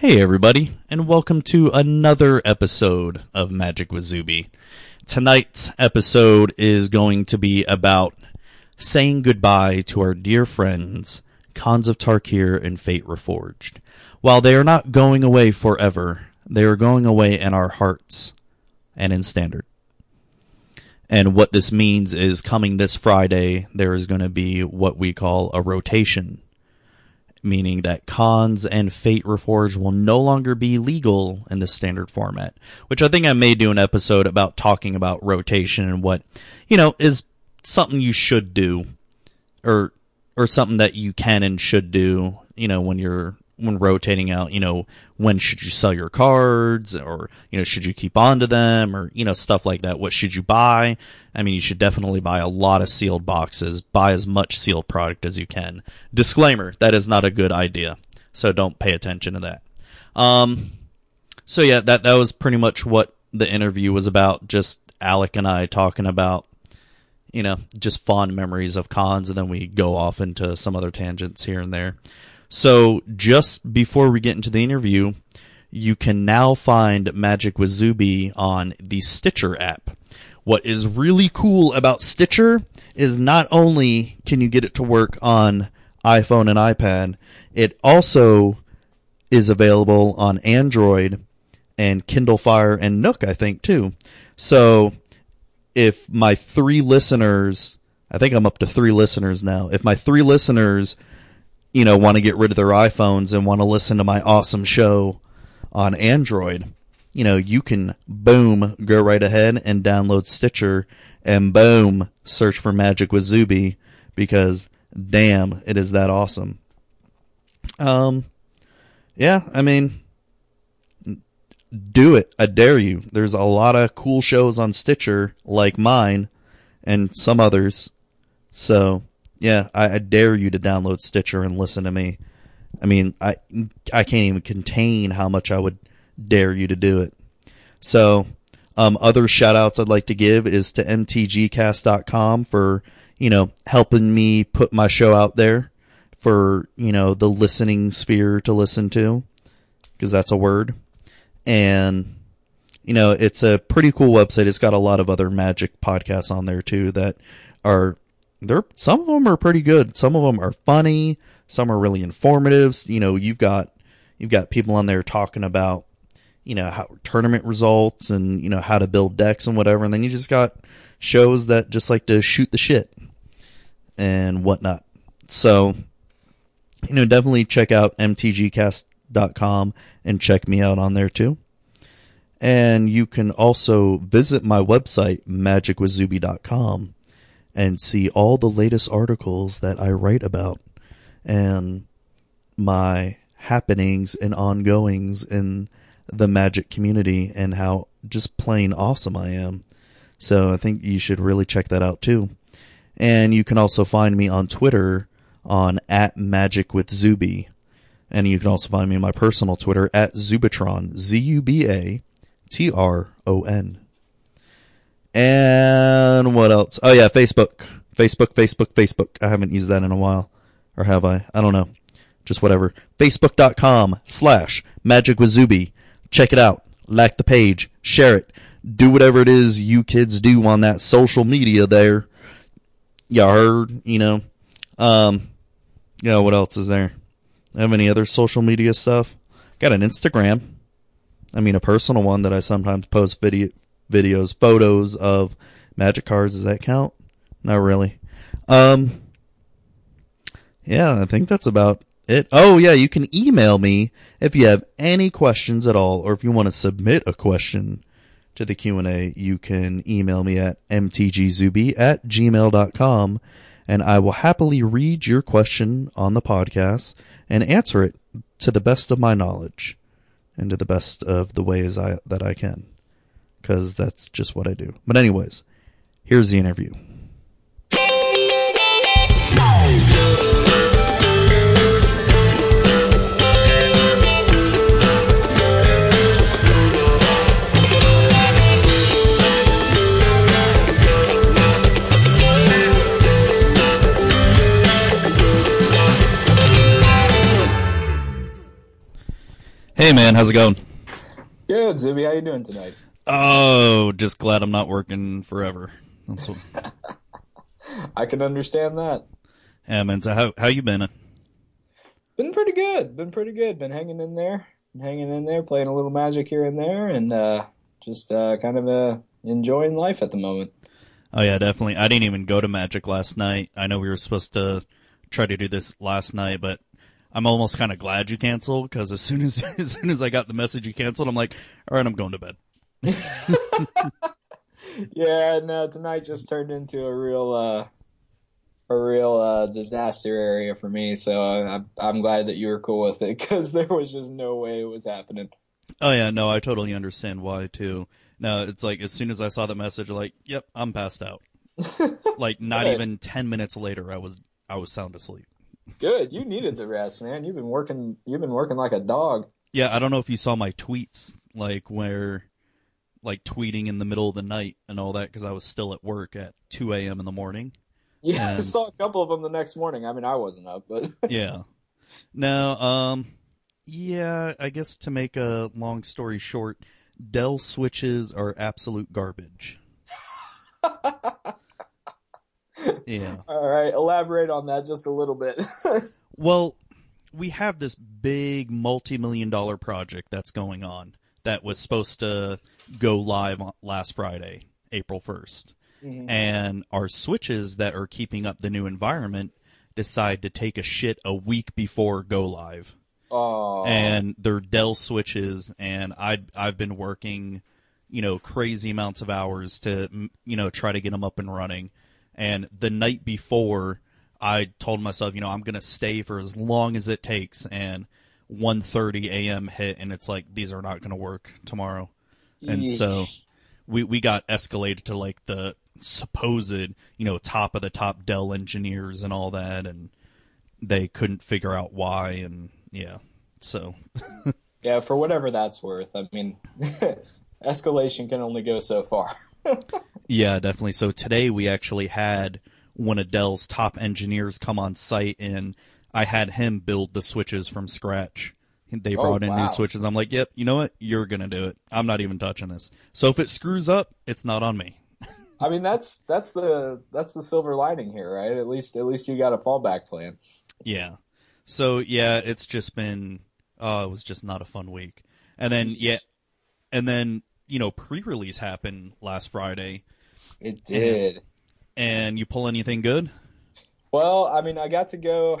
Hey, everybody, and welcome to another episode of Magic with Zuby. Tonight's episode is going to be about saying goodbye to our dear friends, Khans of Tarkir and Fate Reforged. While they are not going away forever, they are going away in our hearts and in standard. And what this means is coming this Friday, there is going to be what we call a rotation meaning that Khans and Fate Reforged will no longer be legal in the standard format. Which I think I may do an episode about talking about rotation and what, you know, is something you should do, or or something that you can and should do, you know, when you're when rotating out, you know, when should you sell your cards or, you know, should you keep on to them or, you know, stuff like that. What should you buy? I mean, you should definitely buy a lot of sealed boxes, buy as much sealed product as you can. Disclaimer, that is not a good idea. So don't pay attention to that. Um, so yeah, that, that was pretty much what the interview was about. Just Alec and I talking about, you know, just fond memories of Khans. and then we go off into some other tangents here and there. So just before we get into the interview, you can now find Magic with Zuby on the Stitcher app. What is really cool about Stitcher is not only can you get it to work on iPhone and iPad, it also is available on Android and Kindle Fire and Nook, I think, too. So if my three listeners, I think I'm up to three listeners now, if my three listeners you know, want to get rid of their iPhones and want to listen to my awesome show on Android, you know, you can boom, go right ahead and download Stitcher and boom, search for Magic with Zuby because damn, it is that awesome. Um, yeah, I mean, do it. I dare you. There's a lot of cool shows on Stitcher like mine and some others. So yeah, I, I, dare you to download Stitcher and listen to me. I mean, I I can't even contain how much I would dare you to do it. So, um, other shout outs I'd like to give is to mtgcast.com for, you know, helping me put my show out there for, you know, the listening sphere to listen to, because that's a word. And, you know, it's a pretty cool website. It's got a lot of other magic podcasts on there too that are they're some of them are pretty good. Some of them are funny. Some are really informative. You know, you've got you've got people on there talking about you know how tournament results and you know how to build decks and whatever. And then you just got shows that just like to shoot the shit and whatnot. So you know, definitely check out mtgcast.com and check me out on there too. And you can also visit my website, magicwithzuby.com and see all the latest articles that I write about and my happenings and ongoings in the magic community and how just plain awesome I am. So I think you should really check that out too. And you can also find me on Twitter on at magic with Zuby. And you can also find me on my personal Twitter at Zubatron, Z U B A T R O N. And what else? Oh yeah, Facebook. Facebook, Facebook, Facebook. I haven't used that in a while. Or have I? I don't know. Just whatever. Facebook.com slash Magic with Zuby. Check it out. Like the page. Share it. Do whatever it is you kids do on that social media there. You heard, you know. Um, yeah, what else is there? Have any other social media stuff? Got an Instagram. I mean, a personal one that I sometimes post video videos, photos of magic cards. Does that count? Not really. Um, yeah, I think that's about it. Oh yeah, you can email me if you have any questions at all, or if you want to submit a question to the Q&A, you can email me at mtgzuby at gmail.com and I will happily read your question on the podcast and answer it to the best of my knowledge and to the best of the ways I, that I can because that's just what I do. But, anyways, here's the interview. Hey man, how's it going? Good, Zibby. How you doing tonight? Oh, just glad I'm not working forever. That's what. I can understand that. Yeah, man. So how how you been? Been pretty good. Been pretty good. Been hanging in there. Been hanging in there, playing a little magic here and there, and uh, just uh, kind of uh, enjoying life at the moment. Oh yeah, definitely. I didn't even go to Magic last night. I know we were supposed to try to do this last night, but I'm almost kind of glad you canceled because as soon as as soon as I got the message you canceled, I'm like, all right, I'm going to bed. Yeah, no, tonight just turned into a real, uh, a real uh, disaster area for me. So I'm I'm glad that you were cool with it because there was just no way it was happening. Oh yeah, no, I totally understand why too. No, it's like as soon as I saw the message, like, yep, I'm passed out. like not even ten minutes later, I was I was sound asleep. Good, you needed the rest, man. You've been working. You've been working like a dog. Yeah, I don't know if you saw my tweets, like where, like tweeting in the middle of the night and all that, because I was still at work at 2 a.m. in the morning. Yeah, I saw a couple of them the next morning. I mean, I wasn't up, but Yeah. Now, um, yeah, I guess to make a long story short, Dell switches are absolute garbage. yeah. all right, elaborate on that just a little bit. Well, we have this big multi-million dollar project that's going on that was supposed to go live on last Friday, April 1st. Mm-hmm. And our switches that are keeping up the new environment decide to take a shit a week before go live. oh, And they're Dell switches and I I've been working, you know, crazy amounts of hours to you know, try to get them up and running. And the night before I told myself, you know, I'm going to stay for as long as it takes and 1:30 a.m. hit and it's like these are not going to work tomorrow. And so we we got escalated to like the supposed, you know, top of the top Dell engineers and all that and they couldn't figure out why and yeah. So, yeah, for whatever that's worth. I mean, escalation can only go so far. yeah, definitely. So today we actually had one of Dell's top engineers come on site and I had him build the switches from scratch. They Oh, brought in wow. new switches. I'm like, "Yep, you know what? You're going to do it. I'm not even touching this." So if it screws up, it's not on me. I mean, that's that's the that's the silver lining here, right? At least at least you got a fallback plan. Yeah. So yeah, it's just been uh it was just not a fun week. And then yeah and then, you know, pre-release happened last Friday It did. and you pull anything good? Well, I mean, I got to go,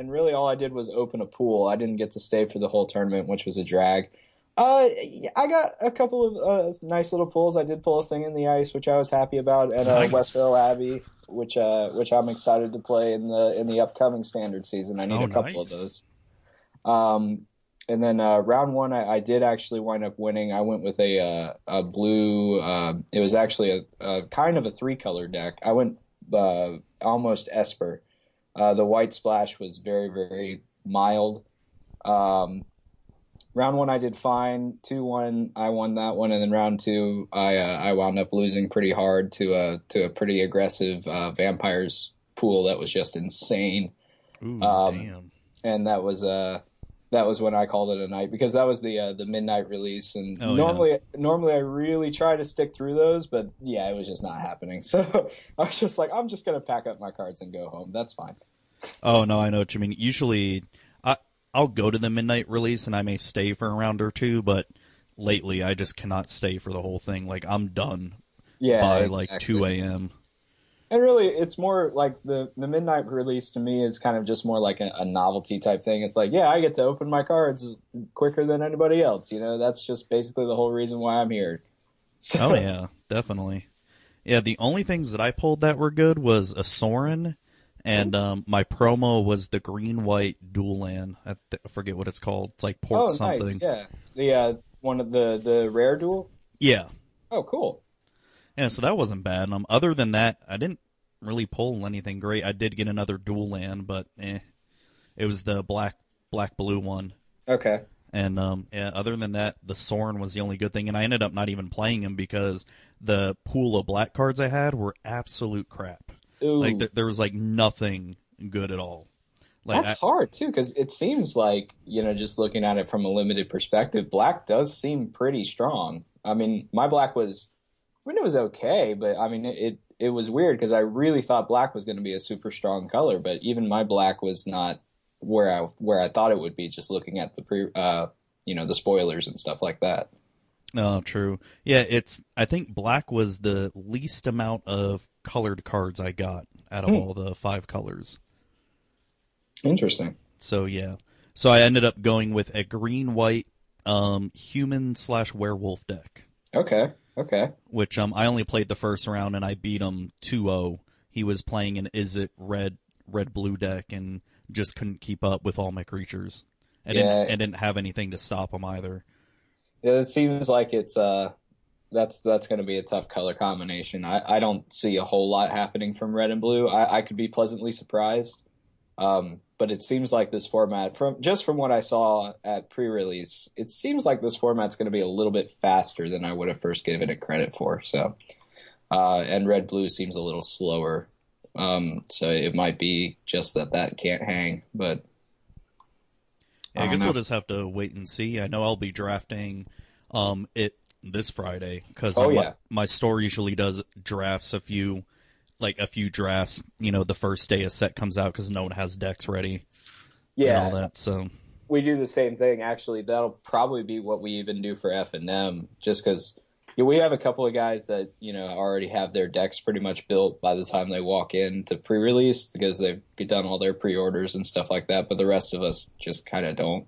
and really all I did was open a pool. I didn't get to stay for the whole tournament, which was a drag. Uh, I got a couple of uh, nice little pulls. I did pull a thing in the ice, which I was happy about, at uh, Nice. Westvale Abbey, which uh, which I'm excited to play in the in the upcoming standard season. I need Oh, a couple of those. Um, and then uh, round one, I, I did actually wind up winning. I went with a uh, a blue. Uh, it was actually a, a kind of a three color deck. I went uh, almost Esper. Uh, the white splash was very very mild. Um, round one, I did fine. Two one, I won that one, and then round two, I uh, I wound up losing pretty hard to a to a pretty aggressive uh, vampires pool that was just insane Ooh, Um, damn. and that was uh that was when I called it a night because that was the uh, the midnight release and Oh, yeah. normally normally I really try to stick through those but yeah it was just not happening so I was just like I'm just gonna pack up my cards and go home that's fine Oh no, I know what you mean. Usually I I'll go to the midnight release and I may stay for a round or two, but lately I just cannot stay for the whole thing. Like I'm done yeah by like 2 a.m. and really it's more like the the midnight release to me is kind of just more like a, a novelty type thing it's like yeah I get to open my cards quicker than anybody else you know that's just basically the whole reason why I'm here so Oh yeah, definitely. Yeah, the only things that I pulled that were good was a Sorin, and um, my promo was the green white dual land. I, th- I forget what it's called. It's like port oh something. nice yeah the uh one of the the rare dual yeah, oh cool yeah. So that wasn't bad. Um, other than that, I didn't really pull anything great. I did get another dual land, but eh, it was the black black blue one. Okay. And um, yeah, other than that, the Sorin was the only good thing, and I ended up not even playing him because the pool of black cards I had were absolute crap. Ooh. Like th- there was like nothing good at all. Like That's I- hard too, because it seems like you know, just looking at it from a limited perspective, black does seem pretty strong. I mean, my black was, I mean, it was okay, but I mean, it it, was weird because I really thought black was going to be a super strong color, but even my black was not where I where I thought it would be. Just looking at the pre, uh, you know, the spoilers and stuff like that. Oh, true. Yeah, it's. I think black was the least amount of colored cards I got out of Hmm. all the five colors. Interesting. So yeah. So I ended up going with a green white um human slash werewolf deck, Okay. Okay. which um I only played the first round and I beat him 2-0. He was playing an is it red red blue deck and just couldn't keep up with all my creatures. And Yeah. didn't, and didn't have anything to stop him either. Yeah, it seems like it's uh that's that's going to be a tough color combination. I, I don't see a whole lot happening from red and blue. I, I could be pleasantly surprised, um, but it seems like this format, from just from what I saw at pre-release, it seems like this format's going to be a little bit faster than I would have first given it credit for. So, uh, and red blue seems a little slower. Um, so it might be just that that can't hang, but Yeah, I, I guess know. we'll just have to wait and see. I know I'll be drafting um it this Friday because Oh, my, yeah. my store usually does drafts a few like a few drafts. You know, the first day a set comes out because no one has decks ready Yeah and all that. So we do the same thing. Actually, that'll probably be what we even do for F and M, just because we have a couple of guys that you know already have their decks pretty much built by the time they walk in to pre-release because they've done all their pre-orders and stuff like that. But the rest of us just kind of don't.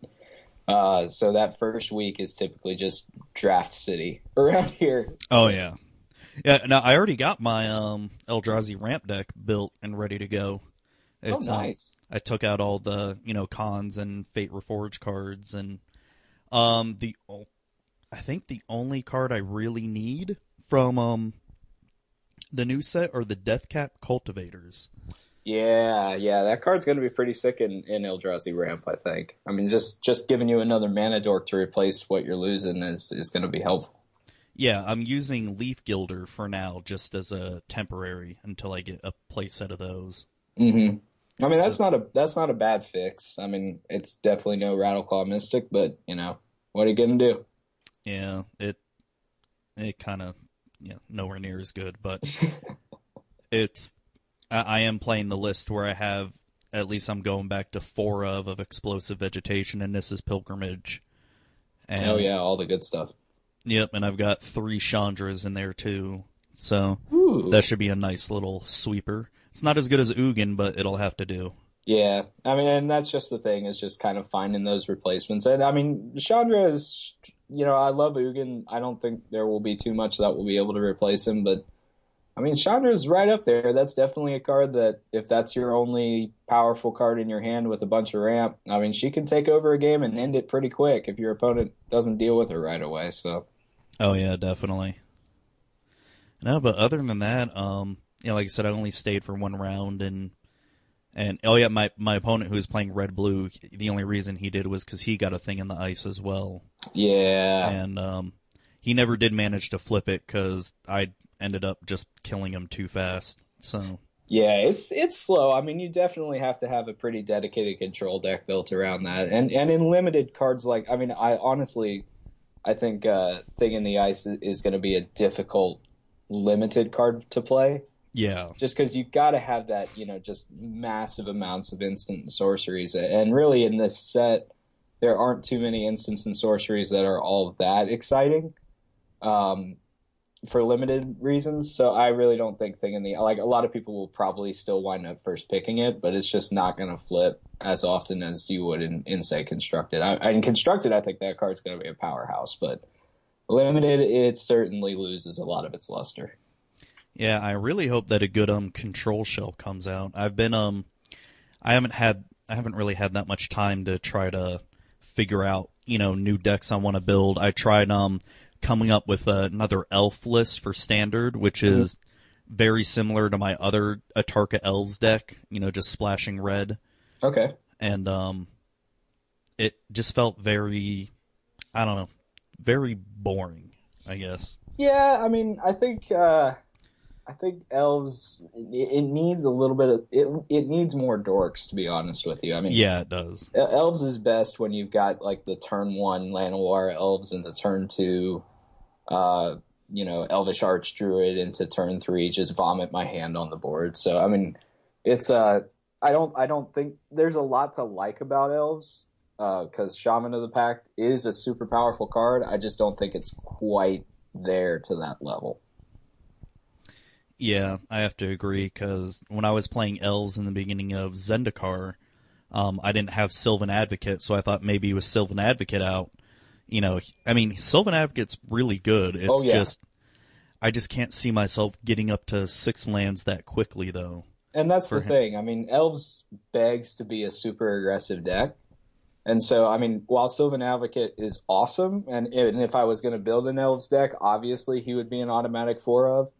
Uh, so that first week is typically just draft city around here. oh yeah, yeah. Now I already got my um Eldrazi ramp deck built and ready to go. It's, oh, um, nice. I took out all the you know Khans and Fate Reforged cards, and um the I think the only card I really need from um the new set are the Deathcap Cultivators. Yeah, yeah, that card's going to be pretty sick in, in Eldrazi ramp. I think. I mean, just just giving you another mana dork to replace what you're losing is is going to be helpful. Yeah, I'm using Leaf Gilder for now, just as a temporary until I get a playset of those. Mm-hmm. I mean, that's So- not a that's not a bad fix. I mean, it's definitely no Rattleclaw Mystic, but you know, what are you gonna do? Yeah, it it kind of yeah nowhere near as good, but it's I, I am playing the list where I have at least I'm going back to four of of explosive vegetation, and Nissa's Pilgrimage. And, oh yeah, all the good stuff. Yep, and I've got three Chandras in there too, so Ooh. that should be a nice little sweeper. It's not as good as Ugin, but it'll have to do. Yeah, I mean, and that's just the thing is just kind of finding those replacements. And I mean, Chandra is, you know, I love Ugin. I don't think there will be too much that will be able to replace him, but I mean, Chandra's right up there. That's definitely a card that if that's your only powerful card in your hand with a bunch of ramp, I mean, she can take over a game and end it pretty quick if your opponent doesn't deal with her right away. So, Oh yeah, definitely. No, but other than that, um, you know, like I said, I only stayed for one round, and and oh yeah, my my opponent who was playing red blue, the only reason he did was because he got a thing in the ice as well, yeah. and um, he never did manage to flip it because I ended up just killing him too fast. So Yeah, it's it's slow. I mean, you definitely have to have a pretty dedicated control deck built around that, and and in limited cards like I mean, I honestly, I think uh, Thing in the Ice is, going to be a difficult limited card to play, yeah, just because you've got to have that you know just massive amounts of instant sorceries, and really in this set, there aren't too many instants and sorceries that are all that exciting. Um, for limited reasons. So I really don't think thing in the like a lot of people will probably still wind up first picking it, but it's just not going to flip as often as you would in, in say constructed. I, in constructed, I think that card's going to be a powerhouse, but limited, it certainly loses a lot of its luster. yeah. I really hope that a good um control shell comes out. I've been um, I haven't had I haven't really had that much time to try to figure out you know new decks I want to build. I tried um coming up with another elf list for standard, which is very similar to my other Atarka elves deck. You know, just splashing red, Okay. and um, it just felt very, I don't know, very boring. I guess. Yeah, I mean, I think uh, I think elves it, it needs a little bit of it. It needs more dorks, to be honest with you. I mean, Yeah, it does. Elves is best when you've got like the turn one Llanowar elves and the turn two, uh, you know, Elvish Archdruid into turn three, just vomit my hand on the board. So I mean, it's uh, I don't I don't think there's a lot to like about elves because Shaman of the Pack is a super powerful card. I just don't think it's quite there to that level. Yeah, I have to agree because when I was playing elves in the beginning of Zendikar, um, I didn't have Sylvan Advocate, so I thought maybe with Sylvan Advocate out, you know, I mean, Sylvan Advocate's really good. It's Oh, yeah. just, I just can't see myself getting up to six lands that quickly, though. And that's the him. thing. I mean, Elves begs to be a super aggressive deck. And so, I mean, while Sylvan Advocate is awesome, and, and if I was going to build an Elves deck, obviously he would be an automatic four of.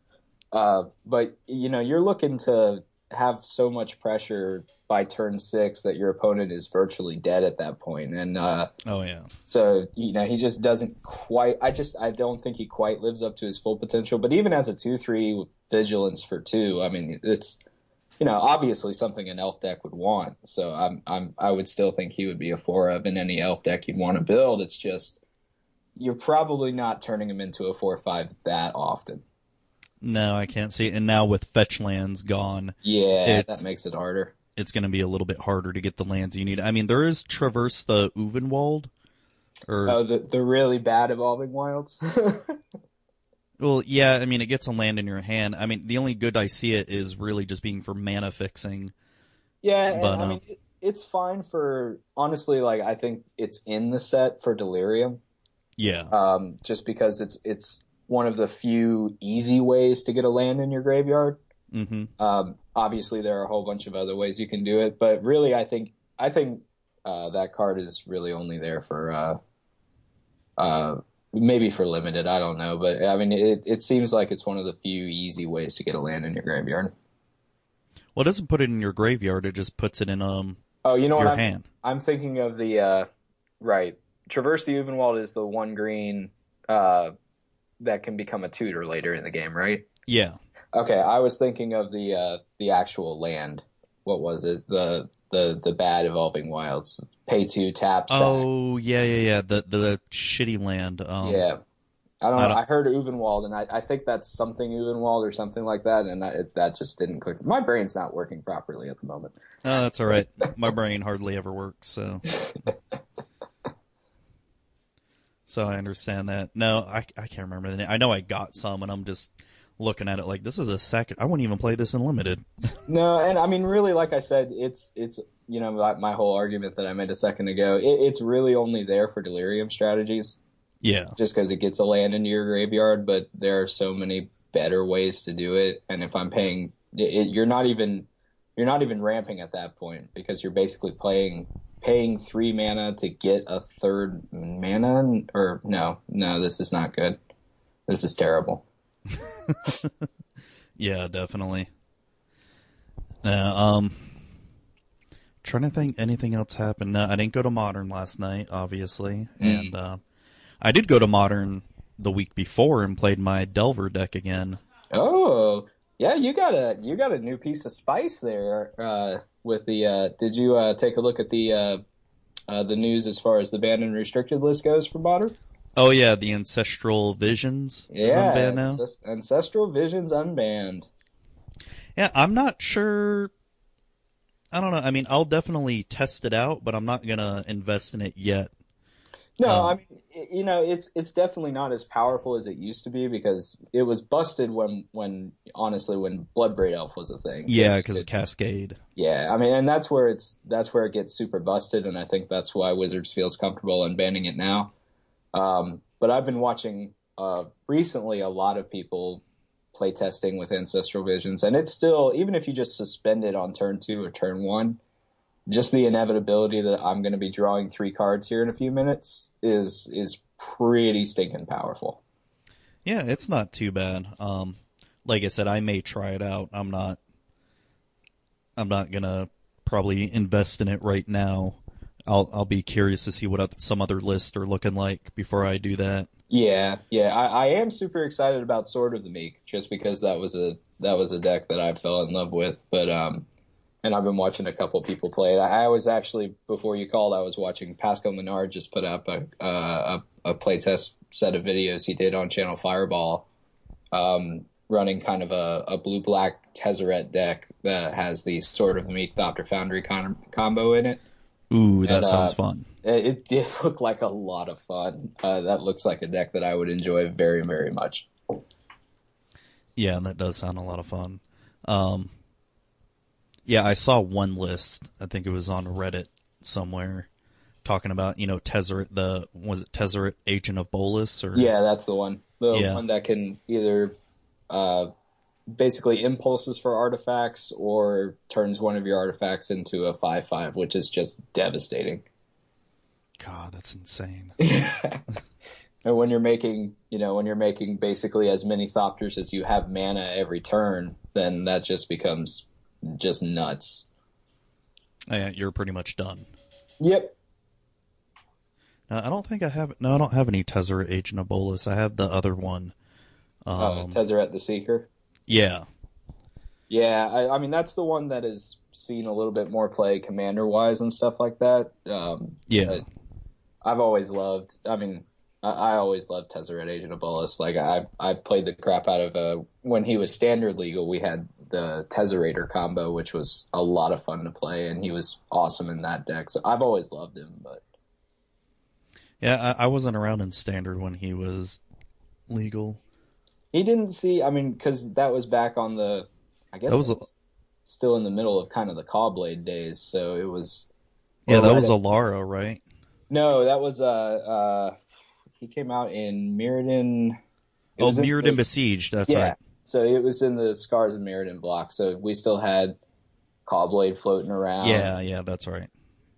Uh, but, you know, you're looking to have so much pressure by turn six that your opponent is virtually dead at that point. And uh, Oh yeah, so, you know, he just doesn't quite, I just, I don't think he quite lives up to his full potential. But even as a 2 3 vigilance for two, I mean, it's, you know, obviously something an elf deck would want. So I'm, I'm, I would still think he would be a four of in any elf deck you'd want to build. It's just you're probably not turning him into a four or five that often. no, I can't see it. And now with fetch lands gone, Yeah, that makes it harder. It's going to be a little bit harder to get the lands you need. I mean, there is Traverse the Ulvenwald, or Oh, the the really bad evolving wilds. Well, yeah, I mean, it gets a land in your hand. I mean, the only good I see it is really just being for mana fixing. yeah, and, But, I uh, mean, it's fine for honestly. Like I think it's in the set for Delirium. Yeah, um, just because it's it's one of the few easy ways to get a land in your graveyard. hmm Um, obviously, there are a whole bunch of other ways you can do it, but really, I think I think uh, that card is really only there for uh, uh, maybe for limited. I don't know, but I mean, it it seems like it's one of the few easy ways to get a land in your graveyard. Well, it doesn't put it in your graveyard. It just puts it in um Oh, you know what your I'm hand. I'm thinking of the uh, right. Traverse the Ulvenwald is the one green uh, that can become a tutor later in the game, right? Yeah. Okay, I was thinking of the uh, the actual land. What was it? The the the bad evolving wilds. Pay two tap sack. Oh, yeah, yeah, yeah. The the shitty land. Um, yeah. I don't I know. don't- I heard Ulvenwald, and I, I think that's something Ulvenwald or something like that, and I, it, that just didn't click. My brain's not working properly at the moment. Oh, that's all right. My brain hardly ever works, so. So I understand that. No, I, I can't remember the name. I know I got some, and I'm just looking at it like this is a second. I wouldn't even play this in limited. No, and I mean, really, like I said, it's it's you know my, my whole argument that I made a second ago. It, it's really only there for delirium strategies, Yeah, just because it gets a land into your graveyard. But there are so many better ways to do it, and if I'm paying, it, you're not even you're not even ramping at that point because you're basically playing paying three mana to get a third mana. Or no, no, this is not good. This is terrible. yeah, definitely. No, um, trying to think anything else happened. No, I didn't go to modern last night, obviously, Mm. and uh, I did go to modern the week before and played my Delver deck again. Oh, yeah, you got a you got a new piece of spice there uh, with the. Uh, did you uh, take a look at the uh, uh, the news as far as the banned and restricted list goes for modern? Oh yeah, the Ancestral Visions is Yeah, unbanned now. Ancest- Ancestral Visions unbanned. Yeah, I'm not sure. I don't know. I mean, I'll definitely test it out, but I'm not gonna invest in it yet. No, Um, I mean, you know, it's it's definitely not as powerful as it used to be because it was busted when when honestly when Bloodbraid Elf was a thing. Yeah, because Cascade. Yeah, I mean, and that's where it's that's where it gets super busted, and I think that's why Wizards feels comfortable in banning it now. Um, but I've been watching uh, recently a lot of people play testing with Ancestral Visions, and it's still even if you just suspend it on turn two or turn one, just the inevitability that I'm going to be drawing three cards here in a few minutes is is pretty stinking powerful. Yeah, it's not too bad. Um, like I said, I may try it out. I'm not. I'm not gonna probably invest in it right now. I'll I'll be curious to see what some other lists are looking like before I do that. Yeah, yeah, I, I am super excited about Sword of the Meek just because that was a that was a deck that I fell in love with. But um, and I've been watching a couple people play it. I, I was actually before you called, I was watching Pascal Maynard just put up a a, a playtest set of videos he did on Channel Fireball, um, running kind of a, a blue black Tezzeret deck that has the Sword of the Meek Thopter Foundry combo in it. Ooh, that And, sounds uh, fun. It, did look like a lot of fun. Uh, that looks like a deck that I would enjoy very, very much. Yeah, and that does sound a lot of fun. Um, yeah, I saw one list. I think it was on Reddit somewhere, talking about you know Tezzeret, the was it Tezzeret Agent of Bolas or Yeah, that's the one. The Yeah. one that can either uh, basically impulses for artifacts or turns one of your artifacts into a 5 5, which is just devastating. God, that's insane. And when you're making, you know, when you're making basically as many Thopters as you have mana every turn, then that just becomes just nuts. yeah, you're pretty much done. Yep. Uh, I don't think I have. No, I don't have any Tezzeret Agent of Bolas. I have the other one. Um, Uh, Tezzeret the Seeker. Yeah, Yeah, I, I mean that's the one that has seen a little bit more play commander wise and stuff like that. Um, yeah, I've always loved. I mean, I, I always loved Tezzeret Agent of Bolas. Like I, I played the crap out of uh, when he was standard legal. We had the Tezzerator combo, which was a lot of fun to play, and he was awesome in that deck. So I've always loved him. But yeah. I, I wasn't around in Standard when he was legal. He didn't see. I mean, because that was back on the. I guess That was it a- was still in the middle of kind of the Cawblade days. So it was. Yeah, that right was at- Alara, right? No, that was uh uh he came out in Mirrodin. Oh, in- Mirrodin Besieged. That's yeah. right. So it was in the Scars of Mirrodin block. So we still had Cawblade floating around. Yeah, yeah, that's right.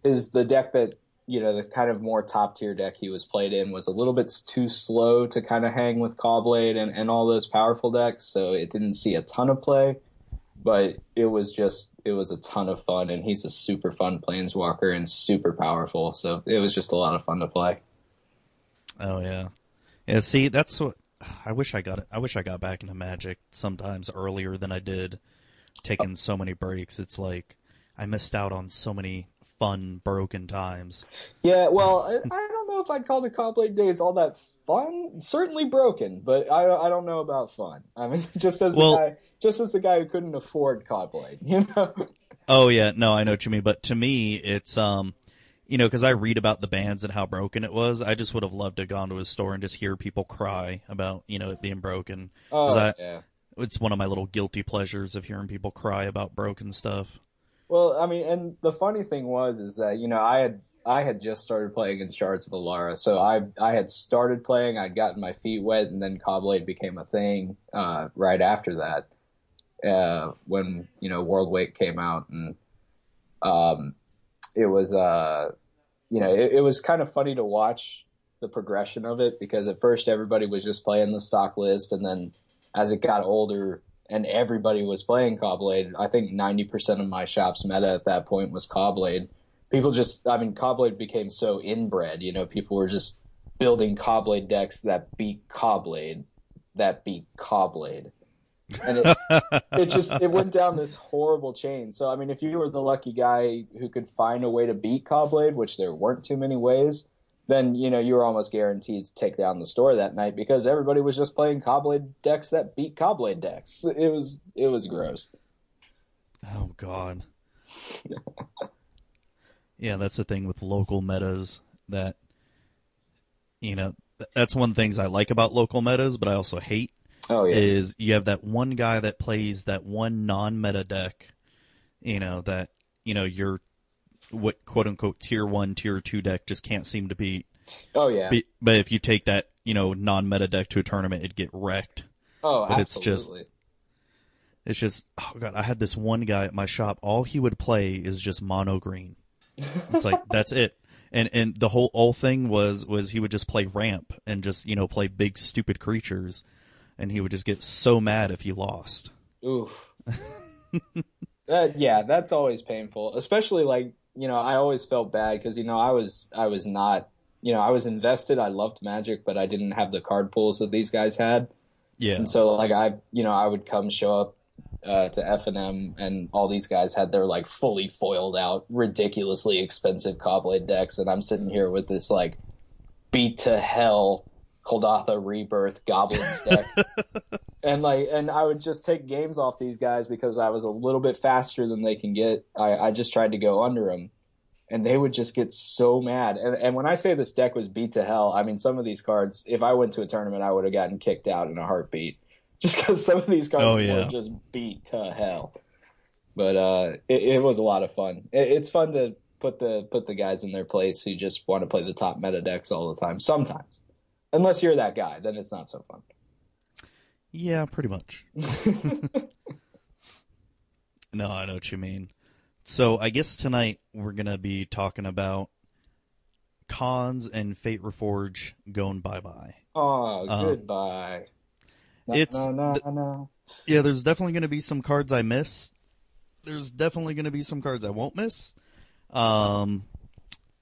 Is the deck that you know, the kind of more top tier deck he was played in was a little bit too slow to kind of hang with Cawblade and, and all those powerful decks, so it didn't see a ton of play. But it was just it was a ton of fun and he's a super fun planeswalker and super powerful, so it was just a lot of fun to play. Oh yeah, yeah. See, that's what I wish I got. I wish I got back into Magic sometimes earlier than I did. Taking so many breaks, it's like I missed out on so many fun broken times. Yeah, well, I, I don't know if I'd call the Cawblade days all that fun. Certainly broken, but I, I don't know about fun. I mean, just as Well- the guy, just as the guy who couldn't afford Cawblade, you know. Oh yeah, no, I know what you mean. But to me, it's um, you know, because I read about the bands and how broken it was. I just would have loved to have gone to a store and just hear people cry about you know it being broken. Oh, I- yeah. It's one of my little guilty pleasures of hearing people cry about broken stuff. Well, I mean, and the funny thing was is that you know I had I had just started playing in Shards of Alara, so I I had started playing, I'd gotten my feet wet, and then Cawblade became a thing uh, right after that. Uh, when you know Worldwake came out, and um, it was uh, you know it, it was kind of funny to watch the progression of it because at first everybody was just playing the stock list, and then as it got older and everybody was playing Cawblade. I think 90% of my shop's meta at that point was Cawblade. People just, I mean, Cawblade became so inbred, you know, people were just building Cawblade decks that beat Cawblade, that beat Cawblade. And it, it just, it went down this horrible chain. So, I mean, if you were the lucky guy who could find a way to beat Cawblade, which there weren't too many ways, then you know you were almost guaranteed to take down the store that night because everybody was just playing Cawblade decks that beat Cawblade decks. It was it was gross. Oh God. yeah, that's the thing with local metas that you know that's one of the things I like about local metas, but I also hate Oh yeah, is you have that one guy that plays that one non-meta deck, you know that you know your what quote unquote tier one, tier two deck just can't seem to beat. oh yeah, Be- But if you take that you know non-meta deck to a tournament, it'd get wrecked. oh but it's just- absolutely. It's just oh god, I had this one guy at my shop. All he would play is just mono green. It's like that's it. And and the whole whole thing was was he would just play ramp and just you know play big stupid creatures, and he would just get so mad if he lost. Oof. that yeah, that's always painful. Especially like you know, I always felt bad because you know I was I was not you know I was invested. I loved Magic, but I didn't have the card pools that these guys had. Yeah, And so like I you know I would come show up uh, to F and M, and all these guys had their like fully foiled out, ridiculously expensive Caw-Blade decks, and I'm sitting here with this like beat to hell Kuldotha Rebirth Goblins deck. and like and I would just take games off these guys because I was a little bit faster than they can get. I, I just tried to go under them, and they would just get so mad. And and when I say this deck was beat to hell, I mean some of these cards. If I went to a tournament, I would have gotten kicked out in a heartbeat, just because some of these cards Oh, yeah. were just beat to hell. But uh, it, it was a lot of fun. It, it's fun to put the put the guys in their place who just want to play the top meta decks all the time. Sometimes, unless you're that guy, then it's not so fun. Yeah, pretty much. no, I know what you mean. So I guess tonight we're gonna be talking about Khans and Fate Reforge going bye bye. Oh, Uh, goodbye. No, it's no, no, no. Yeah, there's definitely gonna be some cards I miss. There's definitely gonna be some cards I won't miss. Um,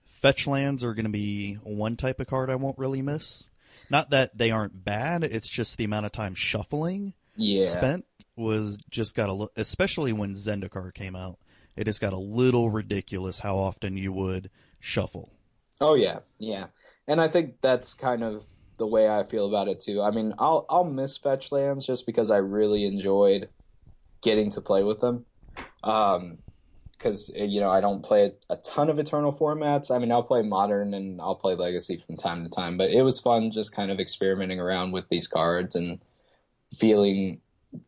fetch lands are gonna be one type of card I won't really miss. Not that they aren't bad. It's just the amount of time shuffling Yeah. spent was just got a little, especially when Zendikar came out. It just got a little ridiculous how often you would shuffle. Oh yeah, yeah. And I think that's kind of the way I feel about it too. I mean, I'll I'll miss fetch lands just because I really enjoyed getting to play with them. Um because you know I don't play a ton of Eternal formats. I mean, I'll play Modern and I'll play Legacy from time to time, but it was fun just kind of experimenting around with these cards and feeling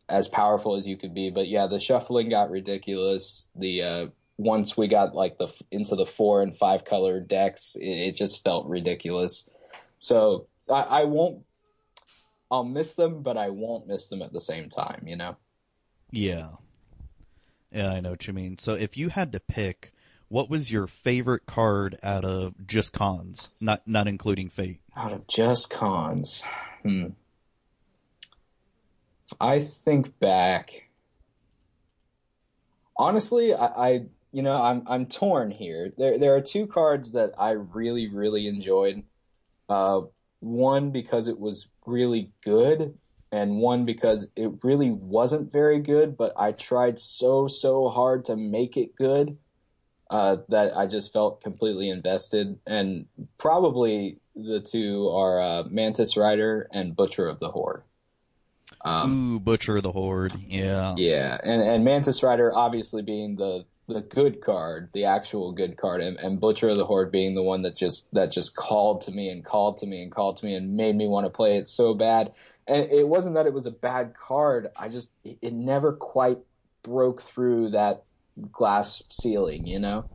as powerful as you could be. But yeah, the shuffling got ridiculous. The uh, once we got like the into the four and five color decks, it, it just felt ridiculous. So I, I won't. I'll miss them, but I won't miss them at the same time. You know. Yeah. Yeah, I know what you mean. So if you had to pick what was your favorite card out of just Khans, not not including fate? Out of just Khans, hmm. I think back. Honestly, I, I you know I'm I'm torn here. There there are two cards that I really really enjoyed. Uh, one because it was really good, and one because it really wasn't very good. But I tried so so hard to make it good uh, that I just felt completely invested. And probably the two are uh, Mantis Rider and Butcher of the Horde. Um, Ooh, Butcher of the Horde. Yeah. yeah, and and Mantis Rider obviously being the the good card, the actual good card, and, and Butcher of the Horde being the one that just that just called to me and called to me and called to me and made me want to play it so bad. And it wasn't that it was a bad card. I just it, never quite broke through that glass ceiling, you know.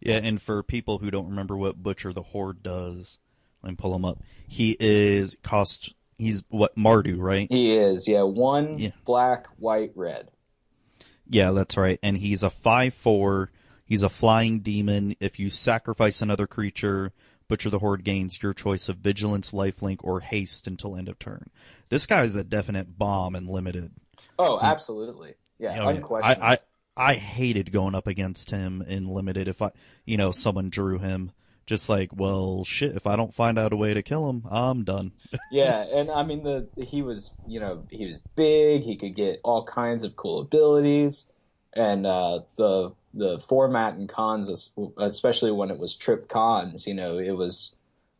Yeah, and for people who don't remember what Butcher the Horde does, let me pull him up. He is cost. He's what Mardu, right? He is, yeah, one Yeah. black, white, red. Yeah, that's right. And he's a five four. He's a flying demon. If you sacrifice another creature, Butcher the Horde gains your choice of vigilance, lifelink, or haste until end of turn. This guy is a definite bomb and limited. Oh, hmm. absolutely, yeah, Oh, yeah. unquestionably. I, I I hated going up against him in limited. If I, you know, someone drew him, just like, well, shit. If I don't find out a way to kill him, I'm done. yeah, and I mean the he was you know he was big. He could get all kinds of cool abilities, and uh, the the format and Khans, especially when it was trip Khans, you know, it was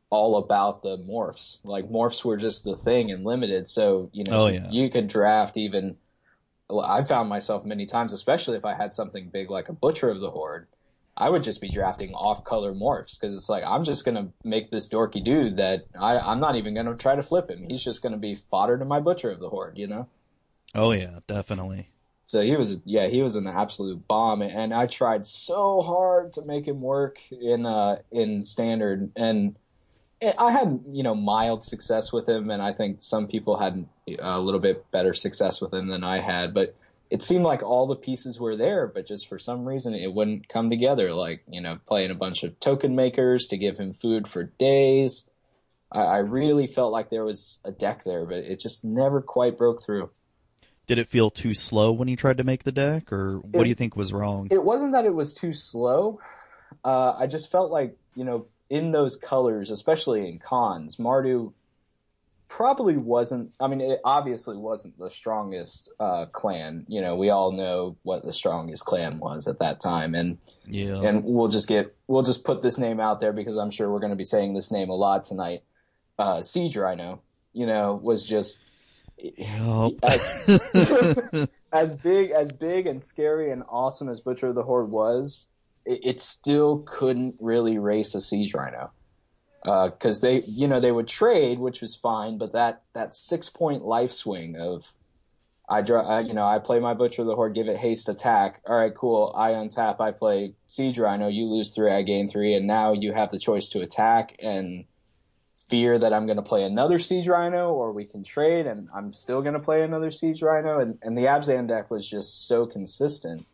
all about the morphs. Like morphs were just the thing and limited. So you know, Oh, yeah. you could draft even. I found myself many times, especially if I had something big like a Butcher of the Horde. I would just be drafting off-color morphs because it's like I'm just gonna make this dorky dude that I, I'm not even gonna try to flip him. He's just gonna be fodder to my Butcher of the Horde, you know. Oh yeah, definitely. So he was, yeah, he was an absolute bomb, and I tried so hard to make him work in uh in standard, and I had you know mild success with him, and I think some people had a little bit better success with him than I had, but it seemed like all the pieces were there, but just for some reason it wouldn't come together. Like you know, playing a bunch of token makers to give him food for days. I, I really felt like there was a deck there, but it just never quite broke through. Did it feel too slow when you tried to make the deck, or what It- do you think was wrong? it wasn't that it was too slow. Uh, I just felt like you know in those colors, especially in Khans, Mardu probably wasn't. I mean, it obviously wasn't the strongest uh, clan. You know, we all know what the strongest clan was at that time, and Yeah. and we'll just get we'll just put this name out there because I'm sure we're going to be saying this name a lot tonight. Uh, Siege Rhino, you know, was just Yup. as, as big as big and scary and awesome as Butcher of the Horde was, it, it still couldn't really race a Siege Rhino because they, you know, they would trade, which was fine, but that that six point life swing of I draw, uh, you know, I play my Butcher of the Horde, give it haste attack. All right, cool. I untap, I play Siege Rhino. You lose three, I gain three, and now you have the choice to attack and fear that I'm going to play another Siege Rhino, or we can trade, and I'm still going to play another Siege Rhino. And, and the Abzan deck was just so consistent.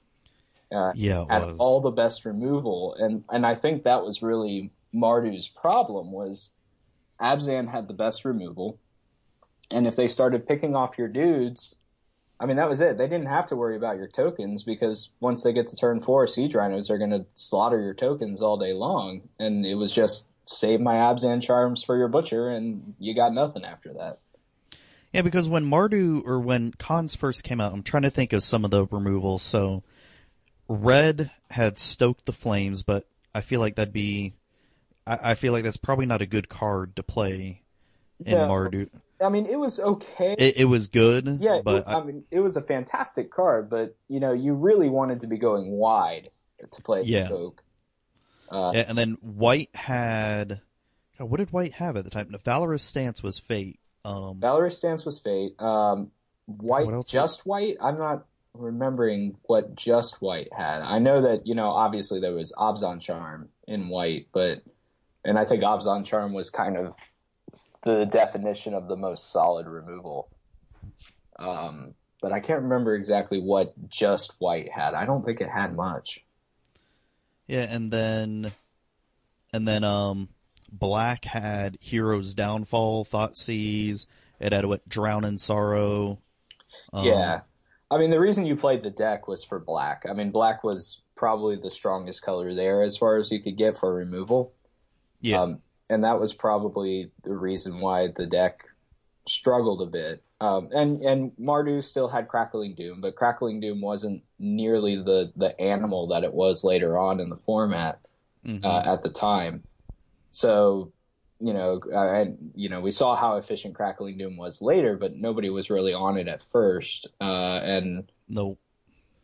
Uh, Yeah, had was. all the best removal, and and I think that was really Mardu's problem was Abzan had the best removal, and if they started picking off your dudes, I mean that was it. They didn't have to worry about your tokens because once they get to turn four, siege rhinos are going to slaughter your tokens all day long, and it was just save my Abzan Charms for your butcher, and you got nothing after that. Yeah, because when Mardu or when Khans first came out, I'm trying to think of some of the removals. So, red had stoked the flames, but I feel like that'd be, I, I feel like that's probably not a good card to play in Yeah. Mardu. I mean, it was okay. It, it was good, Yeah, but it, I, mean, it was a fantastic card, but you know, you really wanted to be going wide to play Yeah. Uh, yeah, and then White had, God, what did White have at the time? No, Valorous Stance was Fate. Um, Valorous Stance was Fate. Um, white, just White. I'm not remembering what just White had. I know that you know, obviously there was Abzan Charm in White, but and I think Abzan Charm was kind of the definition of the most solid removal. Um, but I can't remember exactly what just White had. I don't think it had much. Yeah, and then and then um Black had Hero's Downfall, Thoughtseize, it had what Drown in Sorrow. Um, Yeah. I mean, the reason you played the deck was for black. I mean, black was probably the strongest color there as far as you could get for removal. Yeah. Um, and that was probably the reason why the deck struggled a bit. Um, and, and Mardu still had Crackling Doom, but Crackling Doom wasn't nearly the, the animal that it was later on in the format mhm. uh, at the time. So, you know, uh, and you know, we saw how efficient Crackling Doom was later, but nobody was really on it at first. Uh, and no.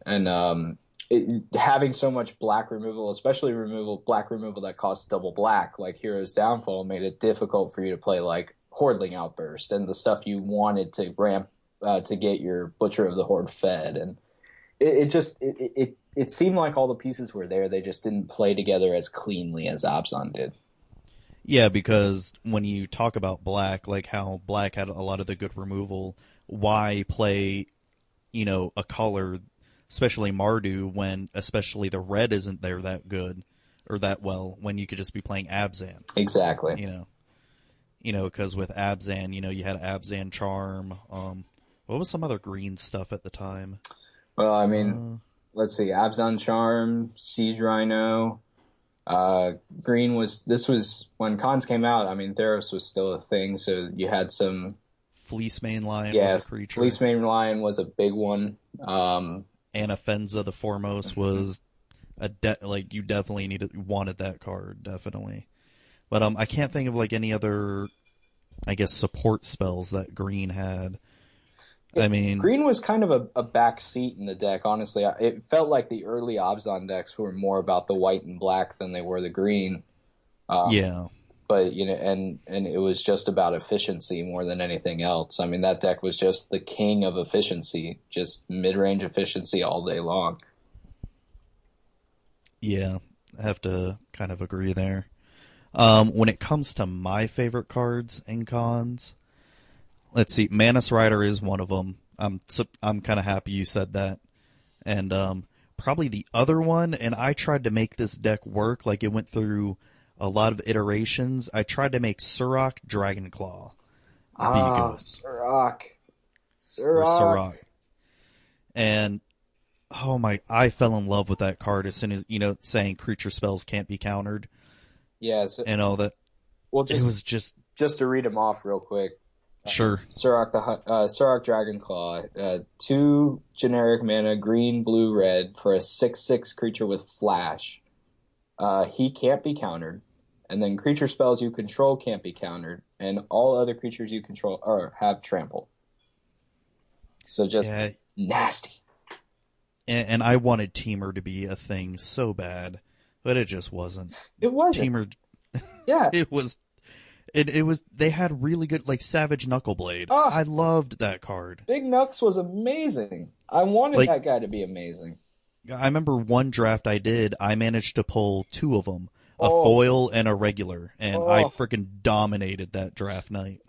and um, it, having so much black removal, especially removal black removal that costs double black, like Hero's Downfall, made it difficult for you to play like Hordling Outburst and the stuff you wanted to ramp uh, to get your Butcher of the Horde fed, and it, it just it, it- it seemed like all the pieces were there. They just didn't play together as cleanly as Abzan did. Yeah, because when you talk about Black, like how Black had a lot of the good removal, why play, you know, a color, especially Mardu, when especially the red isn't there that good or that well, when you could just be playing Abzan, Exactly. you know? You know, because with Abzan, you know, you had Abzan Charm. Um, what was some other green stuff at the time? Well, I mean, Uh, let's see, Abzan Charm, Siege Rhino, uh, Green was this was when Khans came out. I mean, Theros was still a thing, so you had some. Fleecemane Lion yeah, was a creature. Fleece Mane Lion was a big one. Um, Anafenza the Foremost Mm-hmm. was a de- like you definitely needed wanted that card definitely, but um I can't think of like any other I guess support spells that Green had. I mean, Green was kind of a, a back seat in the deck. Honestly, it felt like the early Abzan decks were more about the white and black than they were the green. Um, yeah, but you know, and and it was just about efficiency more than anything else. I mean, that deck was just the king of efficiency, just mid range efficiency all day long. yeah, I have to kind of agree there. Um, when it comes to my favorite cards and Khans, let's see, Mantis Rider is one of them. I'm I'm kind of happy you said that, and um, probably the other one. And I tried to make this deck work. Like it went through a lot of iterations. I tried to make Surrak Dragonclaw. Ah. Surrak. or And oh my, I fell in love with that card as soon as you know saying creature spells can't be countered Yeah, so, and all that. well, just, It was just just to read them off real quick. Sure. Surrak the Hu- uh, Surrak Dragonclaw, uh, two generic mana, green, blue, red for a six-six creature with flash. Uh, he can't be countered, and then creature spells you control can't be countered, and all other creatures you control or have trample. So just Yeah, nasty. and, and I wanted Temur to be a thing so bad, but it just wasn't. It wasn't. Temur, Yeah, it was. It, it was they had really good like Savage Knuckleblade. Oh. I loved that card. Big Nux was amazing. I wanted Like- that guy to be amazing. I remember one draft I did, I managed to pull two of them, a Oh. foil and a regular, and I Oh. freaking dominated that draft night.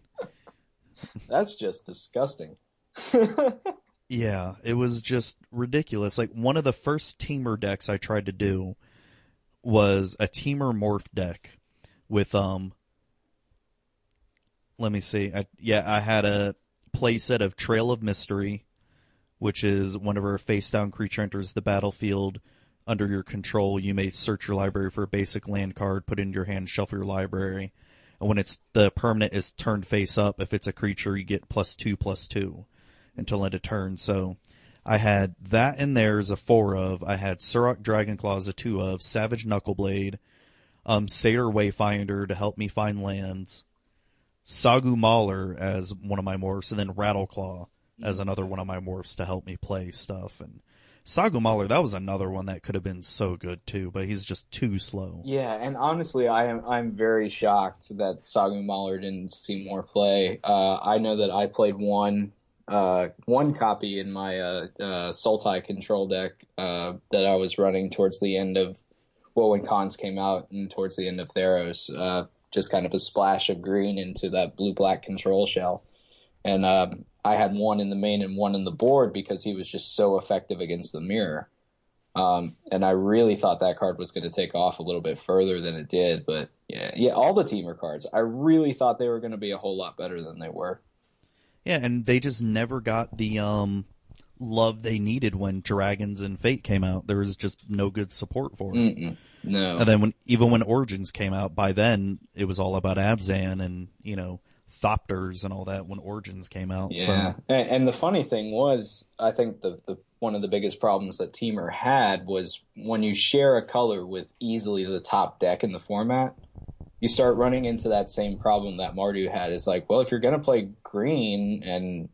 That's just disgusting. Yeah, it was just ridiculous. Like one of the first Temur decks I tried to do was a Temur morph deck with um let me see. I, yeah, I had a playset of Trail of Mystery, which is whenever a face down creature enters the battlefield under your control, you may search your library for a basic land card, put it in your hand, shuffle your library. And when it's the permanent is turned face up, if it's a creature, you get plus two plus two until end of turn. So I had that in there as a four of. I had Surrak Dragonclaw as a two of, Savage Knuckleblade, um, Satyr Wayfinder to help me find lands, Sagu Mauler as one of my morphs, and then Rattleclaw as another one of my morphs to help me play stuff. And Sagu Mauler, that was another one that could have been so good too, but he's just too slow. Yeah, and honestly, I am I'm very shocked that Sagu Mauler didn't see more play. Uh, I know that I played one uh, one copy in my uh, uh, Sultai control deck uh, that I was running towards the end of well when Khans came out and towards the end of Theros. Uh, just kind of a splash of green into that blue black control shell, and um, I had one in the main and one in the board because he was just so effective against the mirror. Um, and I really thought that card was going to take off a little bit further than it did. But yeah, yeah, all the Temur cards, I really thought they were going to be a whole lot better than they were. Yeah, and they just never got the um love they needed when Dragons and Fate came out. There was just no good support for it. Mm-mm. No. And then when even when Origins came out, by then it was all about Abzan and you know Thopters and all that when Origins came out. Yeah, So and, and the funny thing was, I think the, the one of the biggest problems that Temur had was when you share a color with easily the top deck in the format, you start running into that same problem that Mardu had. Is like, well, if you're gonna play green, and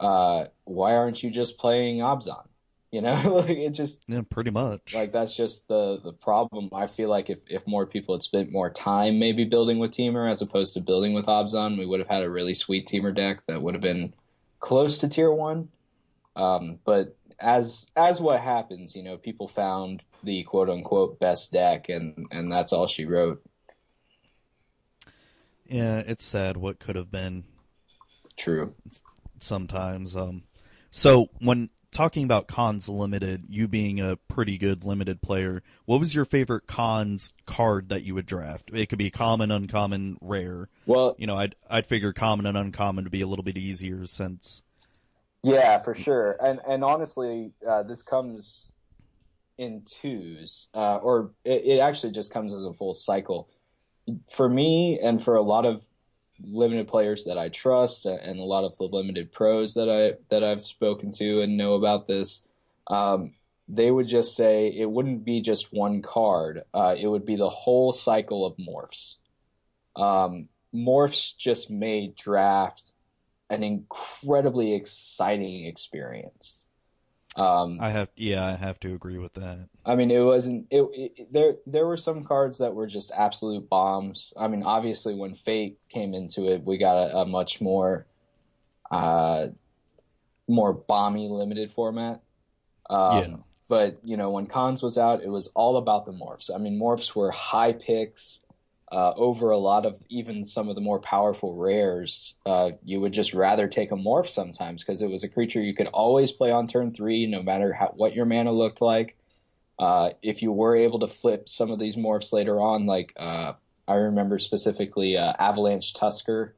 uh, why aren't you just playing Abzan? You know, like it just yeah, pretty much. like that's just the the problem. I feel like if if more people had spent more time maybe building with Temur as opposed to building with Abzan, we would have had a really sweet Temur deck that would have been close to tier one. Um, but as as what happens, you know, people found the quote unquote best deck, and and that's all she wrote. Yeah, it's sad what could have been True. sometimes. Um, so when talking about Khans limited, you being a pretty good limited player, what was your favorite Khans card that you would draft? It could be common, uncommon, rare. Well, You know, I'd I'd figure common and uncommon to be a little bit easier since Yeah, for sure. And and honestly, uh, this comes in twos, uh, or it, it actually just comes as a full cycle. For me, and for a lot of limited players that I trust, and a lot of the limited pros that I that I've spoken to and know about this, um, they would just say it wouldn't be just one card. Uh, it would be the whole cycle of morphs. Um, morphs just made draft an incredibly exciting experience. Um, I have yeah, I have to agree with that. I mean, it wasn't. It, it there there were some cards that were just absolute bombs. I mean, obviously, when Fate came into it, we got a, a much more, uh, more bomby limited format. Um, Yeah. But you know, when Khans was out, it was all about the morphs. I mean, morphs were high picks uh, over a lot of even some of the more powerful rares. Uh, you would just rather take a morph sometimes because it was a creature you could always play on turn three, no matter how, what your mana looked like. Uh, if you were able to flip some of these morphs later on, like uh, I remember specifically uh, Avalanche Tusker,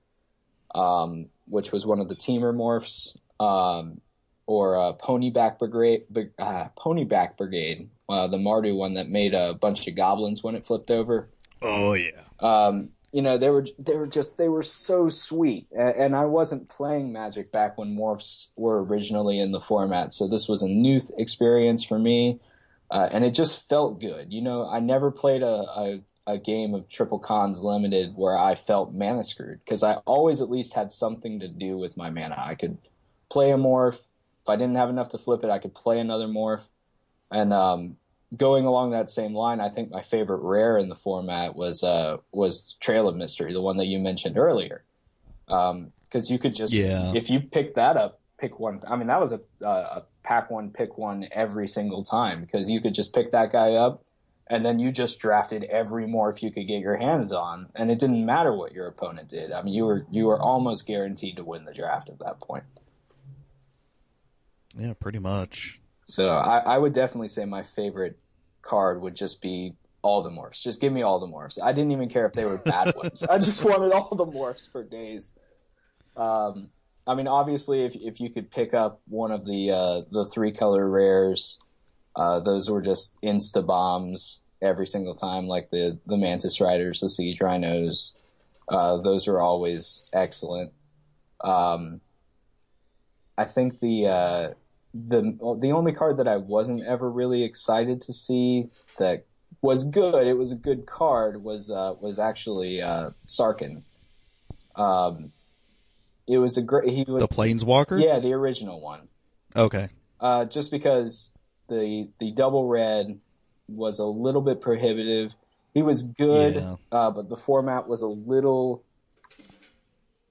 um, which was one of the Temur morphs, um, or uh, Ponyback Brigade, uh, Ponyback Brigade, the Mardu one that made a bunch of goblins when it flipped over. Oh yeah. Um, you know they were they were just they were so sweet. And, i wasn't playing magic back when morphs were originally in the format so this was a new th- experience for me. Uh, and it just felt good. You know i never played a, a, a game of triple Khans limited where i felt mana screwed because i always at least had something to do with my mana. I could play a morph. If i didn't have enough to flip it i could play another morph. And um, going along that same line, I think my favorite rare in the format was uh, was Trail of Mystery, the one that you mentioned earlier. Because um, you could just, yeah. if you pick that up, pick one. I mean, that was a, a pack one, pick one every single time because you could just pick that guy up, and then you just drafted every morph you could get your hands on, and it didn't matter what your opponent did. I mean, you were you were almost guaranteed to win the draft at that point. Yeah, pretty much. So I, I would definitely say my favorite card would just be all the morphs. Just give me all the morphs. I didn't even care if they were bad ones. I just wanted all the morphs for days. Um, I mean, obviously, if if you could pick up one of the uh, the three color rares, uh, those were just insta bombs every single time. Like the the mantis riders, the siege rhinos, uh, those are always excellent. Um, I think the uh, the the only card that I wasn't ever really excited to see that was good. It was a good card. Was uh, was actually uh, Sarkhan. Um, it was a great. He was the Planeswalker. Yeah, the original one. Okay. Uh, just because the the double red was a little bit prohibitive. He was good, yeah. uh, but the format was a little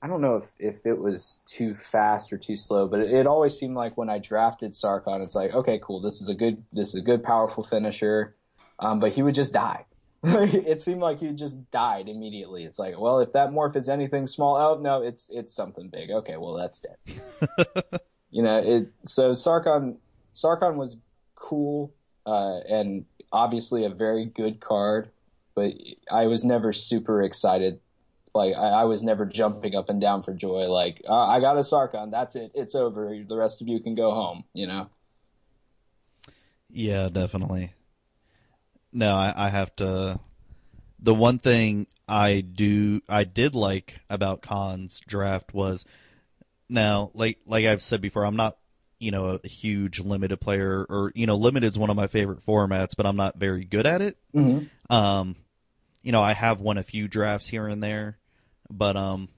I don't know if, if it was too fast or too slow, but it, it, always seemed like when I drafted Sarkhan, it's like, okay, cool, this is a good, this is a good, powerful finisher, um, but he would just die. it seemed like he just died immediately. It's like, well, if that morph is anything small, oh no, it's it's something big. Okay, well that's dead. you know, it. So Sarkhan, Sarkhan was cool uh, and obviously a very good card, but I was never super excited like I, I, was never jumping up and down for joy. Like uh, I got a Sarkhan, that's it, it's over. The rest of you can go home. You know. Yeah, definitely. No, I, I have to. The one thing I do, I did like about Khan's draft was now, like like I've said before, I'm not you know a huge limited player, or you know, limited is one of my favorite formats, but I'm not very good at it. Mm-hmm. Um, you know, I have won a few drafts here and there, but um,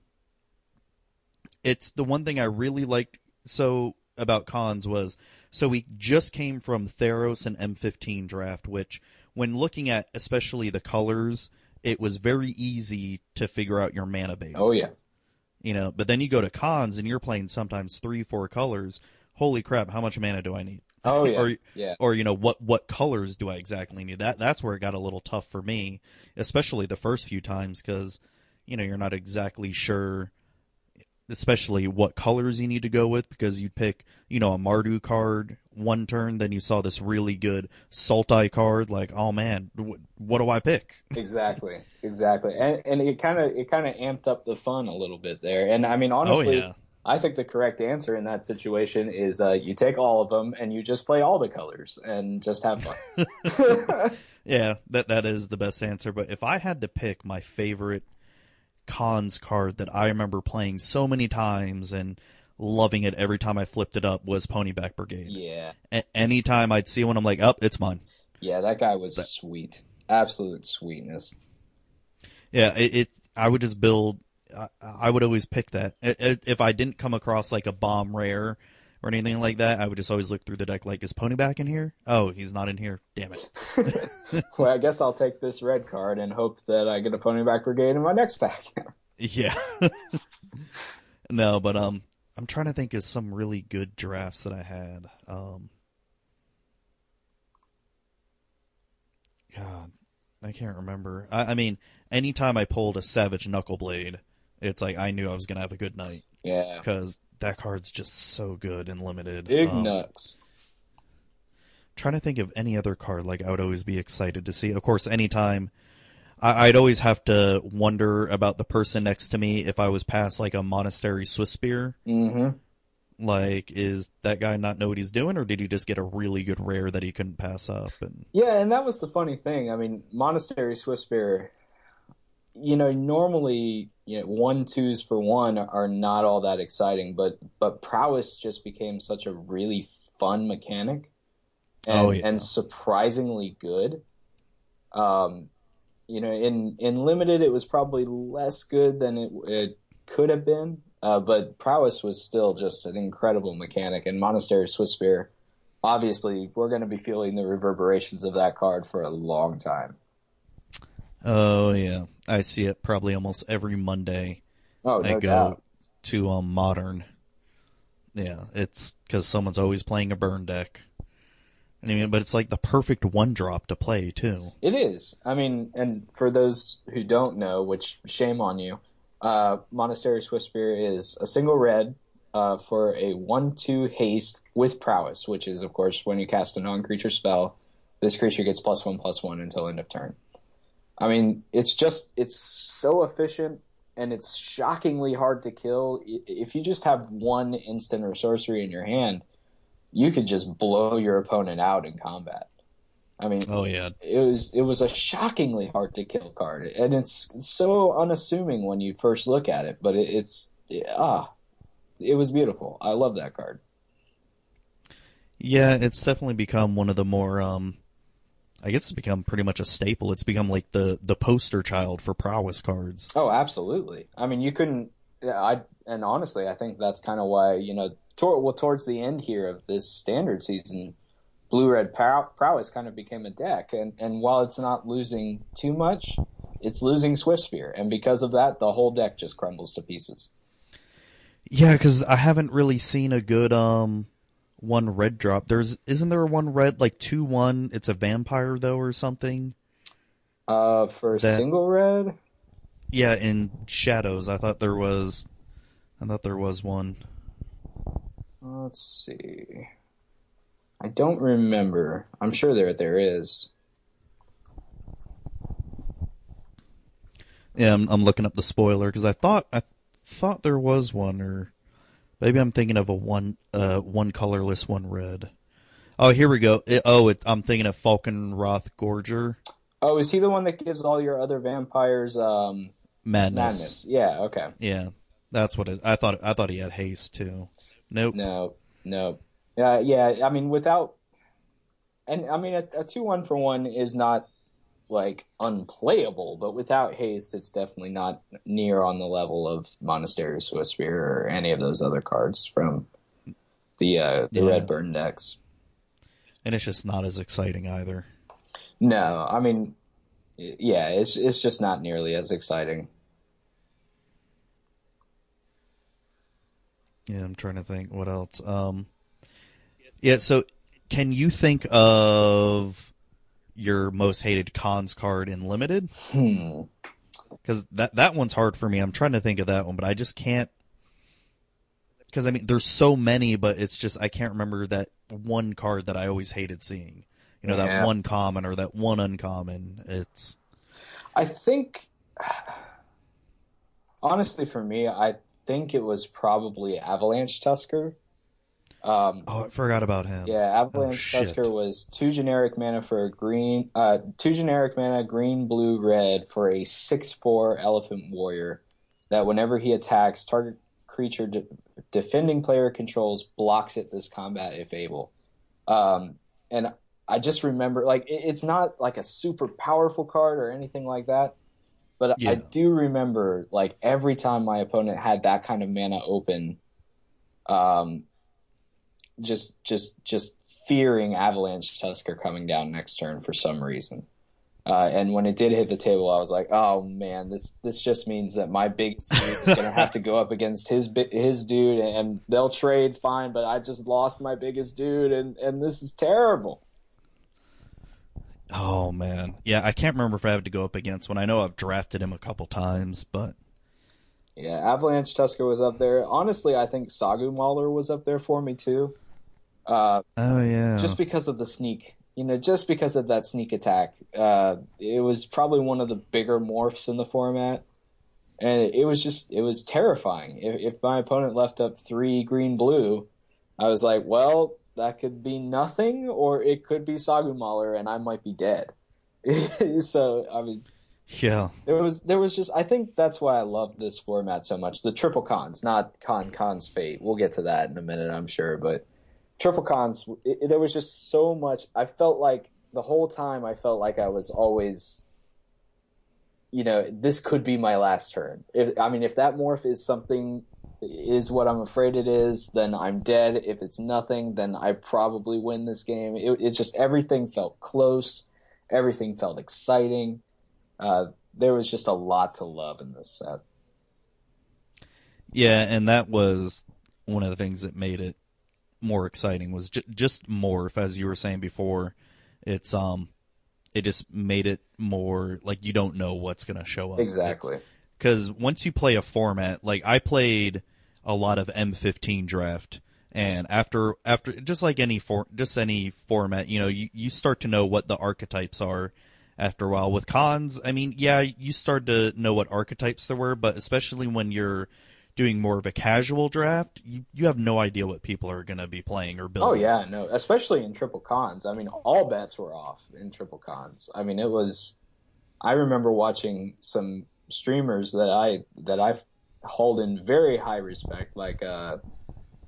it's the one thing I really liked so about Khans was so we just came from Theros and M15 draft, which when looking at especially the colors, it was very easy to figure out your mana base. Oh yeah. You know, but then you go to Khans and you're playing sometimes three, four colors. Holy crap, how much mana do I need? Oh yeah. or yeah. or you know, what what colors do I exactly need? That that's where it got a little tough for me, especially the first few times cuz you know you're not exactly sure especially what colors you need to go with because you pick, you know, a Mardu card one turn, then you saw this really good Sultai card. Like, oh man, what do I pick? exactly, exactly, and and it kind of it kind of amped up the fun a little bit there. And I mean, honestly, oh, yeah. I think the correct answer in that situation is uh, you take all of them and you just play all the colors and just have fun. yeah, that that is the best answer. But if I had to pick my favorite Khans card that I remember playing so many times and loving it every time I flipped it up was Ponyback Brigade. Yeah. A- anytime I'd see one, I'm like, up, oh, it's mine. Yeah, that guy was that- sweet. Absolute sweetness. Yeah, it, it I would just build. I, I would always pick that. if I didn't come across like a bomb rare or anything like that, I would just always look through the deck like, is Ponyback in here? Oh, he's not in here. Damn it. well, I guess I'll take this red card and hope that I get a Ponyback Brigade in my next pack. yeah. no, but um, I'm trying to think of some really good drafts that I had. Um, God, I can't remember. I, I mean, anytime I pulled a Savage Knuckleblade, it's like I knew I was gonna have a good night. Yeah. Because that card's just so good and limited. Big um, nuts. Trying to think of any other card like I would always be excited to see. Of course, anytime I, would always have to wonder about the person next to me if I was past like a monastery Swiftspear. Mm-hmm. Like, is that guy not know what he's doing, or did he just get a really good rare that he couldn't pass up? And yeah, and that was the funny thing. I mean, monastery Swiftspear you know, normally, you know, one twos for one are not all that exciting, but but prowess just became such a really fun mechanic, and, Oh, yeah. and surprisingly good. Um, you know, in in limited, it was probably less good than it it could have been, uh, but prowess was still just an incredible mechanic. And monastery Swiftspear, obviously, we're going to be feeling the reverberations of that card for a long time. Oh yeah, I see it probably almost every Monday. Oh, I no go doubt. to um modern. Yeah, it's because someone's always playing a burn deck. I mean, but it's like the perfect one drop to play too. It is. I mean, and for those who don't know, which shame on you, uh, Monastery Swiftspear is a single red uh, for a 1 2 haste with prowess, which is, of course, when you cast a non creature spell, this creature gets plus 1 plus 1 until end of turn. I mean, it's just, it's so efficient and it's shockingly hard to kill. If you just have one instant or sorcery in your hand, you could just blow your opponent out in combat. I mean, Oh yeah, it was it was a shockingly hard to kill card, and it's so unassuming when you first look at it. But it, it's ah, it was beautiful. I love that card. yeah. It's definitely become one of the more um. I guess it's become pretty much a staple. It's become like the the poster child for prowess cards. Oh, absolutely. I mean, you couldn't. yeah, I and honestly, I think that's kind of why you know, tor- well, towards the end here of this standard season, blue red prow- prowess kind of became a deck, and and while it's not losing too much, it's losing Swift Spear, and because of that, the whole deck just crumbles to pieces. Yeah, because I haven't really seen a good um one red drop. There's isn't there one red like two one? It's a vampire though or something. Uh, for That- single red. Yeah, in shadows. I thought there was. I thought there was one. Let's see. I don't remember. I'm sure there there is. Yeah, I'm, I'm looking up the spoiler because I thought I thought there was one, or maybe I'm thinking of a one uh one colorless, one red. Oh, here we go. It, oh, it, I'm thinking of Falkenrath Gorger Oh, is he the one that gives all your other vampires um, Madness. madness? Yeah. Okay. Yeah, that's what it. I thought. I thought he had haste too. Nope. No. No. Uh, yeah. I mean, without, and I mean, a, a two one for one is not like unplayable, but without haste, it's definitely not near on the level of Monastery Swiftspear or any of those other cards from the uh, the Yeah. red burn decks. And it's just not as exciting either. No, I mean, yeah, it's it's just not nearly as exciting. Yeah, I'm trying to think what else. Um, yeah. So, can you think of your most hated Khans card in limited? Hmm. Because that that one's hard for me. I'm trying to think of that one, but I just can't. Because I mean, there's so many, but it's just I can't remember that one card that I always hated seeing. You know, Yeah. that one common or that one uncommon. It's I think, honestly, for me, I think it was probably Avalanche Tusker. Um, oh, I forgot about him. yeah, Avalanche shit. Tusker was two generic mana for a green, uh, two generic mana, green, blue, red for a six-four Elephant Warrior. That whenever he attacks, target creature de- defending player controls blocks it this combat if able. Um, and I just remember, like, it, it's not like a super powerful card or anything like that, but I do remember, like, every time my opponent had that kind of mana open, um, just, just, just fearing Avalanche Tusker coming down next turn for some reason. Uh, and when it did hit the table, I was like, "Oh man, this this just means that my biggest dude is gonna have to go up against his his dude, and they'll trade fine, but I just lost my biggest dude, and and this is terrible." Oh man, yeah. I can't remember if I have to go up against one. I know I've drafted him a couple times, but Yeah, Avalanche Tusker was up there. Honestly, I think Sagu Mauler was up there for me too. Uh, oh yeah, just because of the sneak, you know, just because of that sneak attack. Uh, it was probably one of the bigger morphs in the format, and it was just it was terrifying. If, if my opponent left up three green blue, I was like, well, that could be nothing, or it could be Sagu Mauler, and I might be dead. so I mean, Yeah. There was there was just I think that's why I love this format so much. The triple Khans, not con Khans fate. We'll get to that in a minute, I'm sure, but triple cons it, it- there was just so much I felt like the whole time I felt like I was always you know, this could be my last turn. If I mean if that morph is something is what I'm afraid it is, then I'm dead. If it's nothing, then I probably win this game. It, it just everything felt close. Everything felt exciting. Uh, there was just a lot to love in this set. Yeah, and that was one of the things that made it more exciting was ju- just morph as you were saying before. It's um it just made it more like you don't know what's going to show up. Exactly. Cuz once you play a format, like I played a lot of M15 draft and after after just like any for just any format, you know, you you start to know what the archetypes are after a while. With Khans, I mean, yeah, you start to know what archetypes there were, but especially when you're doing more of a casual draft, you, you have no idea what people are going to be playing or building. Oh yeah, no, especially in triple Khans. I mean, all bets were off in triple Khans. I mean, it was. I remember watching some streamers that I that I hold in very high respect, like uh,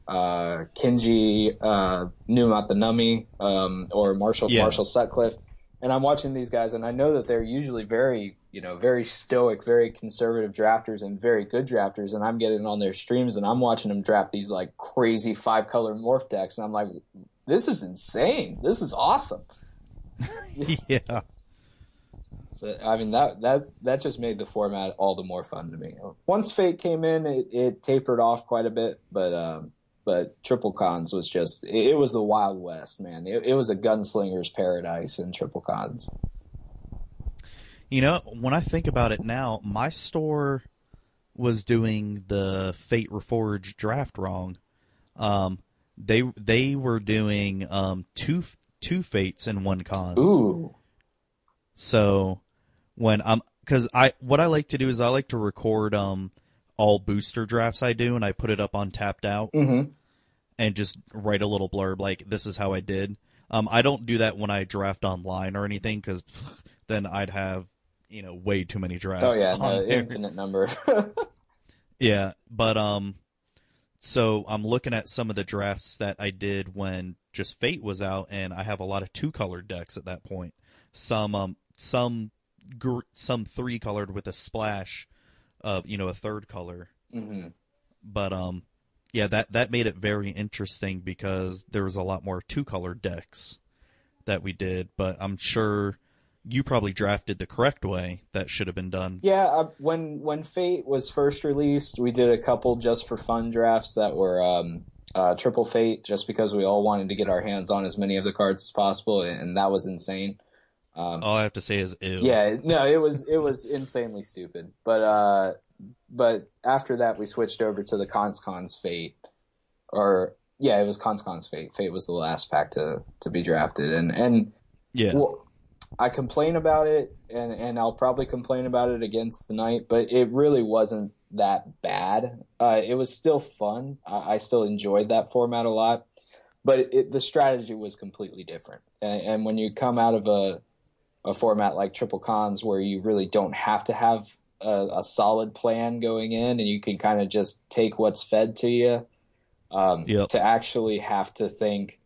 uh, Kenji uh, Numatanami um, or Marshall Yeah. Marshall Sutcliffe, and I'm watching these guys, and I know that they're usually very you know very stoic, very conservative drafters and very good drafters, and I'm getting on their streams and I'm watching them draft these like crazy five color morph decks, and I'm like, this is insane, this is awesome. yeah. So, I mean that that that just made the format all the more fun to me. Once Fate came in, it, it tapered off quite a bit, but um, but Triple Khans was just it, it was the Wild West, man. It, it was a gunslinger's paradise in Triple Khans. You know, when I think about it now, my store was doing the Fate Reforged draft wrong. Um, they they were doing um two two fates and one Khans. Ooh, So when I'm because I what I like to do is I like to record um all booster drafts I do and I put it up on tapped out hmm and just write a little blurb like this is how I did. Um, I don't do that when I draft online or anything because then I'd have you know way too many drafts. oh yeah, on no, infinite number. Yeah, but um, so I'm looking at some of the drafts that I did when just Fate was out, and I have a lot of two colored decks at that point. Some um, some gr- some three colored with a splash of you know a third color. hmm But um, yeah, that that made it very interesting because there was a lot more two colored decks that we did. But I'm sure you probably drafted the correct way that should have been done. Yeah, uh, when when Fate was first released, we did a couple just for fun drafts that were um, uh, triple Fate, just because we all wanted to get our hands on as many of the cards as possible, and that was insane. Um, All I have to say is ew. yeah, no, it was it was insanely stupid. But uh, but after that, we switched over to the Khans Khans Fate, or yeah, it was Khans Khans Fate. Fate was the last pack to to be drafted, and and yeah. well, I complain about it, and and I'll probably complain about it again tonight. But it really wasn't that bad. Uh, it was still fun. I, I still enjoyed that format a lot, but it, the strategy was completely different. And, and when you come out of a a format like Triple Khans, where you really don't have to have a, a solid plan going in, and you can kind of just take what's fed to you, um, Yep. to actually have to think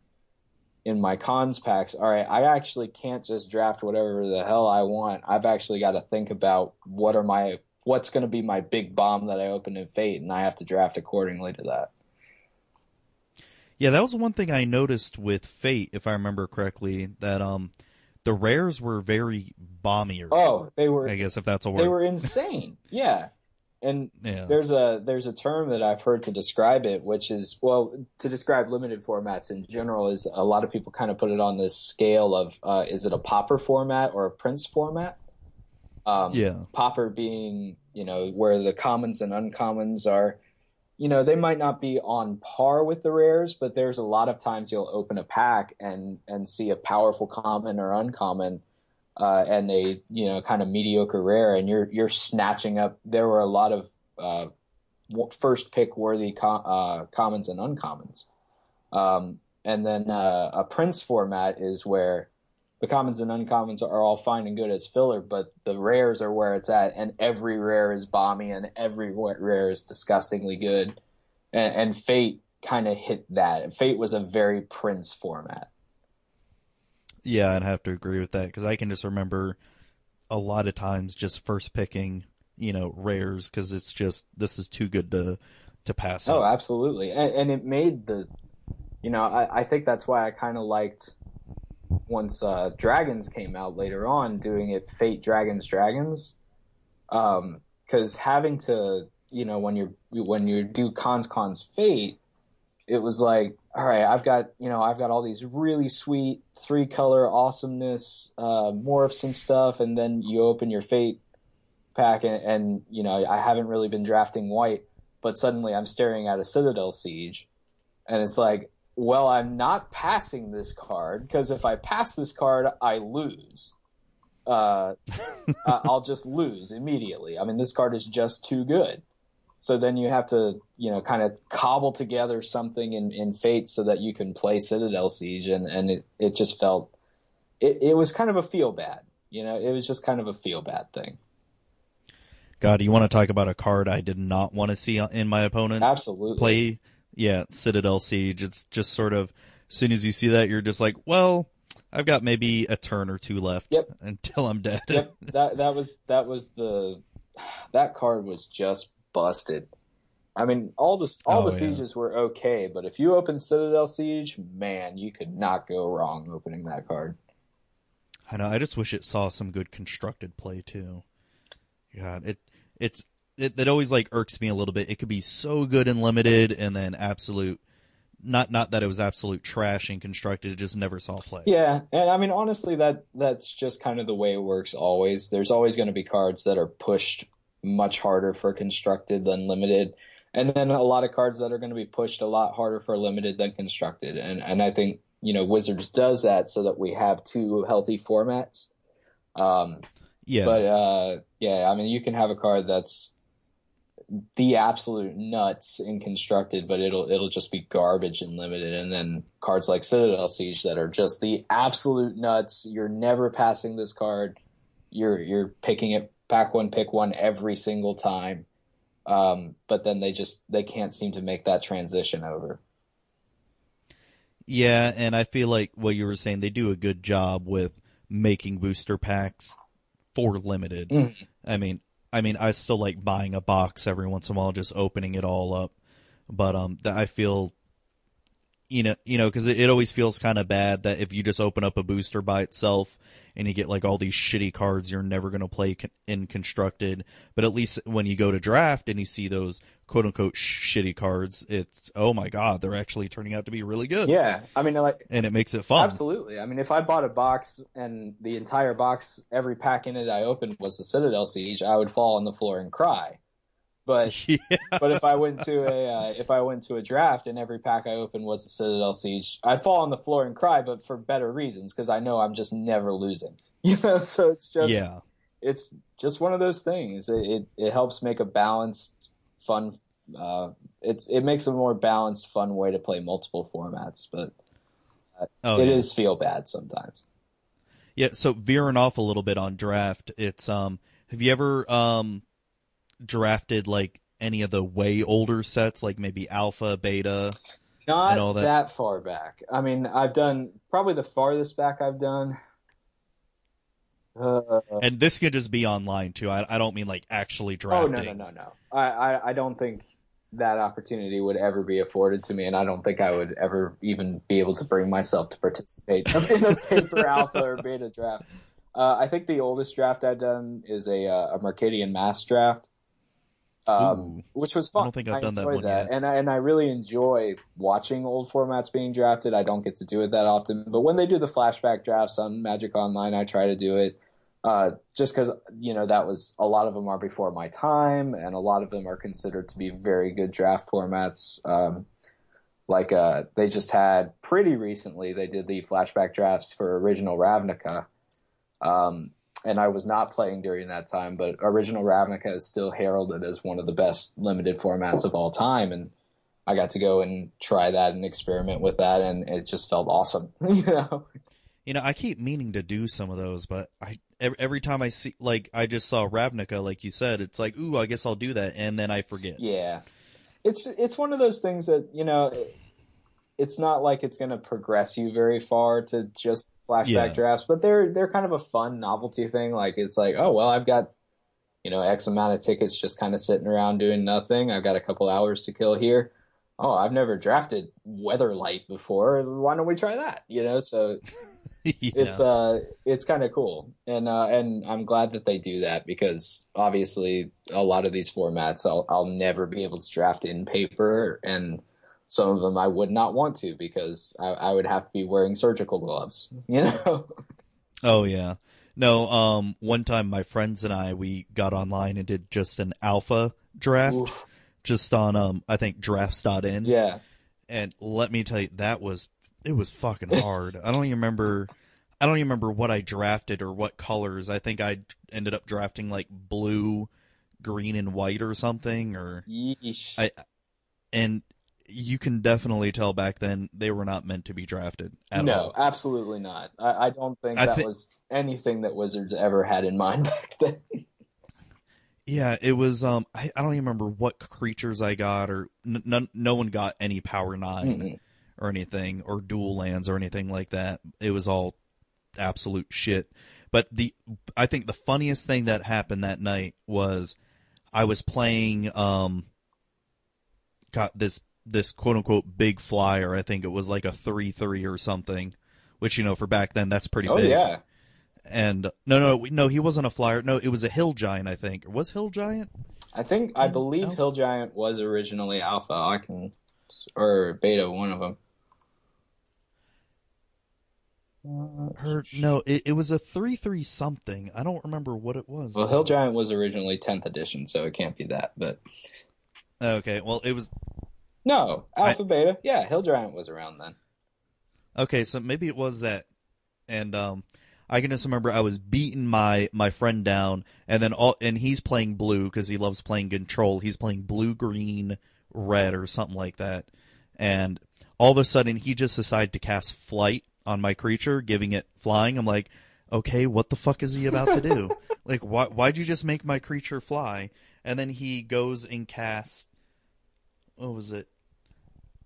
in my Khans packs, all right, I actually can't just draft whatever the hell I want. I've actually got to think about what are my what's going to be my big bomb that I open in Fate, and I have to draft accordingly to that. Yeah, that was one thing I noticed with Fate, if I remember correctly, that um the rares were very bombier. Oh, they were I guess if that's a word. they were insane. yeah. And yeah. there's a there's a term that I've heard to describe it, which is well to describe limited formats in general is a lot of people kind of put it on this scale of uh, is it a popper format or a prince format? Um, Yeah. Popper being you know where the commons and uncommons are, you know they might not be on par with the rares, but there's a lot of times you'll open a pack and and see a powerful common or uncommon uh, and a you know kind of mediocre rare, and you're you're snatching up. There were a lot of uh, first pick worthy com- uh, commons and uncommons, um, and then uh, a prince format is where the commons and uncommons are all fine and good as filler, but the rares are where it's at, and every rare is bomby, and every rare is disgustingly good. And, and Fate kind of hit that. Fate was a very Prince format. Yeah, I'd have to agree with that because I can just remember a lot of times just first picking, you know, rares because it's just this is too good to to pass. Oh, up. absolutely, and, and it made the, you know, I, I think that's why I kind of liked once uh, Dragons came out later on, doing it Fate Dragons Dragons, because um, having to, you know, when you're when you do Khans Khans Fate, it was like, all right, I've got you know I've got all these really sweet three color awesomeness uh, morphs and stuff, and then you open your Fate pack and, and you know I haven't really been drafting white but suddenly I'm staring at a Citadel Siege, and it's like, well, I'm not passing this card because if I pass this card, I lose. Uh, I'll just lose immediately. I mean, this card is just too good. So then you have to, you know, kind of cobble together something in, in Fate so that you can play Citadel Siege, and, and it, it just felt, it, it was kind of a feel bad. You know, it was just kind of a feel bad thing. God, you want to talk about a card I did not want to see in my opponent? Absolutely. Play, yeah, Citadel Siege. It's just sort of, as soon as you see that, you're just like, well, I've got maybe a turn or two left yep. until I'm dead. Yep. That that was that was the that card was just busted. I mean, all the all Oh, the yeah. sieges were okay, but if you open Citadel Siege, man, you could not go wrong opening that card. I know. I just wish it saw some good constructed play too. God, it it's it, it always like irks me a little bit. It could be so good and limited, and then absolute. Not not that it was absolute trash and constructed. It just never saw play. Yeah, and I mean honestly, that that's just kind of the way it works. Always, there's always going to be cards that are pushed much harder for constructed than limited, and then a lot of cards that are going to be pushed a lot harder for limited than constructed. And and I think you know Wizards does that so that we have two healthy formats. Um, Yeah, But uh, yeah, I mean, you can have a card that's the absolute nuts in constructed, but it'll it'll just be garbage in limited, and then cards like Citadel Siege that are just the absolute nuts. You're never passing this card. You're you're picking it pack one, pick one every single time. Um, but then they just they can't seem to make that transition over. Yeah, and I feel like what you were saying, they do a good job with making booster packs for limited. Mhm. I mean, I mean, I still like buying a box every once in a while, just opening it all up. But um, that I feel, you know, you know, because it, it always feels kind of bad that if you just open up a booster by itself and you get like all these shitty cards you're never going to play in constructed. But at least when you go to draft and you see those quote unquote shitty cards, it's oh my god, they're actually turning out to be really good. Yeah, I mean, like and it makes it fun. Absolutely. I mean, if I bought a box and the entire box, every pack in it I opened was the Citadel Siege, I would fall on the floor and cry. But yeah, but if I went to a uh, if I went to a draft and every pack I opened was a Citadel Siege, I'd fall on the floor and cry, but for better reasons because I know I'm just never losing. You know, so it's just yeah. it's just one of those things. It it, it helps make a balanced, fun. Uh, it's it makes a more balanced, fun way to play multiple formats, but Oh, it yeah. is feel bad sometimes. Yeah, so veering off a little bit on draft, it's um have you ever um drafted like any of the way older sets like maybe alpha, beta? Not And all that. that. far back. I mean, I've done probably the farthest back I've done. Uh, And this could just be online too. I I don't mean like actually drafting. oh no no no no! I, I I don't think that opportunity would ever be afforded to me, and I don't think I would ever even be able to bring myself to participate in a paper alpha or beta draft. Uh, I think the oldest draft I've done is a uh, a Mercadian Mass draft, um, which was fun. I don't think I've done that one yet. and I and I really enjoy watching old formats being drafted. I don't get to do it that often, but when they do the flashback drafts on Magic Online, I try to do it. Uh, just because you know that was a lot of them are before my time, and a lot of them are considered to be very good draft formats. Um, like uh, they just had pretty recently, they did the flashback drafts for original Ravnica, um, and I was not playing during that time, but original Ravnica is still heralded as one of the best limited formats of all time, and I got to go and try that and experiment with that, and it just felt awesome, you know. You know, I keep meaning to do some of those, but I every, time I see like I just saw Ravnica, like you said, it's like, ooh, I guess I'll do that, and then I forget. Yeah, it's it's one of those things that you know, it, it's not like it's going to progress you very far to just flashback Yeah. drafts, but they're they're kind of a fun novelty thing. Like it's like, oh well, I've got you know X amount of tickets just kind of sitting around doing nothing. I've got a couple hours to kill here. Oh, I've never drafted Weatherlight before. Why don't we try that? You know, so yeah. it's uh it's kind of cool and uh and i'm glad that they do that because obviously a lot of these formats i'll i'll never be able to draft in paper and some of them i would not want to because i, I would have to be wearing surgical gloves you know Oh yeah. No, um one time my friends and I we got online and did just an alpha draft Oof. just on um I think drafts.in. yeah And let me tell you that was it was fucking hard. I don't even remember I don't even remember what I drafted or what colors. I think I ended up drafting like blue, green and white or something or Yeesh. I and you can definitely tell back then they were not meant to be drafted at no all. absolutely not I, I don't think I that was anything that wizards ever had in mind back then Yeah, it was. Um, I, I don't even remember what creatures I got, or n- none, no one got any power 9 Mm-mm. or anything, or dual lands or anything like that. It was all absolute shit. But the, I think the funniest thing that happened that night was, I was playing, um, got this this quote unquote big flyer. I think it was like a three three or something, which you know for back then that's pretty oh big yeah and no, no, no, he wasn't a flyer. No, it was a hill giant. I think was hill giant. I think I believe Alpha? Hill Giant was originally Alpha. I can or Beta, one of them. Uh, her no, it, it was a three three something. I don't remember what it was. Well, Hill Giant was originally 10th edition, so it can't be that. But Okay, well it was no, Alpha Beta. Yeah, Hill Giant was around then. okay. So maybe it was that, and um, I can just remember I was beating my my friend down, and then all and he's playing blue because he loves playing control. He's playing blue, green, red, or something like that, and all of a sudden he just decided to cast flight on my creature, giving it flying. I'm like, okay, what the fuck is he about to do? like, why why'd you just make my creature fly? And then he goes and casts. What was it?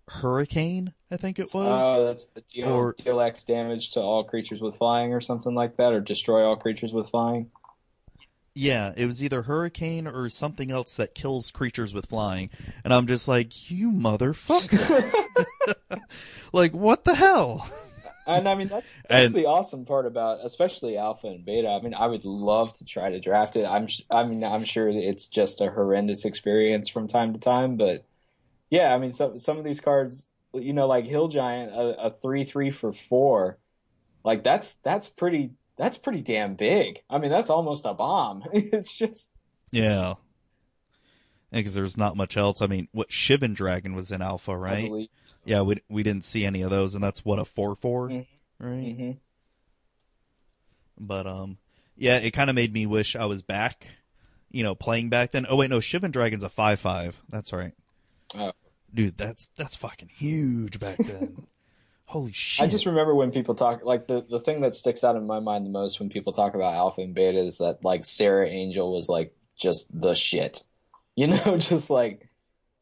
Hurricane, I think it was. Oh, that's the deal, Or- deal X damage to all creatures with flying or something like that, or destroy all creatures with flying. Yeah, it was either hurricane or something else that kills creatures with flying, and I'm just like, you motherfucker! like, what the hell? And I mean, that's that's And- the awesome part about, especially Alpha and Beta. I mean, I would love to try to draft it. I'm, I mean, I'm sure it's just a horrendous experience from time to time, but yeah, I mean, some some of these cards, you know, like Hill Giant, a, a three three for four, like that's that's pretty that's pretty damn big. I mean, that's almost a bomb. it's just Yeah, because there's not much else. I mean, what Shivan Dragon was in Alpha, right? believe. Yeah, we we didn't see any of those, and that's what a four four, Mhm. right? hmm But um, yeah, it kind of made me wish I was back, you know, playing back then. Oh wait, no, Shivan Dragon's a five five. That's right. Oh. Dude, that's that's fucking huge back then. Holy shit! I just remember when people talk like the the thing that sticks out in my mind the most when people talk about alpha and beta is that like Serra Angel was like just the shit. You know, just like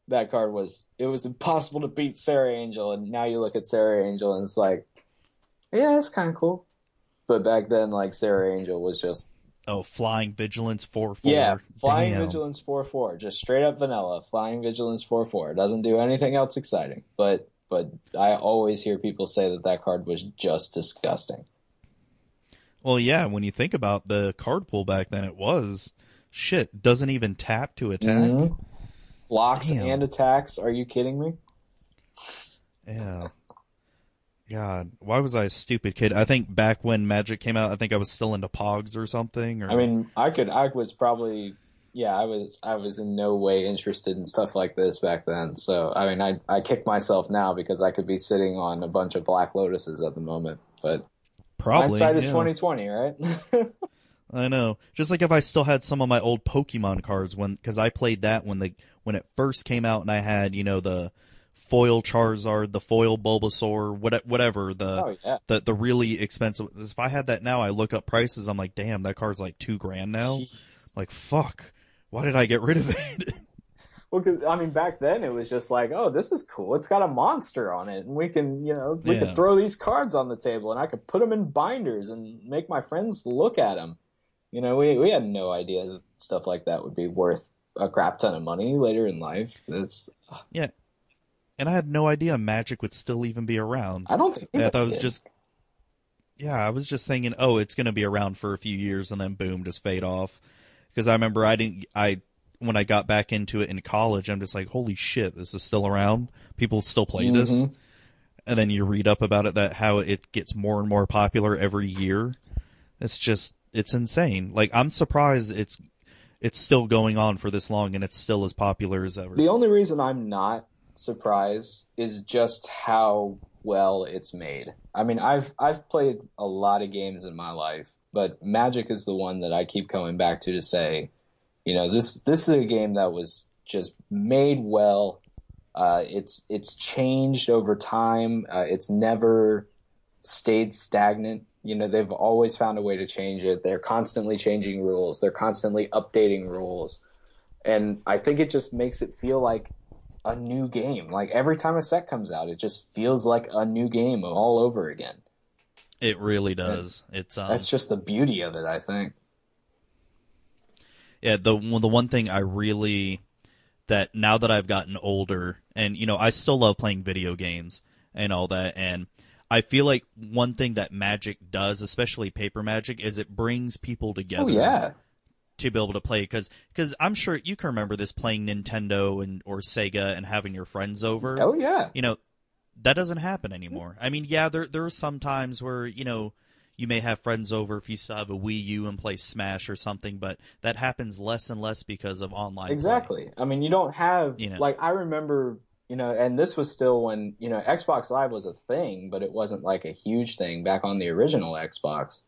that card was it was impossible to beat Serra Angel and now you look at Serra Angel and it's like yeah, it's kind of cool. But back then like Serra Angel was just oh, flying vigilance four four. yeah, flying Damn. vigilance 4/4, just straight up vanilla, flying vigilance 4/4. Doesn't do anything else exciting. But but I always hear people say that that card was just disgusting. Well, yeah, when you think about the card pool back then, it was shit. Doesn't even tap to attack. Mhm. Blocks Damn. and attacks. Are you kidding me? Yeah. God, why was I a stupid kid? I think back when Magic came out, I think I was still into Pogs or something. Or I mean, I could. I was probably. Yeah, I was. I was in no way interested in stuff like this back then. So I mean, I I kick myself now because I could be sitting on a bunch of Black Lotuses at the moment. But probably. hindsight is yeah. twenty twenty, right? I know. Just like if I still had some of my old Pokemon cards when, because I played that when the when it first came out, and I had you know the foil Charizard, the foil Bulbasaur, what, whatever the Oh yeah. the the really expensive. If I had that now, I look up prices. I'm like, damn, that card's like two grand now. Jeez. Like, fuck, why did I get rid of it? Well, 'cause, I mean, back then it was just like, oh, this is cool. It's got a monster on it, and we can, you know, we Yeah. could throw these cards on the table, and I could put them in binders and make my friends look at them. You know, we we had no idea that stuff like that would be worth a crap ton of money later in life. It's yeah, and I had no idea Magic would still even be around. I don't think I thought it was did. just. Yeah, I was just thinking, oh, it's going to be around for a few years and then boom, just fade off. Because I remember I didn't, I when I got back into it in college, I'm just like, holy shit, this is still around. People still play this. Mhm. And then you read up about it that how it gets more and more popular every year. It's just, it's insane. Like I'm surprised it's, it's still going on for this long and it's still as popular as ever. The only reason I'm not surprised is just how well it's made. I mean, I've I've played a lot of games in my life, but Magic is the one that I keep coming back to to say, you know, this this is a game that was just made well. Uh, it's it's changed over time. Uh, it's never stayed stagnant. You know, they've always found a way to change it. They're constantly changing rules. They're constantly updating rules and I think it just makes it feel like a new game. Like every time a set comes out, it just feels like a new game all over again. It really does. It's, um, That's just the beauty of it, I think. Yeah, the the one thing I really that now that I've gotten older and you know I still love playing video games and all that and I feel like one thing that Magic does, especially paper Magic, is it brings people together Oh yeah, to be able to play because because I'm sure you can remember this playing Nintendo and or Sega and having your friends over. oh yeah. You know that doesn't happen anymore. I mean, yeah, there there are some times where you know you may have friends over if you still have a Wii U and play Smash or something, but that happens less and less because of online. play. Exactly. I mean, you don't have You know. like I remember, you know, and this was still when you know Xbox Live was a thing, but it wasn't like a huge thing back on the original Xbox.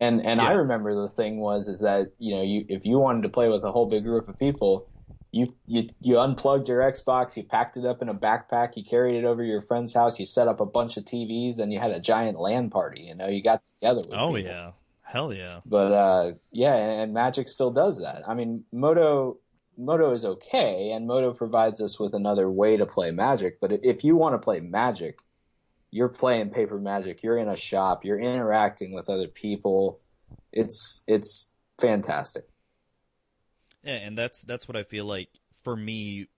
And and I remember the thing was is that you know you if you wanted to play with a whole big group of people, you you you unplugged your Xbox, you packed it up in a backpack, you carried it over to your friend's house, you set up a bunch of TVs, and you had a giant LAN party. You know, you got together. With Oh people. yeah, hell yeah. But uh, yeah, and, and Magic still does that. I mean, Modo Modo is okay, and Modo provides us with another way to play Magic. But if you want to play Magic, you're playing paper Magic. You're in a shop. You're interacting with other people. It's it's fantastic. Yeah, and that's that's what I feel like for me.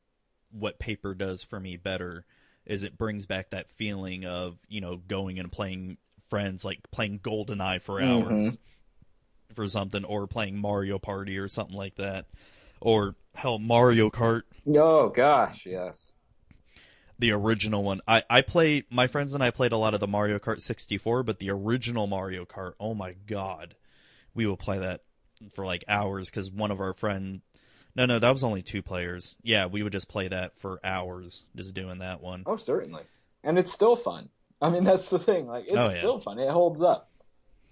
What paper does for me better is it brings back that feeling of you know going and playing friends like playing GoldenEye for mm-hmm. hours for something, or playing Mario Party or something like that, or hell Mario Kart. Oh gosh, yes. The original one. I I play my friends and I played a lot of the Mario Kart 64, but the original Mario Kart, oh my god. We will play that for like hours cuz one of our friend No, no, that was only two players. Yeah, we would just play that for hours just doing that one. Oh, certainly. And it's still fun. I mean, that's the thing. Like, it's Oh, yeah. still fun. It holds up.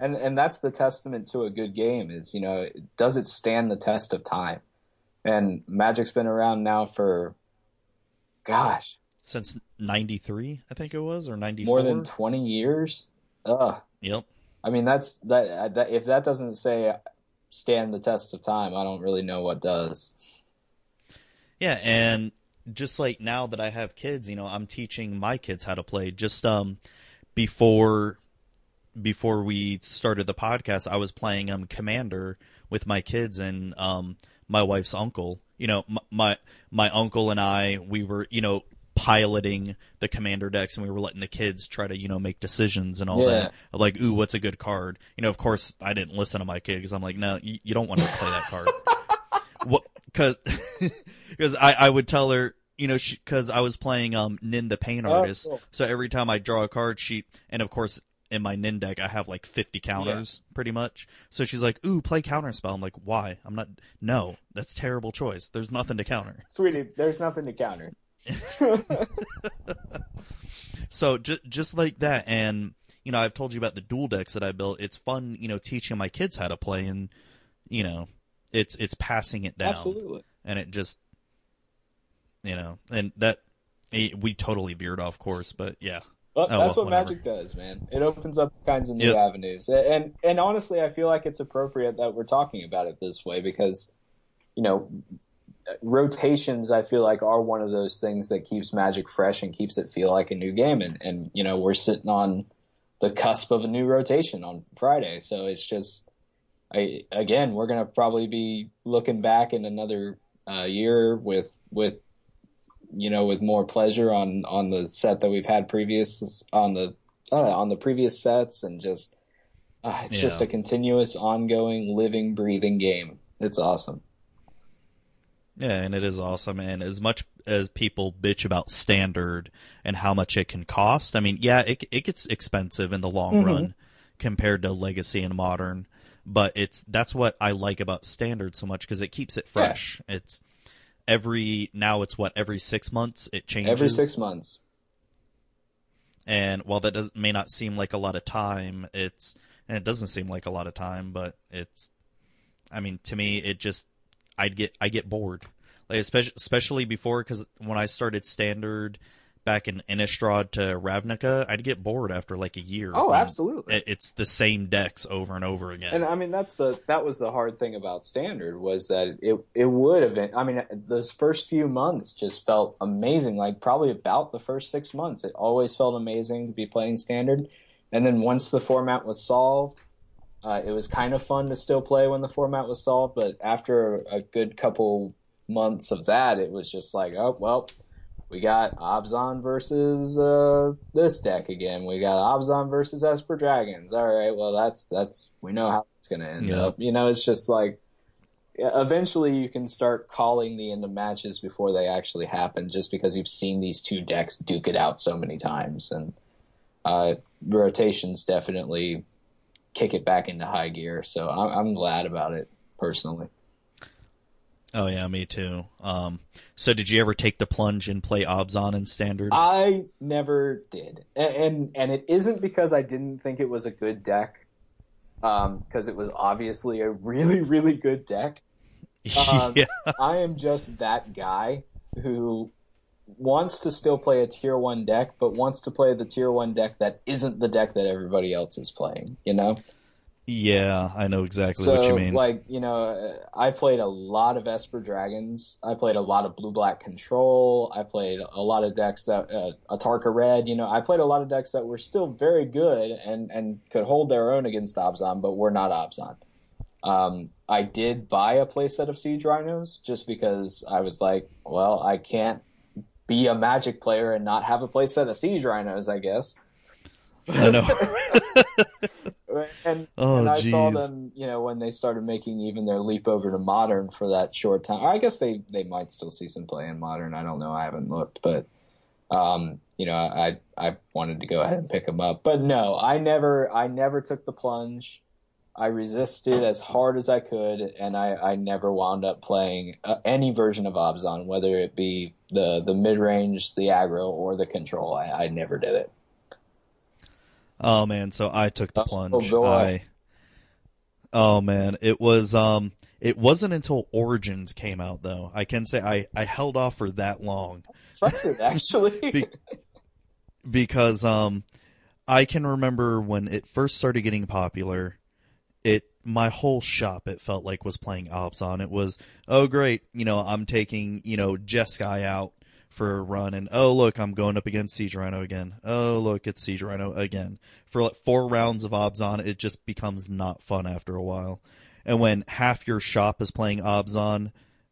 And and that's the testament to a good game is, you know, does it stand the test of time? And Magic's been around now for gosh, Since 93, I think it was or 94. more than 20 years. Ugh. Yep. I mean, that's that, that if that doesn't say stand the test of time, I don't really know what does. Yeah, and just like now that I have kids, you know, I'm teaching my kids how to play. Just um before before we started the podcast, I was playing um Commander with my kids and um my wife's uncle. You know, my my uncle and I, we were, you know, piloting the commander decks and we were letting the kids try to, you know, make decisions and all Yeah. that. Like, ooh, what's a good card? You know, of course, I didn't listen to my kid because I'm like, no, you, you don't want to play that card. what because because I, I would tell her you know because I was playing um Nin the Pain Oh, Artist cool. so every time I draw a card she and of course in my Nin deck I have like 50 counters pretty much so she's like ooh play counter spell I'm like why I'm not no that's a terrible choice there's nothing to counter Sweetie, there's nothing to counter. so just just like that and you know I've told you about the dual decks that I built it's fun you know teaching my kids how to play and you know it's it's passing it down Absolutely. and it just you know and that we totally veered off course, but yeah. Well, oh, that's well, what whatever. Magic does, man. It opens up kinds of new yep. avenues, and and honestly, I feel like it's appropriate that we're talking about it this way because, you know, rotations. I feel like are one of those things that keeps Magic fresh and keeps it feel like a new game, and and you know we're sitting on the cusp of a new rotation on Friday, so it's just, I again, we're gonna probably be looking back in another uh, year with with you know, with more pleasure on on the set that we've had previous on the uh, on the previous sets, and just uh, it's yeah. just a continuous, ongoing, living, breathing game. It's awesome. Yeah, and it is awesome. And as much as people bitch about standard and how much it can cost, I mean, yeah, it it gets expensive in the long mm-hmm. run compared to legacy and modern. But it's that's what I like about standard so much because it keeps it fresh. Yeah. It's every now it's what every six months it changes. Every six months. And while that does may not seem like a lot of time, it's and it doesn't seem like a lot of time, but it's. I mean, to me, it just I'd get I get bored, like especially especially before because when I started standard back in Innistrad to Ravnica, I'd get bored after like a year. Oh, absolutely. It's the same decks over and over again. And I mean, that's the that was the hard thing about standard was that it it would have. been. I mean, those first few months just felt amazing. Like probably about the first six months, it always felt amazing to be playing standard. And then once the format was solved, uh, it was kind of fun to still play when the format was solved. But after a good couple months of that, it was just like, oh well we got Abzan versus uh, this deck again. We got Abzan versus Esper Dragons. All right, well that's that's we know how it's going to end yep. up. You know, it's just like eventually you can start calling the end of matches before they actually happen, just because you've seen these two decks duke it out so many times, and uh, rotations definitely kick it back into high gear. So I'm, I'm glad about it personally. Oh yeah, me too. Um, so did you ever take the plunge and play Abzan in standard? I never did, and and, and it isn't because I didn't think it was a good deck, because um, it was obviously a really really good deck. Um, yeah. I am just that guy who wants to still play a tier one deck, but wants to play the tier one deck that isn't the deck that everybody else is playing. You know. Yeah, I know exactly so, what you mean. Like, you know, I played a lot of Esper Dragons. I played a lot of Blue Black Control. I played a lot of decks that uh, Atarka Red. You know, I played a lot of decks that were still very good and and could hold their own against Abzan, but were not Abzan. Um, I did buy a playset of Siege Rhinos just because I was like, well, I can't be a Magic player and not have a playset of Siege Rhinos, I guess. I know. and, oh, and I geez. saw them, you know, when they started making even their leap over to modern for that short time. I guess they they might still see some play in modern. I don't know. I haven't looked, but um, you know, I I wanted to go ahead and pick them up, but no, I never I never took the plunge. I resisted as hard as I could, and I, I never wound up playing uh, any version of Abzan, whether it be the the mid range, the aggro, or the control. I, I never did it. Oh man, so I took the oh, plunge. Oh, I, oh man, it was um it wasn't until Origins came out though. I can say I I held off for that long. Impressive, actually. Be, because um I can remember when it first started getting popular, it my whole shop it felt like was playing Abzan. It was oh great, you know I'm taking you know Jeskai out for a run, and oh look, I'm going up against Siege Rhino again. Oh look, it's Siege Rhino again. For like four rounds of Abzan, it just becomes not fun after a while. And when half your shop is playing Abzan,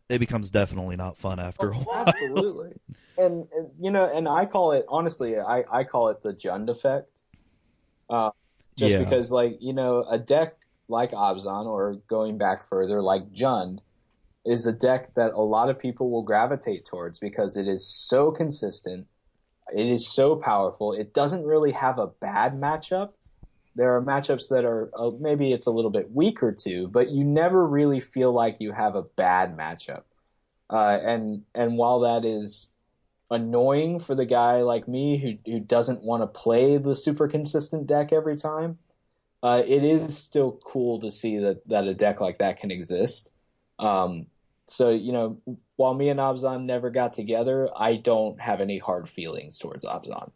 it becomes definitely not fun after oh, a while. Absolutely. And, and, you know, and I call it honestly, I I call it the Jund effect. Uh, just yeah. because, like you know, a deck like Abzan, or going back further, like Jund is a deck that a lot of people will gravitate towards because it is so consistent. It is so powerful. It doesn't really have a bad matchup. There are matchups that are uh, maybe it's a little bit weaker too, but you never really feel like you have a bad matchup. Uh, and and while that is annoying for the guy like me who who doesn't want to play the super consistent deck every time, uh, it is still cool to see that that a deck like that can exist. Um, so you know, while me and Abzan never got together, I don't have any hard feelings towards Abzan.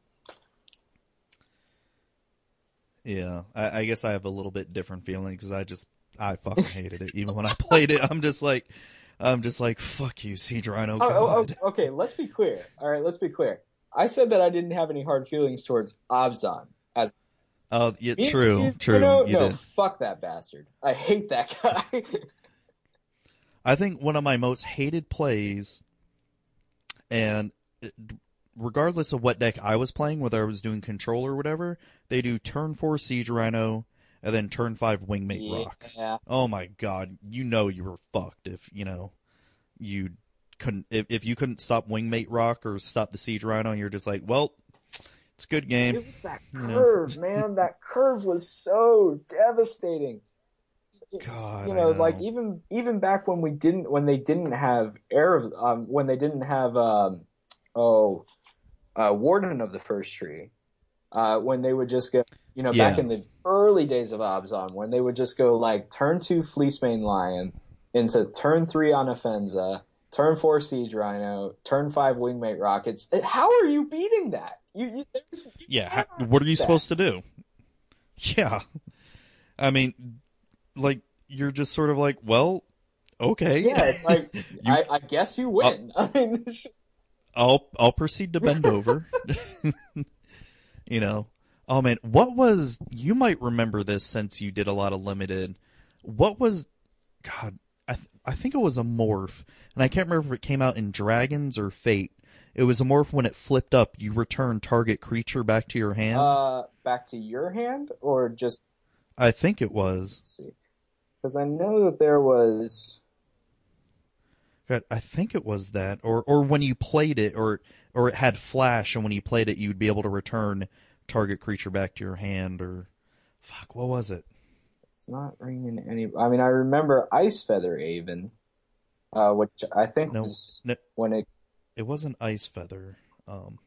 Yeah, I, I guess I have a little bit different feeling because I just I fucking hated it. Even when I played it, I'm just like, I'm just like, fuck you, Siege Rhino. Oh, oh, oh, okay, let's be clear. All right, let's be clear. I said that I didn't have any hard feelings towards Abzan as Oh, yeah, me true, true. You no, did. fuck that bastard. I hate that guy. I think one of my most hated plays, and it- regardless of what deck I was playing, whether I was doing control or whatever, they do turn four Siege Rhino and then turn five Wingmate Roc. Oh my god, you know you were fucked if you know you couldn't if, if you couldn't stop Wingmate Roc or stop the Siege Rhino, and you're just like, well, it's a good game. It was that You know. curve, man. That curve was so devastating. It's, God, you know, know. like even even back when we didn't when they didn't have air um when they didn't have um oh uh warden of the first tree uh when they would just go you know back in the early days of Abzan when they would just go like turn two Fleecemane Lion into turn three Anafenza turn four Siege Rhino turn five Wingmate Rockets how are you beating that you, you, there's, you Yeah, what are you that. supposed to do? Yeah, I mean, like you're just sort of like, well, okay, Yeah, it's like You- I, I guess you win. I mean, I'll I'll proceed to bend over. you know. Oh man, what was you might remember this since you did a lot of limited. What was god, I th- I think it was a morph. And I can't remember if it came out in Dragons or Fate. It was a morph when it flipped up, you return target creature back to your hand. uh, back to your hand or just I think it was. let's see, because I know that there was. God, I think it was that, or or when you played it, or or it had flash, and when you played it, you'd be able to return target creature back to your hand, or fuck, what was it? It's not ringing any. I mean, I remember Icefeather Aven, uh, which I think No, was no, when it. It wasn't icefeather. Um,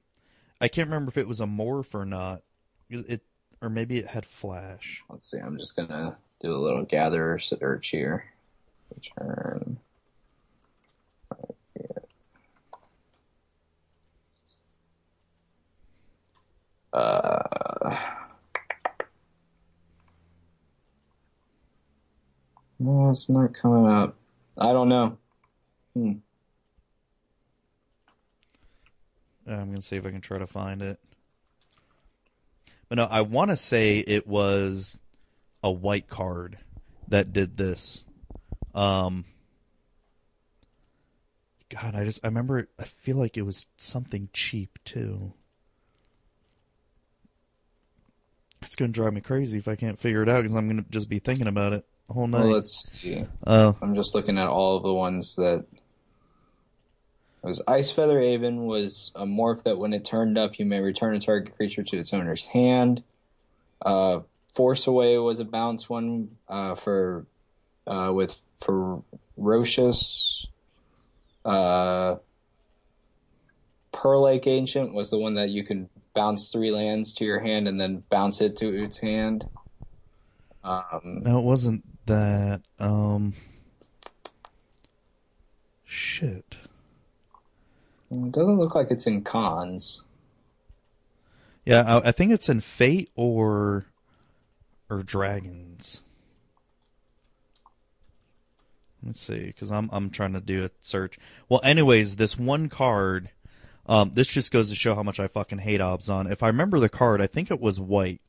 I can't remember if it was a morph or not. It or maybe it had flash. Let's see. I'm just gonna do a little gather search here. Return. Uh, no, it's not coming up. I don't know. Hmm. Uh, I'm gonna see if I can try to find it. But no, I want to say it was a white card that did this. Um, God, I just I remember. it- I feel like it was something cheap too. It's gonna drive me crazy if I can't figure it out because I'm gonna just be thinking about it the whole Well, night. let's see. Oh, I'm just looking at all of the ones that. It was Icefeather Aven was a morph that when it turned up, you may return a target creature to its owner's hand. Uh, Force Away was a bounce one uh, for uh, with Ferocious. Uh, Lake Ancient was the one that you could bounce three lands to your hand and then bounce it to its hand. Um, no, it wasn't that. Um, shit. It doesn't look like it's in Khans. Yeah, I, I think it's in Fate or or Dragons. Let's see, because I'm I'm trying to do a search. Well, anyways, this one card, um, this just goes to show how much I fucking hate Abzan. If I remember the card, I think it was white,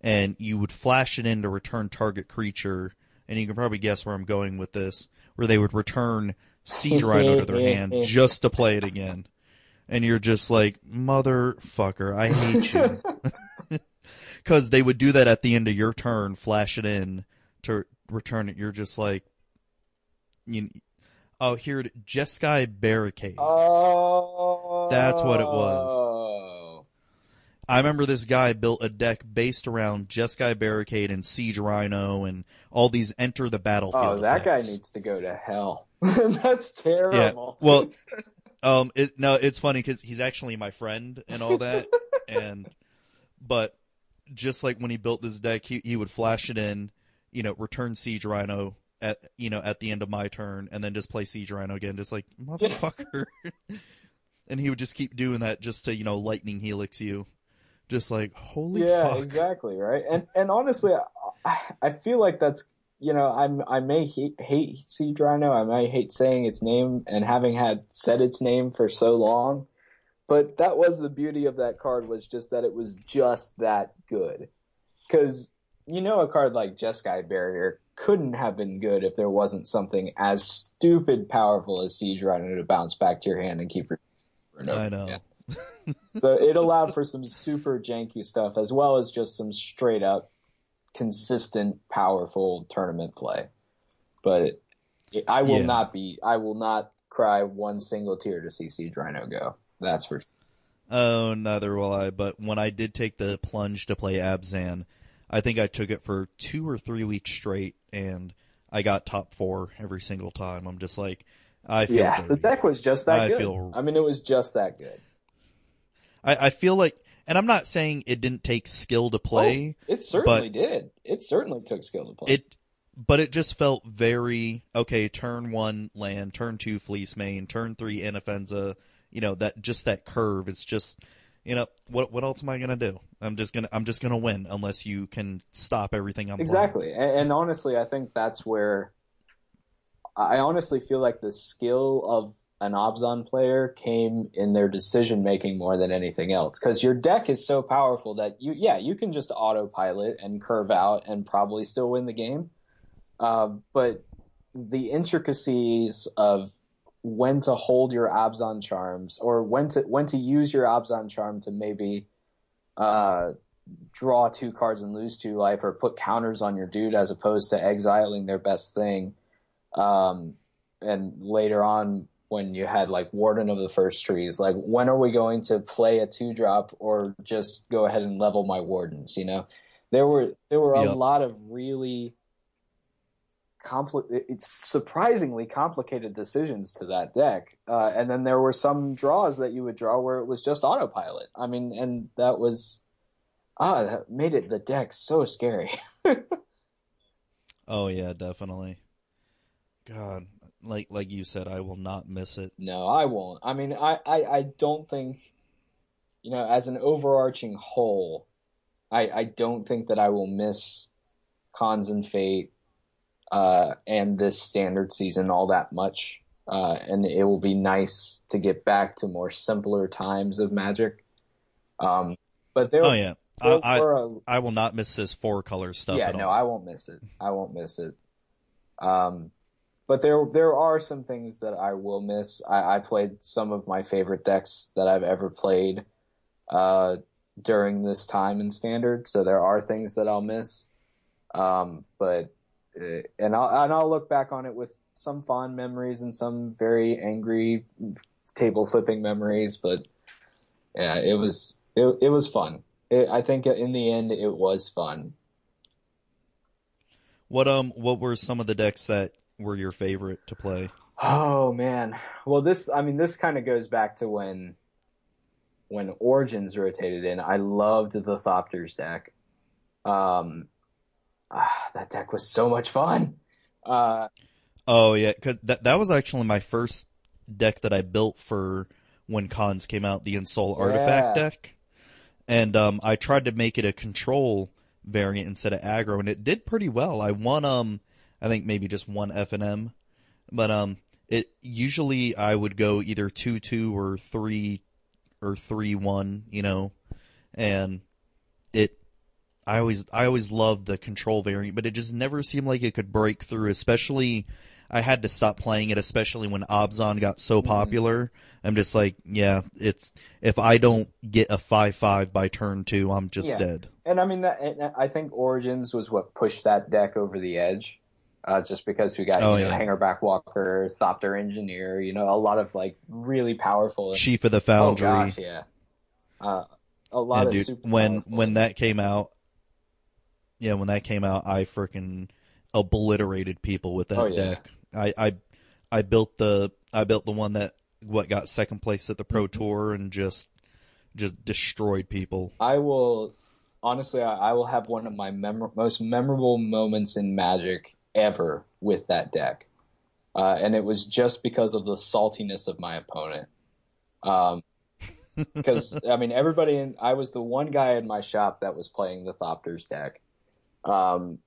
and you would flash it in to return target creature, and you can probably guess where I'm going with this, where they would return Siege Rhino to their hand just to play it again, and you're just like, motherfucker, I hate you. Because they would do that at the end of your turn, flash it in to return it. You're just like, you. Oh, here, Jeskai Barricade. Oh, That's what it was. I remember this guy built a deck based around Jeskai Barricade and Siege Rhino and all these enter the battlefield. Oh, that guy needs to go to hell. That's terrible. Yeah. Well, um, it, no, it's funny because he's actually my friend and all that, and but just like when he built this deck, he he would flash it in, you know, return Siege Rhino, at you know at the end of my turn, and then just play Siege Rhino again, just like motherfucker. and he would just keep doing that just to you know lightning helix you, just like holy yeah, fuck. exactly, right. And and honestly, I, I feel like that's you know I'm I may hate, hate Siege Rhino, I may hate saying its name and having had said its name for so long, but that was the beauty of that card was just that it was just that good, because you know a card like Jeskai Barrier couldn't have been good if there wasn't something as stupid powerful as Siege Rhino to bounce back to your hand and keep your. I know. Yeah. so it allowed for some super janky stuff as well as just some straight up consistent powerful tournament play. But it, it, I will Yeah. not be I will not cry one single tear to see Siege Rhino go. That's for sure. Oh, neither will I. But when I did take the plunge to play Abzan, I think I took it for two or three weeks straight, and I got top four every single time. I'm just like, I feel Yeah, dirty. the deck was just that I good. feel- I mean it was just that good. I, I feel like, and I'm not saying it didn't take skill to oh, play. Oh, it certainly did. It certainly took skill to play. It, but it just felt very okay. Turn one land, turn two Fleecemane, turn three Anafenza. You know that just that curve. It's just, you know, what what else am I gonna do? I'm just gonna I'm just gonna win unless you can stop everything I'm. Exactly. And, and honestly, I think that's where I honestly feel like the skill of an Abzan player came in their decision making more than anything else. Because your deck is so powerful that you, yeah, you can just autopilot and curve out and probably still win the game. Uh, but the intricacies of when to hold your Abzan charms or when to when to use your Abzan charm to maybe uh, draw two cards and lose two life or put counters on your dude as opposed to exiling their best thing. Um, and later on, when you had like Warden of the First Trees, like when are we going to play a two drop or just go ahead and level my wardens? You know, there were there were a lot of really compli- it's surprisingly complicated decisions to that deck. Uh, and then there were some draws that you would draw where it was just autopilot. I mean, and that was ah, that made it the deck so scary. Oh yeah, definitely. God, like like you said, I will not miss it. no, I won't. I mean, I, I, I don't think, you know, as an overarching whole, I, I don't think that I will miss Khans and Fate uh, and this standard season all that much. Uh, and it will be nice to get back to more simpler times of Magic. Um, but there, Oh yeah, I there I, a, I will not miss this four color stuff yeah, no, all. I won't miss it. I won't miss it. Um, but there there are some things that I will miss. I, I played some of my favorite decks that I've ever played uh, during this time in standard, so there are things that I'll miss. Um, but uh, and I'll and I'll look back on it with some fond memories and some very angry table flipping memories. But yeah, it was it, it was fun. It, I think in the end it was fun. What um what were some of the decks that were your favorite to play? Oh man. Well, this I mean this kind of goes back to when when Origins rotated in. I loved the Thopters deck. Um ah, that deck was so much fun. Uh Oh yeah, cuz that that was actually my first deck that I built for when Khans came out, the Ensoul Artifact Yeah. deck. And um I tried to make it a control variant instead of aggro and it did pretty well. I won um I think maybe just one F and M. But um it usually I would go either 2-2 or 3 or 3-1, you know. And it I always I always loved the control variant, but it just never seemed like it could break through. Especially, I had to stop playing it, especially when Abzan got so popular. I'm just like, yeah, it's if I don't get a five five by turn two, I'm just Yeah. dead. and I mean that and I think Origins was what pushed that deck over the edge. Uh, just because we got Oh, you know, yeah. Hangerback Walker, Thopter Engineer, you know, a lot of like really powerful Chief of the Foundry. Oh gosh, yeah. Uh, a lot Yeah, of dude, super when when that came out, yeah, when that came out, I freaking obliterated people with that Oh, yeah. deck. I, I I built the I built the one that what got second place at the Pro Mm-hmm. Tour and just just destroyed people. I will honestly, I, I will have one of my mem- most memorable moments in Magic ever with that deck. Uh, and it was just because of the saltiness of my opponent. Um, because I mean, everybody in I was the one guy in my shop that was playing the Thopters deck. Um,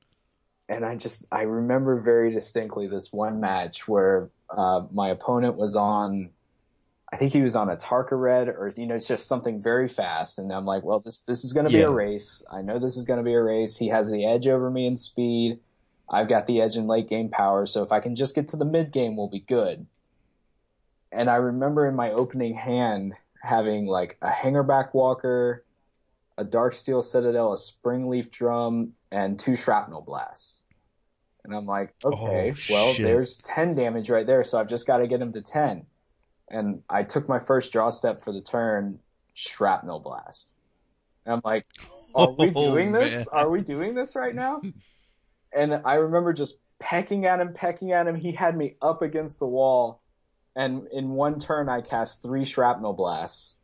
and I just I remember very distinctly this one match where uh, my opponent was on I think he was on Atarka red or you know it's just something very fast and I'm like well this this is going to be Yeah. a race I know this is going to be a race he has the edge over me in speed I've got the edge in late game power so if I can just get to the mid game we'll be good and I remember in my opening hand having like a hangerback walker a darksteel citadel a springleaf drum and two shrapnel blasts and I'm like oh, okay Oh, well shit. there's 10 damage right there so I've just got to get him to 10 and I took my first draw step for the turn, shrapnel blast. And I'm like, are we Oh, doing this? man. Are we doing this right now? And I remember just pecking at him, pecking at him. He had me up against the wall, and in one turn, I cast three shrapnel blasts.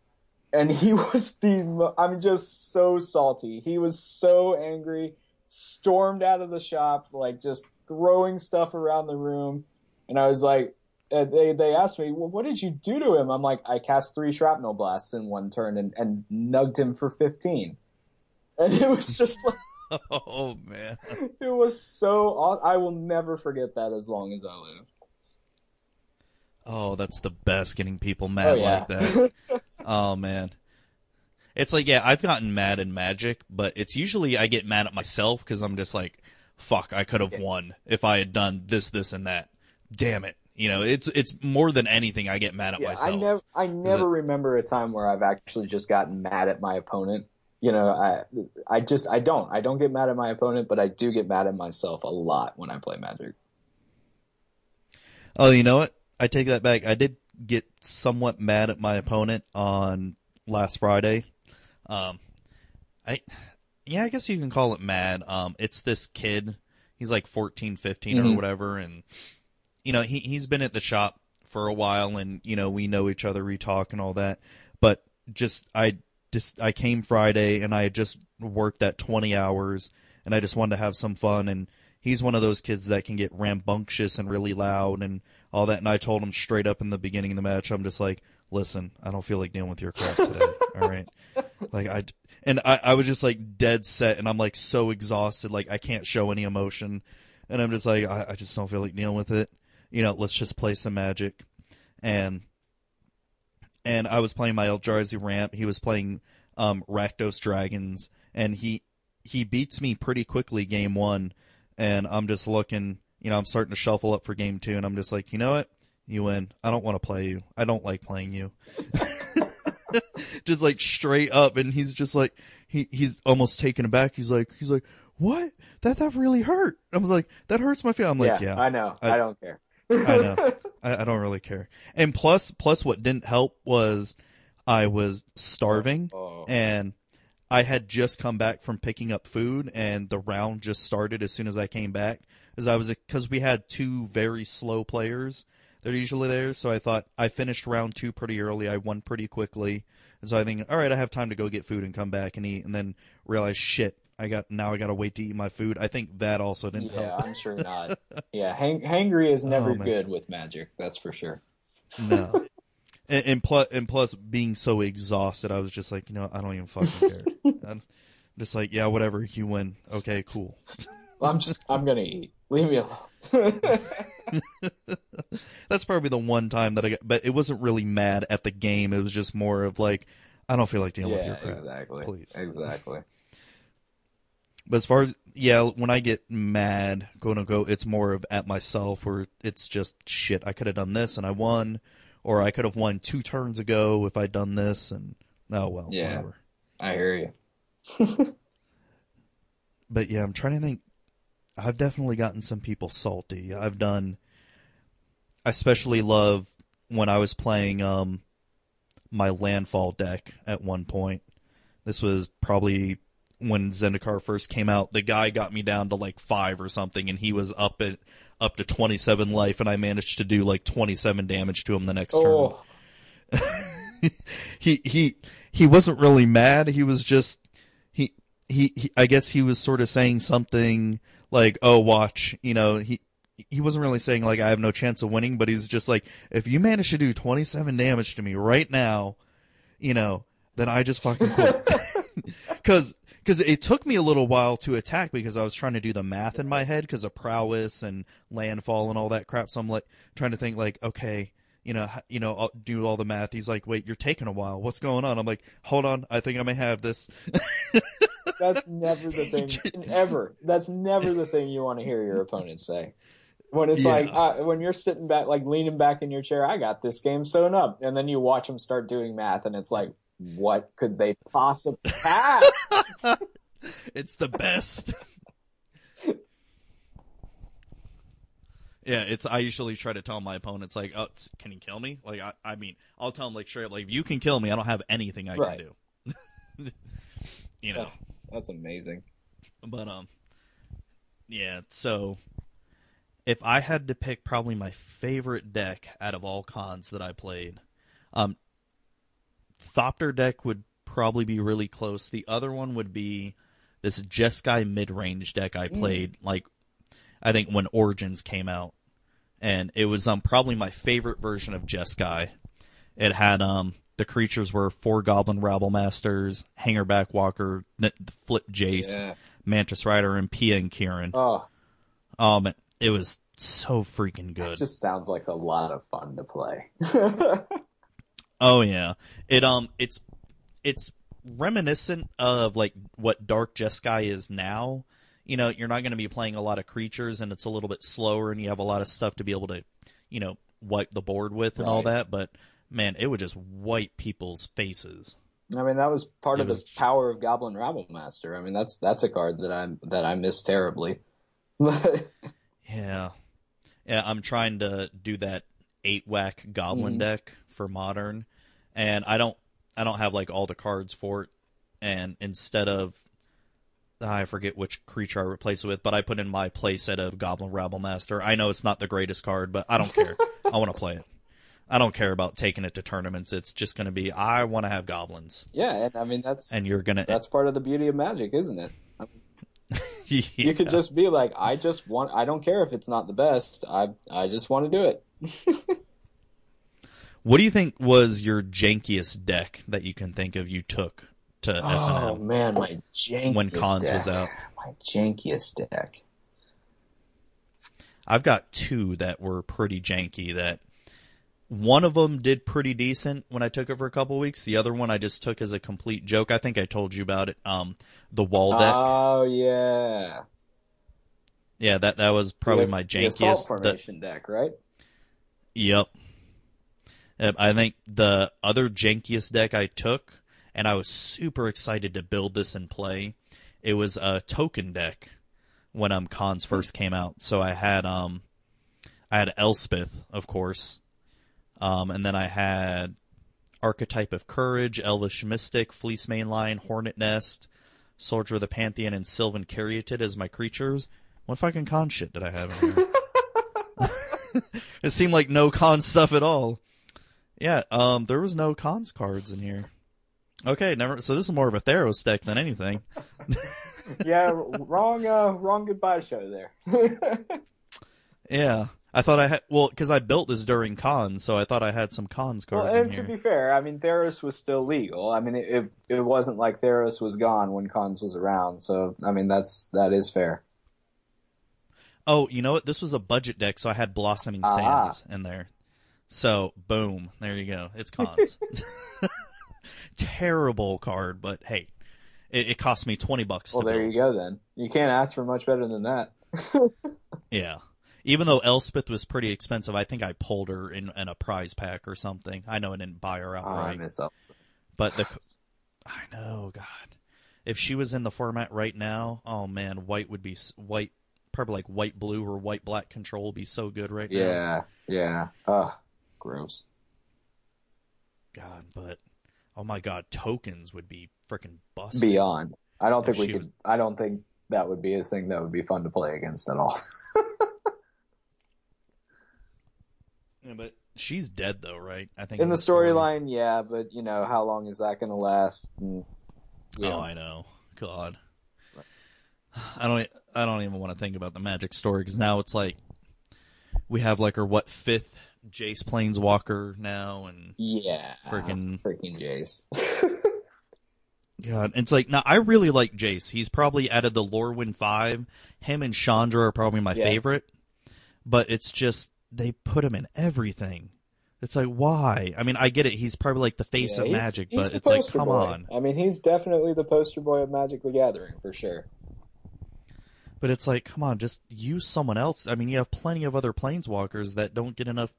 And he was the. I'm just so salty. He was so angry, stormed out of the shop, like just throwing stuff around the room. And I was like, uh, they they asked me, well, what did you do to him? I'm like, I cast three shrapnel blasts in one turn and, and nugged him for 15. And it was just like, Oh man. it was so, aw- I will never forget that as long as I live. Oh, that's the best getting people mad oh, yeah. like that. Oh man. It's like yeah, I've gotten mad in Magic, but it's usually I get mad at myself because I'm just like, fuck, I could have won if I had done this, this, and that. Damn it. You know, it's it's more than anything I get mad at yeah, myself. I never, I never remember a time where I've actually just gotten mad at my opponent. You know, I, I just, I don't, I don't get mad at my opponent, but I do get mad at myself a lot when I play Magic. Oh, you know what? I take that back. I did get somewhat mad at my opponent on last Friday. Um, I, yeah, I guess you can call it mad. Um, it's this kid. He's like 14, 15 or Mhm. whatever. And, you know, he, he's been at the shop for a while and, you know, we know each other, we talk and all that. But just, I just, I came Friday and I had just worked that 20 hours and I just wanted to have some fun. And he's one of those kids that can get rambunctious and really loud and all that. And I told him straight up in the beginning of the match, I'm just like, listen, I don't feel like dealing with your crap today. all right. Like I, and I, I was just like dead set and I'm like so exhausted. Like I can't show any emotion. And I'm just like, I, I just don't feel like dealing with it. You know, let's just play some magic. And, and I was playing my Eldrazi ramp. He was playing, um, Rakdos Dragons and he, he beats me pretty quickly game one. And I'm just looking, you know, I'm starting to shuffle up for game two and I'm just like, you know what? You win. I don't want to play you. I don't like playing you. just like straight up and he's just like he he's almost taken aback. He's like he's like, "What? That that really hurt." I was like, "That hurts my feelings." I'm like, "Yeah, I know. I- I, don't care. I know. I, I don't really care." And plus plus what didn't help was I was starving oh, oh, oh. and I had just come back from picking up food and the round just started as soon as I came back. As I was cuz we had two very slow players that are usually there. So I thought I finished round 2 pretty early. I won pretty quickly. And so I think all right I have time to go get food and come back and eat. And then realize shit I got now I got to wait to eat my food I think that also didn't Yeah, help I'm sure not. Yeah, hang, hangry is oh, never Oh, good with Magic. That's for sure. no and, and plus and plus being so exhausted I was just like you know I don't even fucking care I'm just like yeah whatever you win okay cool I'm just, I'm gonna eat. Leave me alone. That's probably the one time that I got, but it wasn't really mad at the game. It was just more of like, I don't feel like dealing with your yeah, crap. exactly. please. Exactly. But as far as yeah, when I get mad, to go, it's more of at myself where it's just shit. I could have done this and I won, or I could have won two turns ago if I'd done this, and oh well, Yeah. whatever. I hear you. But yeah, I'm trying to think. I've definitely gotten some people salty. I've done. I especially love when I was playing um my landfall deck at one point. This was probably when Zendikar first came out. The guy got me down to like five or something, and he was up at up to 27 life, and I managed to do like 27 damage to him the next turn Oh, he he he wasn't really mad. He was just he, he he I guess he was sort of saying something like, oh, watch, you know, he he wasn't really saying like I have no chance of winning, but he's just like, if you manage to do 27 damage to me right now, you know, then I just fucking quit. Because because it took me a little while to attack because I was trying to do the math in my head because of prowess and landfall and all that crap. So I'm like trying to think like, okay, you know, you know, I'll do all the math. He's like, wait, you're taking a while. What's going on? I'm like, hold on, I think I may have this. That's never the thing ever. That's never the thing you want to hear your opponent say. When it's Yeah. like uh, when you're sitting back, like leaning back in your chair, I got this game sewn up, and then you watch them start doing math, and it's like, what could they possibly have? it's the best. yeah, it's. I usually try to tell my opponents like, "Oh, can you kill me?" Like, I, I mean, I'll tell them like straight, up, like, if you can kill me, I don't have anything I Right. can do. you know, That's amazing. but um, yeah. So, if I had to pick, probably my favorite deck out of all Khans that I played, um, Thopter deck would probably be really close. The other one would be this Jeskai mid range deck I played, like I think when Origins came out, and it was um probably my favorite version of Jeskai. It had um the creatures were four Goblin Rabble Masters, Hangerback Walker, Flip Jace, Yeah. Mantis Rider, and Pia and Kiran. Oh, Um, it was so freaking good. it just sounds like a lot of fun to play. Oh yeah. It um it's it's reminiscent of like what Dark Jeskai is now. You know, you're not going to be playing a lot of creatures and it's a little bit slower and you have a lot of stuff to be able to, you know, wipe the board with and all that, but man, it would just wipe people's faces. I mean, that was part It of was- the power of Goblin Rabble Master. I mean, that's that's a card that I that I miss terribly. Yeah. Yeah, I'm trying to do that eight whack goblin Mhm. deck for modern and I don't I don't have like all the cards for it and instead of I forget which creature I replace it with, but I put in my playset of Goblin Rabble Master. I know it's not the greatest card, but I don't care. I want to play it. I don't care about taking it to tournaments. It's just going to be I want to have goblins, yeah, and I mean that's and you're gonna. that's part of the beauty of Magic, isn't it? yeah. You could just be like, I just want. I don't care if it's not the best. I I just want to do it. What do you think was your jankiest deck that you can think of you took to Oh FNM man, my jankiest when Khans deck. was out? My jankiest deck. I've got two that were pretty janky. That one of them did pretty decent when I took it for a couple weeks. The other one I just took as a complete joke. I think I told you about it. Um, the wall deck. Oh yeah, yeah, that that was probably The- my jankiest. The- formation deck, right? Yep. Yep, I think the other jankiest deck I took, and I was super excited to build this and play. It was a token deck when um Khans first came out. So I had um I had Elspeth, of course. Um and then I had Archetype of Courage, Elvish Mystic, Fleecemane Lion, Hornet Nest, Soldier of the Pantheon, and Sylvan Caryatid as my creatures. What fucking con shit did I have in here? it seemed like no con stuff at all. Yeah, um, there was no Khans cards in here. Okay, never. So this is more of a Theros deck than anything. yeah, wrong, uh, wrong goodbye show there. Yeah, I thought I had well because I built this during Khans, so I thought I had some Khans cards. well, and to be fair, I mean, Theros was still legal. I mean, it, it it wasn't like Theros was gone when Khans was around. So, I mean, that's that is fair. Oh, you know what? This was a budget deck, so I had Blossoming Ah. Sands in there. So boom, there you go. It's Khans. Terrible card, but hey, it, it cost me twenty bucks. Well, there build. you go. Then you can't ask for much better than that. Yeah. Even though Elspeth was pretty expensive, I think I pulled her in, in a prize pack or something. I know I didn't buy her Oh, I outright, miss up. but the I know, God, if she was in the format right now, oh man, white would be white, probably like white blue or white black control would be so good right now. Yeah, yeah. Ugh, gross. God, but oh my God, tokens would be freaking busted. Beyond. I don't oh, think we could. was- I don't think that would be a thing that would be fun to play against at all. Yeah, but she's dead though, right? I think In the storyline, yeah, but you know, how long is that going to last? And, you Oh, I know. God. I don't I don't even want to think about the magic story because now it's like we have like our what fifth Jace Planeswalker now and Yeah, Freaking- freaking Jace. God, it's like now I really like Jace. He's probably out of the Lorwyn five. Him and Chandra are probably my Yeah. favorite, but it's just they put him in everything. It's like why? I mean, I get it. He's probably like the face Yeah, of Magic, but it's like come boy. on. I mean, he's definitely the poster boy of Magic the Gathering for sure. But it's like come on, just use someone else. I mean, you have plenty of other Planeswalkers that don't get enough,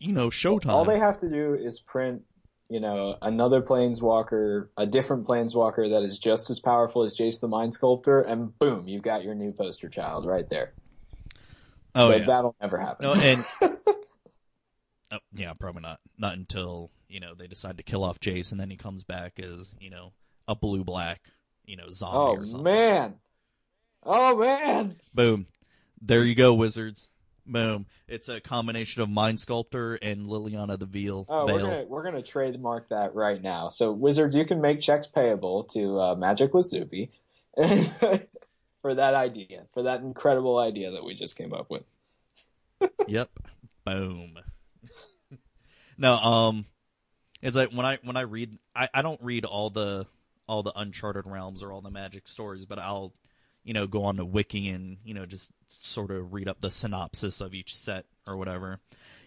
you know, showtime. All they have to do is print, you know, another planeswalker, a different planeswalker that is just as powerful as Jace the Mind Sculptor, and boom, you've got your new poster child right there. oh but yeah. that'll never happen. No, and oh, yeah, probably not. Not until you know they decide to kill off Jace, and then he comes back as you know a blue black, you know, zombie oh or something. man, oh man. Boom, there you go, wizards. Boom. It's a combination of Mind Sculptor and Liliana the Veil. Oh, Veil. we're gonna we're gonna trademark that right now. So Wizards, you can make checks payable to uh, Magic with Zuby for that idea, for that incredible idea that we just came up with. Yep. Boom. no, um it's like when I when I read I, I don't read all the all the Uncharted realms or all the magic stories, but I'll you know go on to Wiki and you know just sort of read up the synopsis of each set or whatever.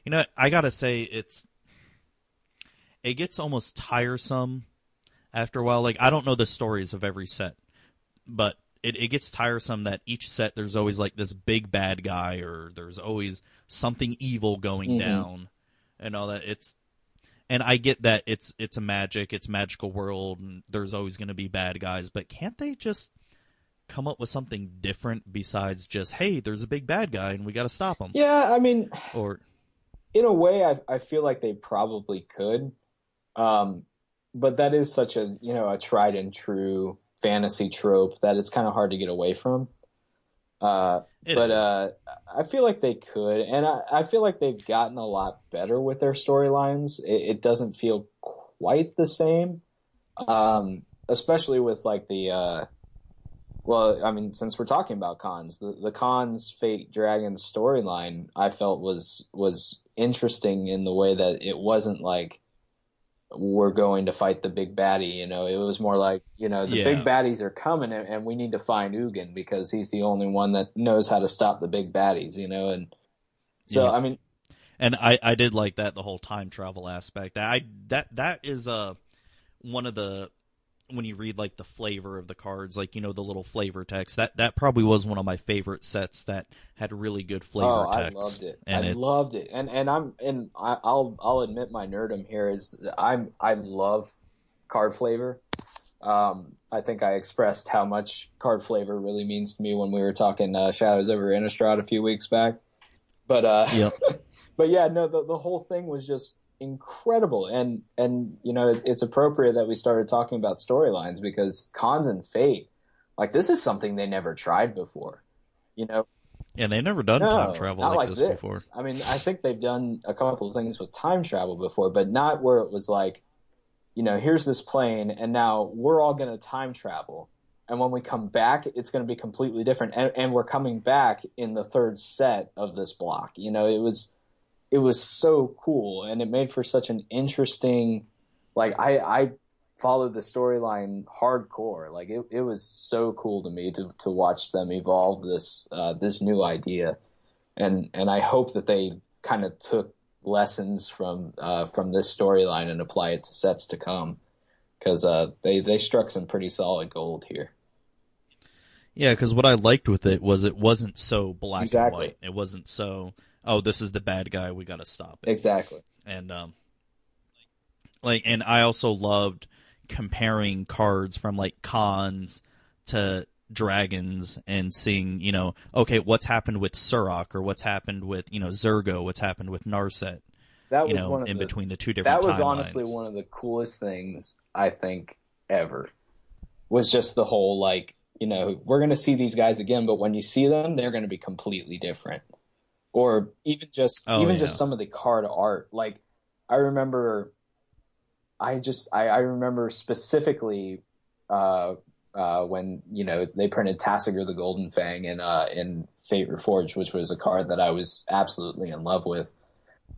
You know, I gotta say it's it gets almost tiresome after a while. Like I don't know the stories of every set, but it, it gets tiresome that each set there's always like this big bad guy or there's always something evil going Mhm. down and all that. It's and I get that it's it's a magic, it's magical world, and there's always going to be bad guys. But can't they just come up with something different besides just hey, there's a big bad guy and we got to stop him? Yeah, I mean, Or in a way, I I feel like they probably could, um, but that is such a you know a tried and true fantasy trope that it's kind of hard to get away from. Uh, but uh, I feel like they could, and I, I feel like they've gotten a lot better with their storylines. It, it doesn't feel quite the same, um, especially with like the. Uh, well, I mean, since we're talking about Khans, the the Khans Fate Dragons storyline I felt was was interesting in the way that it wasn't like we're going to fight the big baddie. You know, it was more like you know the Yeah. big baddies are coming, and, and we need to find Ugin because he's the only one that knows how to stop the big baddies. You know, and so Yeah. I mean, and I, I did like that the whole time travel aspect. I that that is uh one of the when you read like the flavor of the cards, like you know the little flavor text. That that probably was one of my favorite sets that had really good flavor oh, I text. loved it. And I it, loved it, and and I'm and I, I'll I'll admit my nerdum here is I'm I love card flavor. Um, I think I expressed how much card flavor really means to me when we were talking uh, Shadows over Innistrad a few weeks back. But uh, Yep. but yeah, no, the the whole thing was just incredible, and and you know it, it's appropriate that we started talking about storylines because Khans and fate, like this is something they never tried before. You know, and they've never done no, time travel not like, this, before. I mean, I think they've done a couple of things with time travel before, but not where it was like, you know, here's this plane, and now we're all going to time travel. And when we come back, it's going to be completely different. And, and we're coming back in the third set of this block. You know, it was, it was so cool, and it made for such an interesting, like I, I followed the storyline hardcore. Like it, it was so cool to me to to watch them evolve this uh, this new idea, and and I hope that they kind of took lessons from uh, from this storyline and apply it to sets to come, because uh, they they struck some pretty solid gold here. Yeah, because what I liked with it was it wasn't so black Exactly. and white. It wasn't so oh this is the bad guy we got to stop it. Exactly. and um like and I also loved comparing cards from like Khans to dragons and seeing, you know, okay, what's happened with Surrak or what's happened with, you know, Zurgo, what's happened with Narset, That was know, one of in the, between the two different that was honestly one of the coolest things I think ever. Was just the whole like you know we're going to see these guys again, but when you see them, they're going to be completely different. Or even just Oh, even yeah. just some of the card art. Like I remember, I just I, I remember specifically uh, uh, when you know they printed Tasigur the Golden Fang in uh, in Fate Reforged, which was a card that I was absolutely in love with.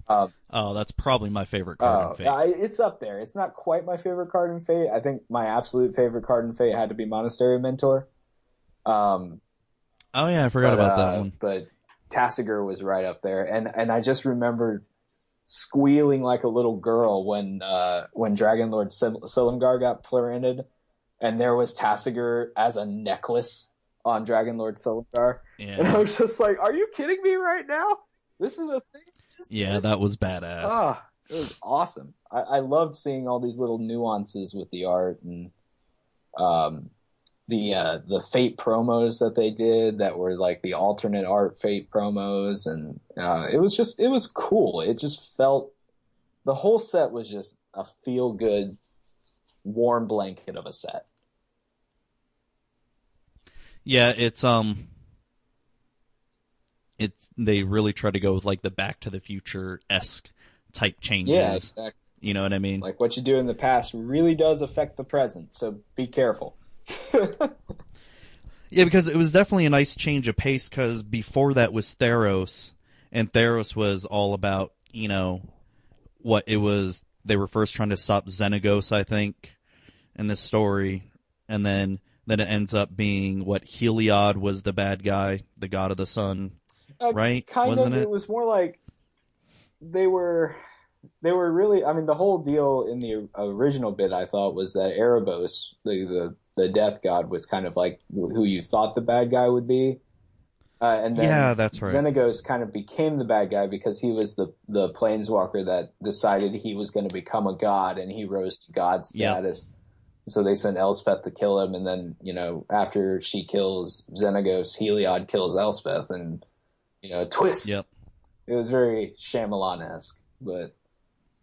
Uh, oh, that's probably my favorite card in uh, Fate. I, it's up there. It's not quite my favorite card in Fate. I think my absolute favorite card in Fate had to be Monastery Mentor. Um, oh yeah, I forgot but, about that uh, one. But Tasigur was right up there, and and I just remember squealing like a little girl when uh, when Dragon Lord Sil- Silumgar got printed, and there was Tasigur as a necklace on Dragon Lord Silumgar, Yeah. and I was just like, "Are you kidding me right now? This is a thing." Just Yeah, that was badass. Ah, it was awesome. I, I loved seeing all these little nuances with the art and um, the uh, the Fate promos that they did that were like the alternate art Fate promos, and uh, it was just it was cool. It just felt the whole set was just a feel good, warm blanket of a set. Yeah, it's um it's they really try to go with like the back to the future esque type changes. Yeah, exactly. You know what I mean? like what you do in the past really does affect the present, so be careful. Yeah, because it was definitely a nice change of pace cuz before that was Theros and Theros was all about, you know, what it was they were first trying to stop Xenagos, I think, in this story, and then then it ends up being what Heliod was the bad guy, the god of the sun. Uh, Right? Kind Wasn't of. it? It was more like they were they were really. I mean, the whole deal in the original bit I thought was that Erebos, the the the death god, was kind of like who you thought the bad guy would be. Uh, and then Yeah, that's right. Xenagos kind of became the bad guy because he was the the planeswalker that decided he was going to become a god, and he rose to god Yep. status. So they sent Elspeth to kill him, and then you know after she kills Xenagos, Heliod kills Elspeth, and you know twist. Yep. It was very Shyamalan esque, but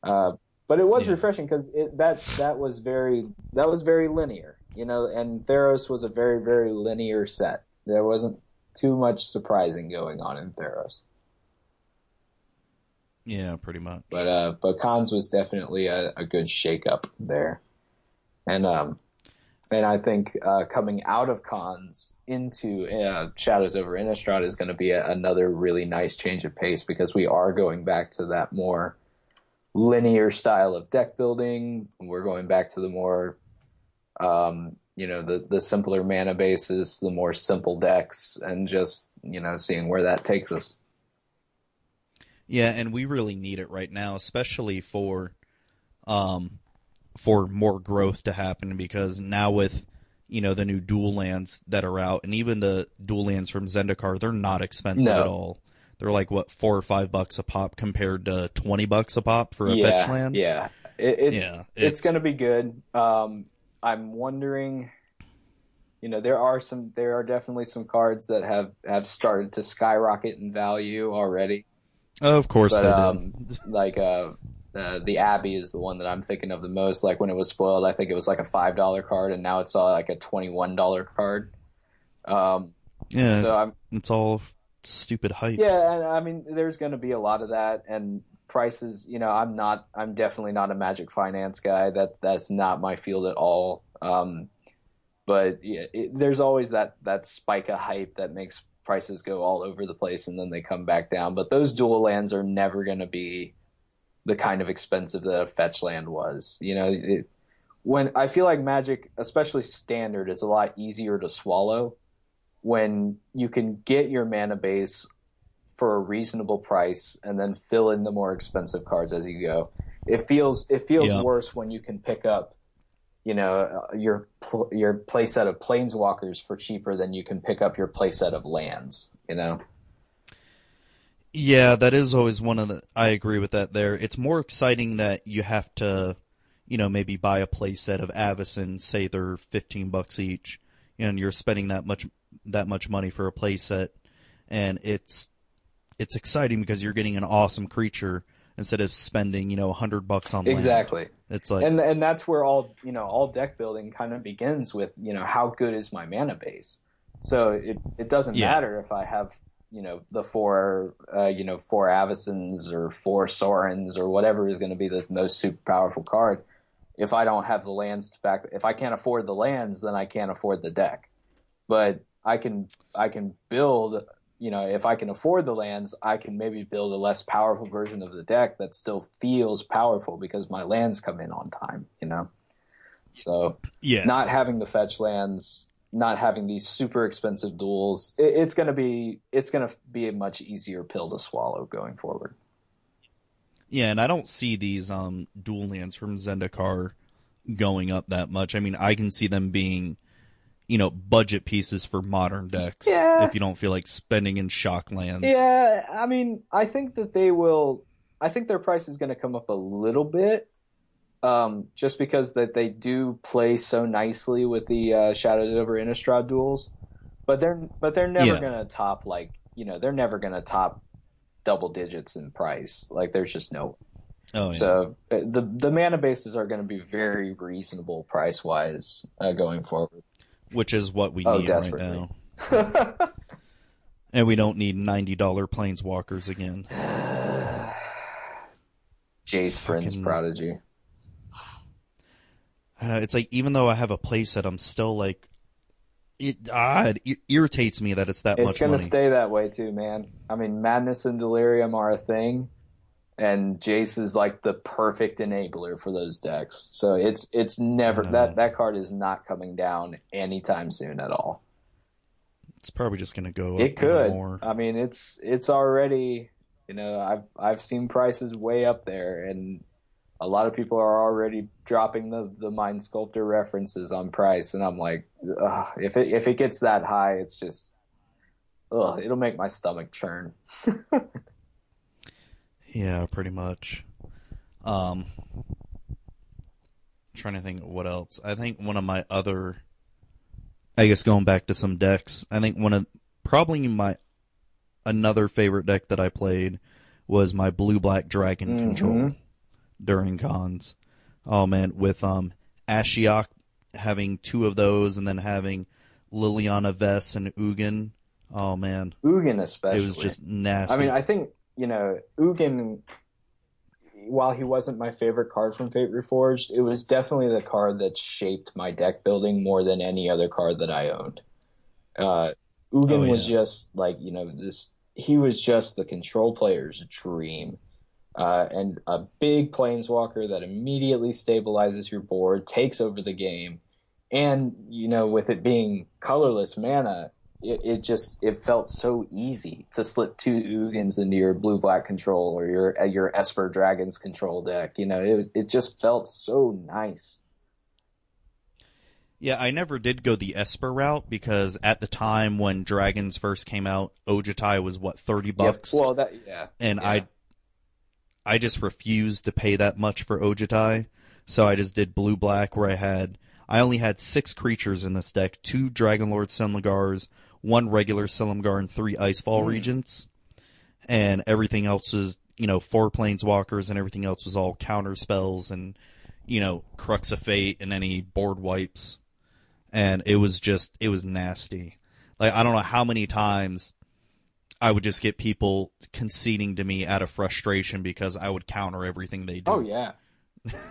uh, but it was Yeah. refreshing because it that's that was very that was very linear, you know. And Theros was a very very linear set. There wasn't too much surprising going on in Theros, Yeah, pretty much. but uh, but Khans was definitely a, a good shake up there, and um. And I think uh, coming out of Khans into uh, Shadows over Innistrad is going to be a, another really nice change of pace because we are going back to that more linear style of deck building. We're going back to the more, um, you know, the the simpler mana bases, the more simple decks, and just you know seeing where that takes us. Yeah, and we really need it right now, especially for um for more growth to happen because now with you know the new dual lands that are out and even the dual lands from Zendikar, they're not expensive No. at all. They're like what four or five bucks a pop compared to twenty bucks a pop for a yeah, fetch land. yeah, it, it, Yeah, it's, going to be good. Um, I'm wondering. You know, there are some. There are definitely some cards that have have started to skyrocket in value already. Of course but they um, did. like uh, uh, the Abbey is the one that I'm thinking of the most. Like when it was spoiled, I think it was like a five dollar card, and now it's all like a twenty one dollar card. Um, Yeah, so I'm it's all stupid hype. yeah, and I mean, there's going to be a lot of that, and prices. You know, I'm not. I'm definitely not a Magic Finance guy. That that's not my field at all. Um, but yeah, it, there's always that that spike of hype that makes prices go all over the place, and then they come back down. But those dual lands are never going to be the kind of expensive that a fetch land was. You know, it, when I feel like Magic, especially standard, is a lot easier to swallow when you can get your mana base for a reasonable price and then fill in the more expensive cards as you go. It feels it feels Yeah. worse when you can pick up, you know, uh, your pl- your playset of planeswalkers for cheaper than you can pick up your playset of lands. You know, Yeah, that is always one of the. I agree with that. There, it's more exciting that you have to, you know, maybe buy a playset of Avacyn. Say they're fifteen bucks each, and you're spending that much that much money for a playset, and it's it's exciting because you're getting an awesome creature instead of spending you know a hundred bucks on land. exactly. It's like and and that's where all you know all deck building kind of begins with you know how good is my mana base so it it doesn't Yeah. matter if i have you know the four uh, you know four Avacyn's or four Sorins or whatever is going to be the most super powerful card if I don't have the lands to back, if I can't afford the lands, then I can't afford the deck. But I can I can build you know, if I can afford the lands, I can maybe build a less powerful version of the deck that still feels powerful because my lands come in on time, you know? So, Yeah. not having the fetch lands, not having these super expensive duals, it, it's going to be, it's going to be a much easier pill to swallow going forward. Yeah, and I don't see these um dual lands from Zendikar going up that much. I mean, I can see them being, you know, budget pieces for modern decks Yeah. if you don't feel like spending in shock lands. Yeah, I mean, I think that they will. I think their price is going to come up a little bit, um, just because that they do play so nicely with the uh, Shadows over Innistrad duals, but they're but they're never Yeah. going to top like you know they're never going to top double digits in price. Like there's just no. Oh yeah. So uh, the the mana bases are going to be very reasonable price wise uh, going forward. Which is what we Oh, need right now. And we don't need ninety dollar planeswalkers again. Jace Fucking- Prodigy. Uh, it's like even though I have a playset, I'm still like it. Ah, it irritates me that it's that It's much going to money. stay that way too, man. I mean, Madness and Delirium are a thing, and Jace is like the perfect enabler for those decks. So it's it's never that that card is not coming down anytime soon at all. It's probably just going to go. It up could. more. I mean, it's it's already you know I've I've seen prices way up there, and a lot of people are already dropping the the Mind Sculptor references on price, and I'm like, ugh, if it if it gets that high, it's just. Ugh, it'll make my stomach churn. Yeah, pretty much. Um, trying to think of what else. I think one of my other, I guess going back to some decks, I think one of probably my another favorite deck that I played was my blue black dragon Mhm. control during Khans. Oh man, with um Ashiok having two of those and then having Liliana Vess and Ugin. Oh man, Ugin especially. it was just nasty. I mean, I think you know Ugin. While he wasn't my favorite card from Fate Reforged, it was definitely the card that shaped my deck building more than any other card that I owned. Uh, Ugin Oh, was just like you know this. He was just the control player's dream. Uh, and a big planeswalker that immediately stabilizes your board, takes over the game, and you know, with it being colorless mana, it, it just it felt so easy to slip two Ugins into your blue black control or your uh, your Esper Dragons control deck. You know, it it just felt so nice. Yeah, I never did go the Esper route because at the time when Dragons first came out, Ojutai was what thirty bucks. Well, that yeah, and yeah. I, I just refused to pay that much for Ojutai, so I just did blue black where I had I only had six creatures in this deck: two Dragon Dragonlord Silumgars, one regular Silumgar, and three Icefall Hmm. Regents, and everything else was you know four Planeswalkers, and everything else was all counter spells and you know Crux of Fate and any board wipes and it was just it was nasty. Like I don't know how many times I would just get people conceding to me out of frustration because I would counter everything they do. Oh yeah,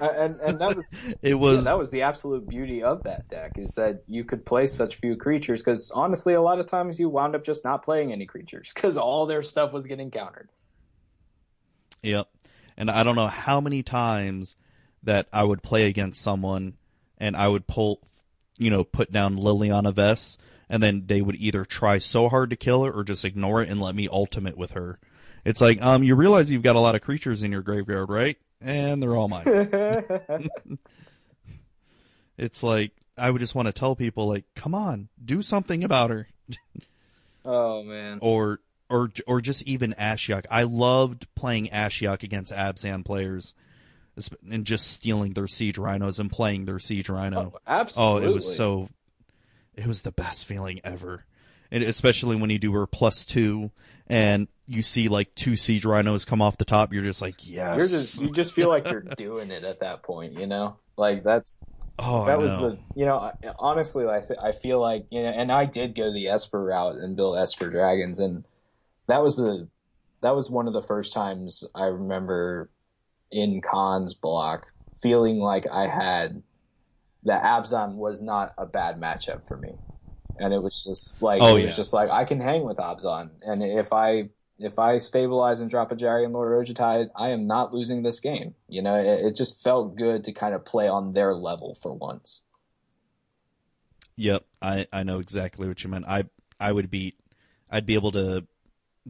and and that was It was that was the absolute beauty of that deck is that you could play such few creatures because honestly, a lot of times you wound up just not playing any creatures because all their stuff was getting countered. Yep. And I don't know how many times that I would play against someone and I would pull, you know, put down Liliana Vess and then they would either try so hard to kill her or just ignore it and let me ultimate with her. It's like, um, you realize you've got a lot of creatures in your graveyard, right? And they're all mine. it's like, I would just want to tell people, like, come on, do something about her. oh man. or or or just even Ashiok. I loved playing Ashiok against Abzan players and just stealing their siege rhinos and playing their siege rhino. Oh, Oh, it was so it was the best feeling ever. And especially when you do her plus 2 and you see like two siege rhinos come off the top, you're just like, "Yes." You're just you just feel like you're doing it at that point, you know. Like that's oh, that was the you know honestly I th- I feel like you know and I did go the Esper route and build Esper dragons and that was the that was one of the first times I remember in Khans block feeling like I had that Abzan was not a bad matchup for me, and it was just like Oh, it yeah. was just like I can hang with Abzan, and if I if I stabilize and drop a Dragonlord Ojutai, I am not losing this game. You know, it, it just felt good to kind of play on their level for once. Yep, I I know exactly what you meant. I I would beat, I'd be able to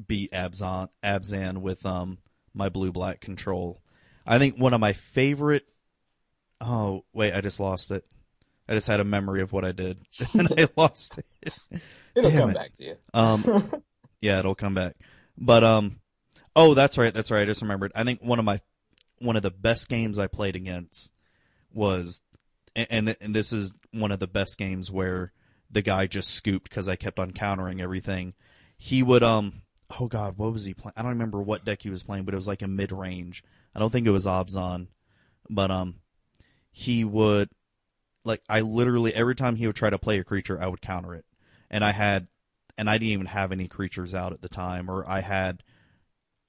beat Abzan Abzan with um my blue black control. I think one of my favorite. Oh wait, I just lost it. I just had a memory of what I did and I lost it. It'll Damn come it. back to you. Um, yeah, it'll come back. But um, oh, that's right, that's right. I just remembered. I think one of my one of the best games I played against was, and and, and this is one of the best games where the guy just scooped because I kept on countering everything. He would um, oh god, what was he playing? I don't remember what deck he was playing, but it was like a mid range. I don't think it was Abzan, but um, he would like I literally every time he would try to play a creature, I would counter it, and I had and I didn't even have any creatures out at the time, or I had,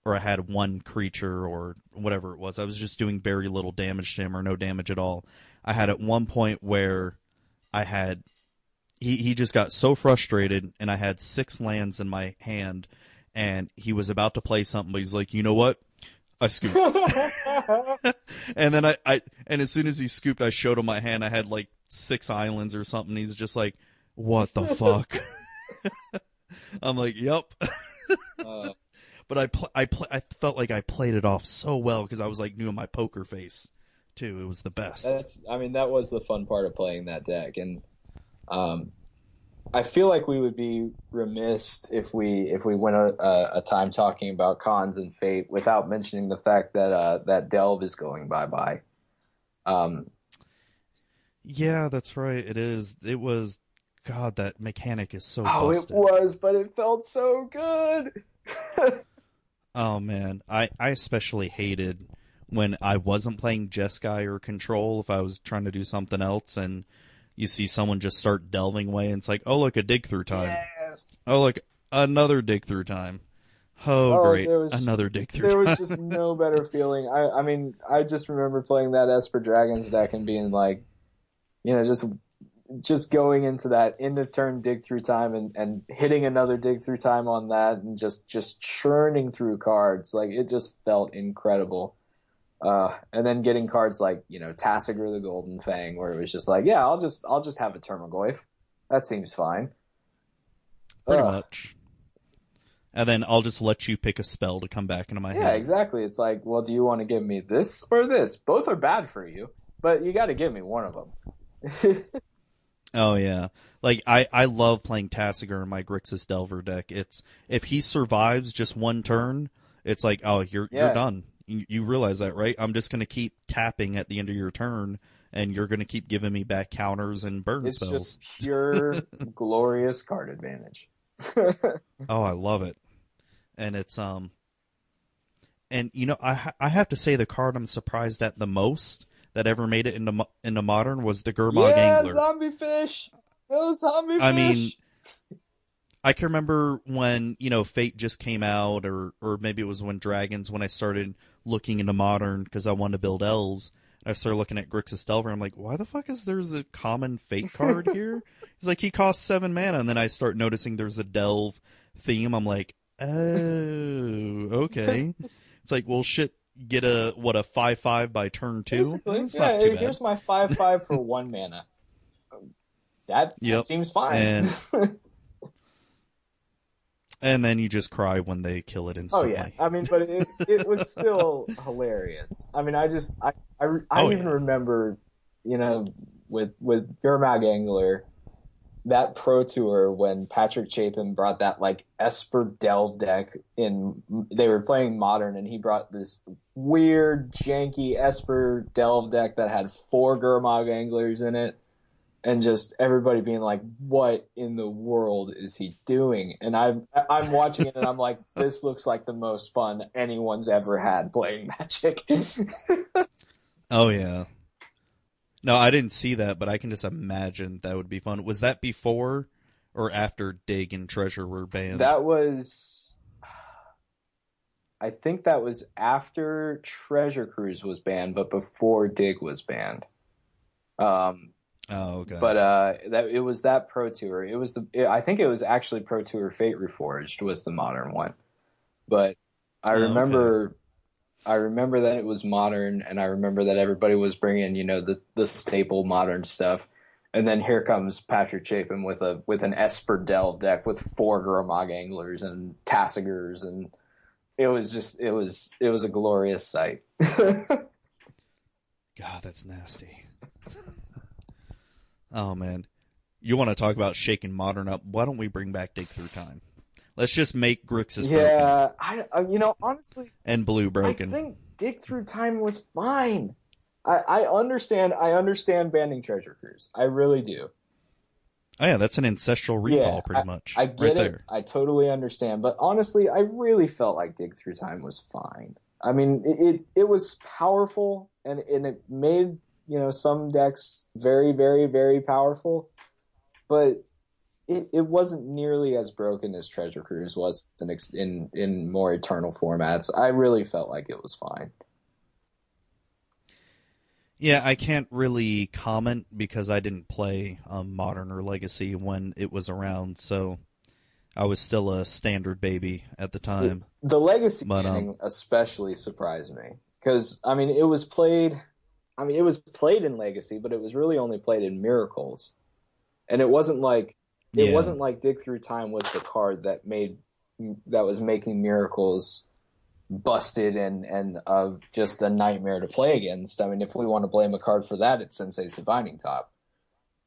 or I had one creature or whatever it was. I was just doing very little damage to him, or no damage at all. I had at one point where I had, he he just got so frustrated, and I had six lands in my hand, and he was about to play something, but he's like, you know what? I scooped, and then I, I and as soon as he scooped, I showed him my hand. I had like six islands or something. He's just like, what the fuck? I'm like, yep. Uh, But I pl- I pl- I felt like I played it off so well because I was like doing my poker face too. It was the best. That's I mean that was the fun part of playing that deck and um I feel like we would be remiss if we if we went a, a, a time talking about Khans and fate without mentioning the fact that uh that delve is going bye bye. Um yeah, that's right. It is. It was. God, that mechanic is so oh busted. it was but it felt so good. Oh man, I I especially hated when I wasn't playing Jeskai or Control if I was trying to do something else and you see someone just start delving away and it's like, oh look, a dig through time. yes. Oh look, another dig through time. Oh, Oh, great, there was- another dig through There time. was just no better feeling. I I mean, I just remember playing that Esper Dragons deck and being like, you know, just just going into that end of turn dig through time and, and hitting another dig through time on that and just just churning through cards. Like it just felt incredible. Uh, and then getting cards like, you know, Tasigur the Golden Fang, where it was just like, yeah, I'll just I'll just have a Tarmogoyf. That seems fine. Pretty Ugh. much. And then I'll just let you pick a spell to come back into my Yeah, hand. Yeah, exactly. It's like, well, do you want to give me this or this? Both are bad for you, but you got to give me one of them. Oh yeah, like I I love playing Tasigur in my Grixis Delver deck. It's if he survives just one turn, it's like oh you're Yeah. you're done. You, realize that right? I'm just gonna keep tapping at the end of your turn, and you're gonna keep giving me back counters and burn it's spells. just pure glorious card advantage. Oh, I love it, and it's um, and you know I I have to say the card I'm surprised at the most that ever made it into into modern was the Gurmag yeah, Angler. zombie fish. Those zombie I fish. mean, I can remember when you know Fate just came out, or or maybe it was when Dragons when I started looking into modern because I wanted to build elves. I started looking at Grixis Delver. I'm like, why the fuck is there's a common Fate card here? He's like, he costs seven mana, and then I start noticing there's a Delve theme. I'm like, oh, okay. It's like, well, shit. Get a what a five five by turn two. Basically, It's yeah. not too bad. Here's my five five for one mana. That, Yep. that seems fine. And- And then you just cry when they kill it oh, instantly. Oh yeah, I mean, but it it was still hilarious. I mean, I just I I, I Oh, even yeah. remember, you know, with with Gurmag Angler, that Pro Tour when Patrick Chapin brought that like Esper Delve deck in. They were playing Modern, and he brought this weird, janky Esper Delve deck that had four Gurmag Anglers in it. And just everybody being like, "What in the world is he doing?" And I'm I'm watching it and I'm like, "This looks like the most fun anyone's ever had playing Magic." Oh yeah. No, I didn't see that, but I can just imagine that would be fun. Was that before or after Dig and Treasure were banned? that was, I think that was after Treasure Cruise was banned, but before Dig was banned. Um, Oh, okay. but uh, that it was that Pro Tour. It was the. It, I think it was actually Pro Tour Fate Reforged was the modern one. But I Oh, okay. remember, I remember that it was modern, and I remember that everybody was bringing you know the the staple modern stuff. And then here comes Patrick Chapin with a with an Esper Delve deck with four Gurmag Anglers and Tasigurs, and it was just it was it was a glorious sight. God, that's nasty. Oh man, you want to talk about shaking modern up? Why don't we bring back Dig Through Time? Let's just make Grixis broken yeah, I, I you know honestly and Blue broken. I think Dig Through Time was fine. I, I understand. I understand banning Treasure Cruise. I really do. oh yeah, that's an ancestral recall, Yeah, pretty much. I get right it. there. I totally understand. But honestly, I really felt like Dig Through Time was fine. I mean, it it, it was powerful and and it made you know some decks very very very powerful, but. It, it wasn't nearly as broken as Treasure Cruise was in, in in more eternal formats. I really felt like it was fine. Yeah, I can't really comment because I didn't play um, Modern or Legacy when it was around, so I was still a standard baby at the time. The legacy But, um, especially surprised me because I mean it was played. I mean it was played in legacy, but it was really only played in miracles, and it wasn't like it Yeah. wasn't like dig through time was the card that made that was making miracles busted and and of just a nightmare to play against. I mean, if we want to blame a card for that, it's Sensei's Divining Top.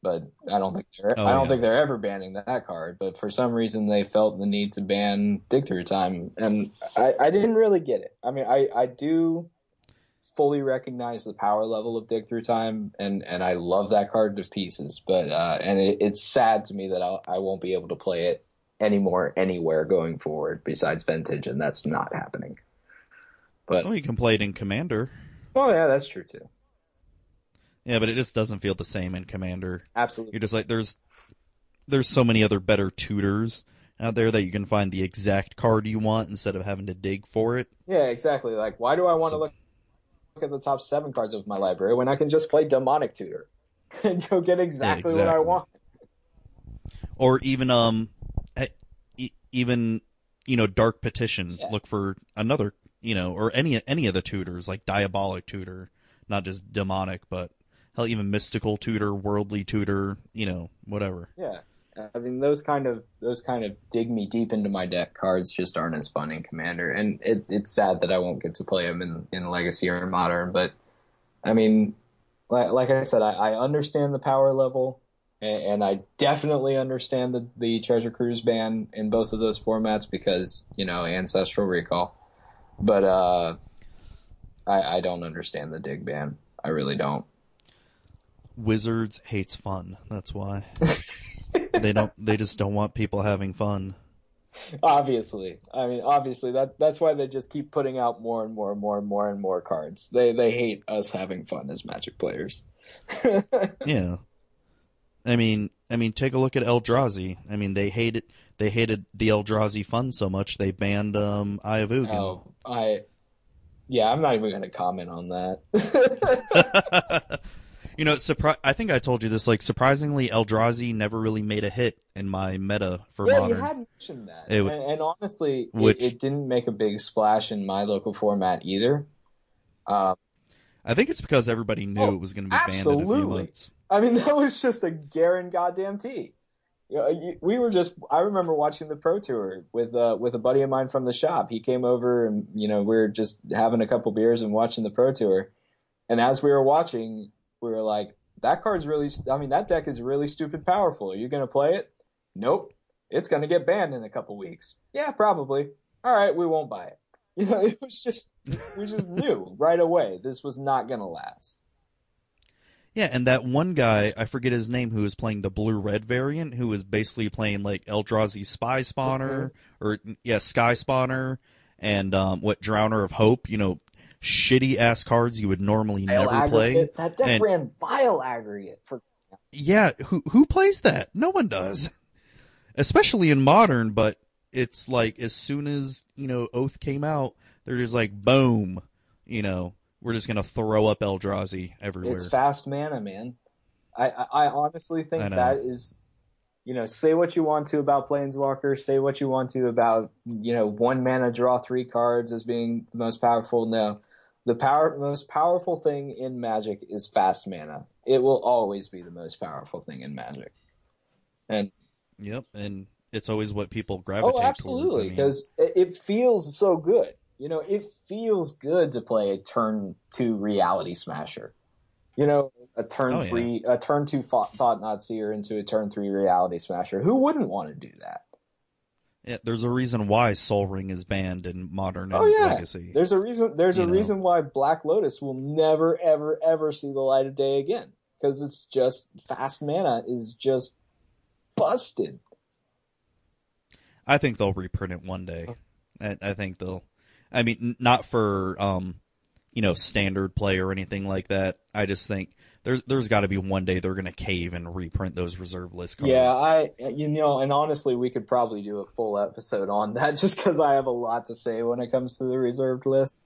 But I don't think they're Oh, I don't yeah. think they're ever banning that card. But for some reason, they felt the need to ban Dig Through Time, and I, I didn't really get it. I mean, I I do fully recognize the power level of Dig Through Time, and and I love that card to pieces. But uh, and it, it's sad to me that I'll, I won't be able to play it anymore anywhere going forward besides Vintage, and that's not happening. But Well, you can play it in Commander. oh yeah, that's true too. Yeah, but it just doesn't feel the same in Commander. Absolutely. You're just like there's there's so many other better tutors out there that you can find the exact card you want instead of having to dig for it. Yeah, exactly. Like, why do I want to So- look look at the top seven cards of my library when I can just play Demonic Tutor and you'll get exactly, what I want? Or even um eh, even you know Dark Petition. Yeah. Look for another you know or any any of the tutors like Diabolic Tutor, not just demonic, but hell even mystical tutor, worldly tutor, you know whatever. Yeah. I mean, those kind of those kind of dig me deep into my deck cards just aren't as fun in Commander, and it, it's sad that I won't get to play them in, in Legacy or Modern. But I mean, like, like I said, I, I understand the power level, and, and I definitely understand the, the Treasure Cruise ban in both of those formats because you know Ancestral Recall. But uh, I, I don't understand the dig ban. I really don't. Wizards hates fun. That's why. they don't they just don't want people having fun. Obviously, I mean, obviously that that's why they just keep putting out more and more and more and more and more cards. They they hate us having fun as Magic players. Yeah. I mean, I mean, take a look at Eldrazi. I mean, they hated they hated the Eldrazi fun so much they banned um Eye of Ugin. Oh, I, yeah, I'm not even going to comment on that. You know, surpri- I think I told you this. Like, surprisingly, Eldrazi never really made a hit in my meta for yeah, modern. you had mentioned that, It and, and honestly, Which- it, it didn't make a big splash in my local format either. Um, I think it's because everybody knew Oh, it was going to be banned in a few absolutely. months. I mean, that was just a Garen goddamn T. You know, you- we were just. I remember watching the pro tour with uh, with a buddy of mine from the shop. He came over and you know we were just having a couple beers and watching the pro tour. And as we were watching, we were like, "That card's really, I mean, that deck is really stupid powerful. Are you going to play it? Nope. It's going to get banned in a couple weeks. Yeah, probably. All right, we won't buy it. You know, it was just we just knew right away this was not going to last. Yeah, and that one guy, I forget his name, who was playing the blue red variant, who was basically playing like Eldrazi Spy Spawner, or yeah, Sky Spawner, and um, what Drowner of Hope. You know, shitty ass cards you would normally Vile never play. aggregate. That deck And- ran vile aggregate for Yeah, who who plays that? No one does, especially in modern. But it's like as soon as you know Oath came out, They're just like boom, you know, we're just gonna throw up Eldrazi everywhere. It's fast mana, man. I, I, I honestly think I that is, you know, say what you want to about Planeswalker, say what you want to about, you know, one mana draw three cards as being the most powerful. No, the power most powerful thing in Magic is fast mana. It will always be the most powerful thing in Magic. And Yep, and it's always what people gravitate oh, absolutely, towards. I mean, because it, feels so good. You know, it feels good to play a turn two reality smasher. You know, a turn Oh, yeah. three, a turn two Thought-Knot Seer into a turn three reality smasher. Who wouldn't want to do that? Yeah, there's a reason why Sol Ring is banned in Modern Oh yeah, Legacy. there's a reason. There's a know. reason why Black Lotus will never, ever, ever see the light of day again because it's just fast mana is just busted. I think they'll reprint it one day. I, I think they'll. I mean, not for um, you know, standard play or anything like that. I just think there's there's got to be one day they're gonna cave and reprint those reserve list cards. Yeah, I you know, and honestly, we could probably do a full episode on that just because I have a lot to say when it comes to the reserved list.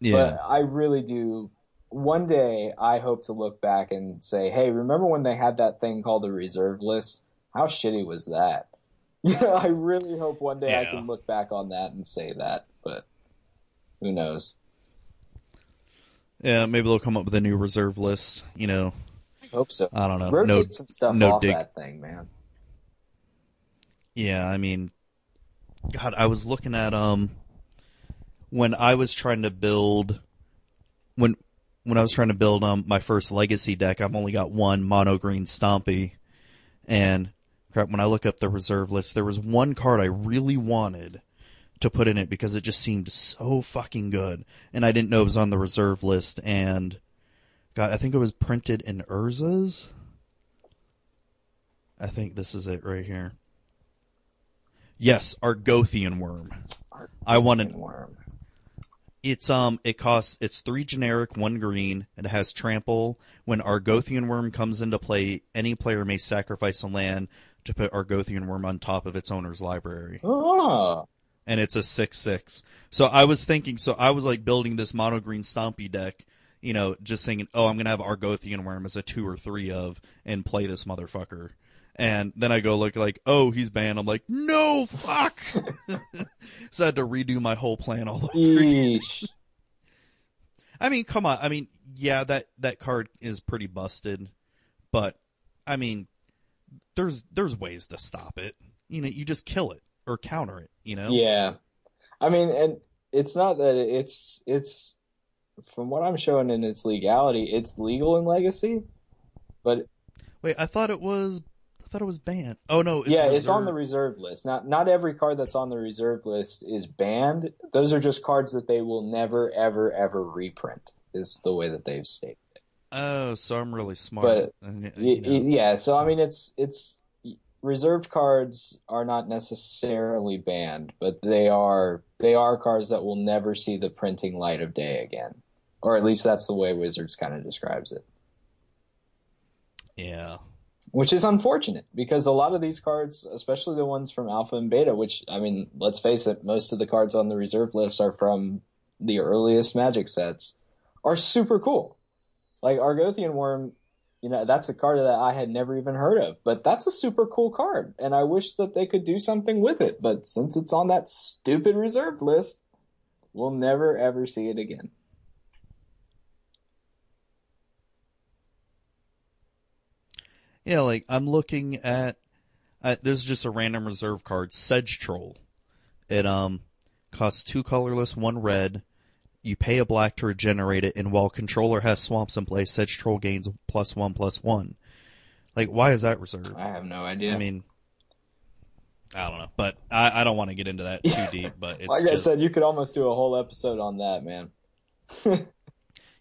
yeah. But I really do. One day, I hope to look back and say, "Hey, remember when they had that thing called the reserve list? How shitty was that?" Yeah, I really hope one day I can look back on that and say that. But who knows? Yeah, maybe they'll come up with a new reserve list. You know, Hope so. I don't know. Rotate no, some stuff no off dig. that thing, man. Yeah, I mean, God, I was looking at um when I was trying to build when when I was trying to build um my first legacy deck. I've only got one mono green Stompy, and crap. When I look up the reserve list, there was one card I really wanted to put in it because it just seemed so fucking good, and I didn't know it was on the reserve list. And God, I think it was printed in Urza's. I think this is it right here. Yes, Argothian wurm. I wanted Wurm. it's um it costs it's three generic, one green, and it has trample. When Argothian wurm comes into play, any player may sacrifice a land to put Argothian wurm on top of its owner's library. Oh, And it's a six six. So I was thinking so I was like building this mono green stompy deck, you know, just thinking, oh I'm gonna have Argothian wurm as a two or three of and play this motherfucker. And then I go look like, oh, he's banned. I'm like, no, fuck. so I had to redo my whole plan all over again. I mean, come on. I mean, yeah, that that card is pretty busted, but I mean, there's there's ways to stop it. You know, you just kill it or counter it. You know. Yeah, I mean, and it's not that it's it's from what I'm showing in its legality, it's legal in Legacy, but Wait, I thought it was. I thought it was banned. Oh no, it's yeah, it's on the reserved. reserved list. Not not every card that's on the reserved list is banned. Those are just cards that they will never ever ever reprint. Is the way that they've stated. It. Oh, so I'm really smart. But, you know, Yeah, so I mean, it's it's reserved cards are not necessarily banned, but they are they are cards that will never see the printing light of day again, or at least that's the way Wizards kind of describes it. yeah. Which is unfortunate because a lot of these cards, especially the ones from Alpha and Beta, which I mean, let's face it, most of the cards on the reserve list are from the earliest Magic sets, are super cool. Like Argothian Wurm, you know, that's a card that I had never even heard of, but that's a super cool card, and I wish that they could do something with it. But since it's on that stupid reserve list, we'll never ever see it again. Yeah, like I'm looking at. Uh, this is just a random reserve card, Sedge Troll. It um costs two colorless, one red. You pay a black to regenerate it, and while controller has swamps in play, Sedge Troll gains plus one plus one. Like, why is that reserved? I have no idea. I mean, I don't know, but I, I don't want to get into that too deep. But it's like just I said, you could almost do a whole episode on that, man.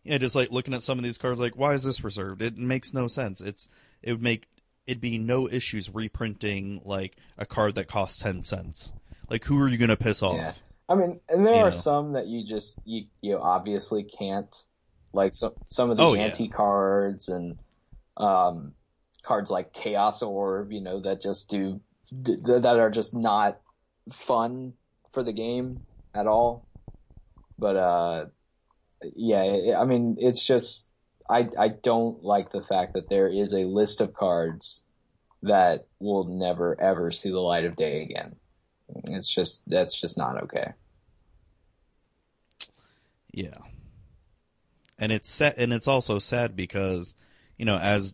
yeah, just like looking at some of these cards, like why is this reserved? It makes no sense. It's it would make it'd be no issues reprinting like a card that costs ten cents. Like who are you gonna piss off? Yeah. I mean, and there You are know. some that you just you you obviously can't, like some some of the Oh, yeah. ante cards and um, cards like Chaos Orb, you know, that just do d- that are just not fun for the game at all. but uh, yeah, I mean, it's just I I don't like the fact that there is a list of cards that will never ever see the light of day again. It's just that's just not okay. Yeah. And it's sad, and it's also sad because, you know, as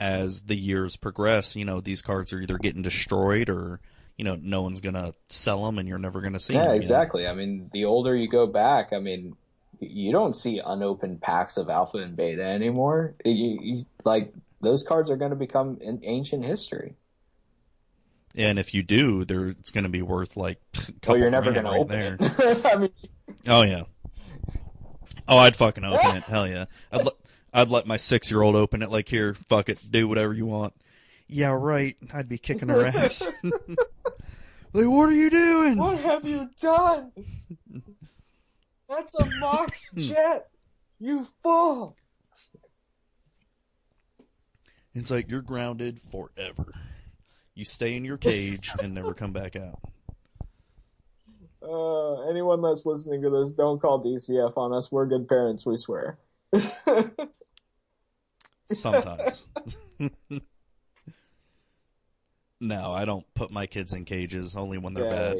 as the years progress, you know, these cards are either getting destroyed or, you know, no one's gonna sell them, and you're never gonna see. Yeah, them exactly. I mean, the older you go back, I mean, you don't see unopened packs of alpha and beta anymore. You, you, like those cards are going to become an ancient history. And if you do, there it's going to be worth like. well, you're never going right to open there. it. I mean, Oh yeah. Oh, I'd fucking open it. Hell yeah. I'd let I'd let my six year old open it. Like here, fuck it, do whatever you want. Yeah, right. I'd be kicking her ass. like, what are you doing? what have you done? That's a Mox hmm. jet. You fool. It's like you're grounded forever. You stay in your cage and never come back out. Uh, anyone that's listening to this, don't call DCF on us. We're good parents, we swear. Sometimes. no, I don't put my kids in cages only when they're bad.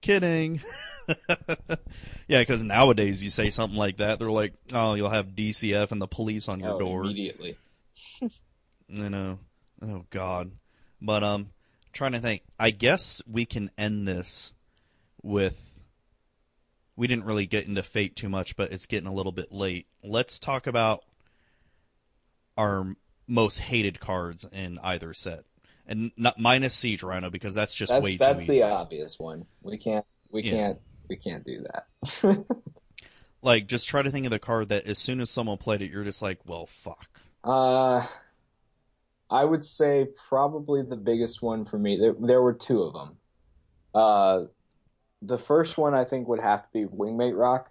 Kidding. yeah, because nowadays you say something like that, they're like, "Oh, you'll have DCF and the police on your Oh, door." immediately. You know. Oh God. But um, trying to think. I guess we can end this with. We didn't really get into fate too much, but it's getting a little bit late. Let's talk about our most hated cards in either set, and not minus Siege Rhino because that's just That's way that's too easy. That's the obvious one. We can't we Yeah. can't we can't do that. Like, just try to think of the card that as soon as someone played it, you're just like, well, fuck. Uh, I would say probably the biggest one for me. There, there were two of them. Uh, the first one I think would have to be Wingmate Roc.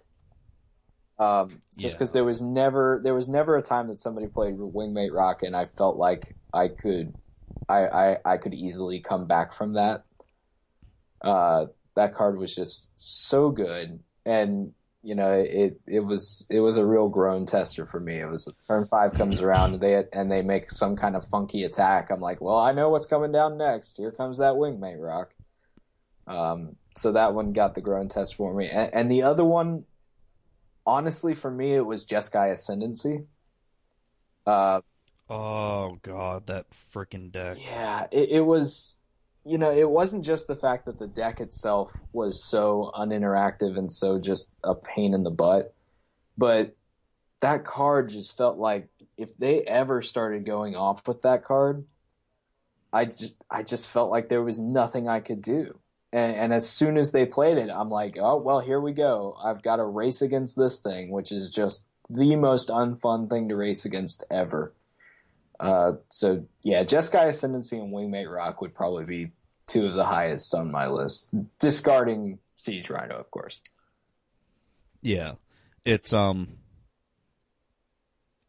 Um, just Yeah. because there was never there was never a time that somebody played Wingmate Roc and I felt like I could I I, I could easily come back from that. Uh, that card was just so good and you know it it was it was a real groan tester for me. It was turn five comes around and they and they make some kind of funky attack. I'm like, well, I know what's coming down next. Here comes that wingmate roc. Um, so that one got the groan test for me, and, and the other one, honestly, for me, it was Jeskai Ascendancy. Uh, Oh God, that freaking deck. yeah, it, it was. You know, it wasn't just the fact that the deck itself was so uninteractive and so just a pain in the butt, but that card just felt like if they ever started going off with that card, I just I just felt like there was nothing I could do. And, and as soon as they played it, I'm like, oh well, here we go. I've got to race against this thing, which is just the most unfun thing to race against ever. Uh, so yeah, Jeskai Ascendancy and Wingmate Roc would probably be two of the highest on my list, discarding Siege Rhino, of course. Yeah, it's um,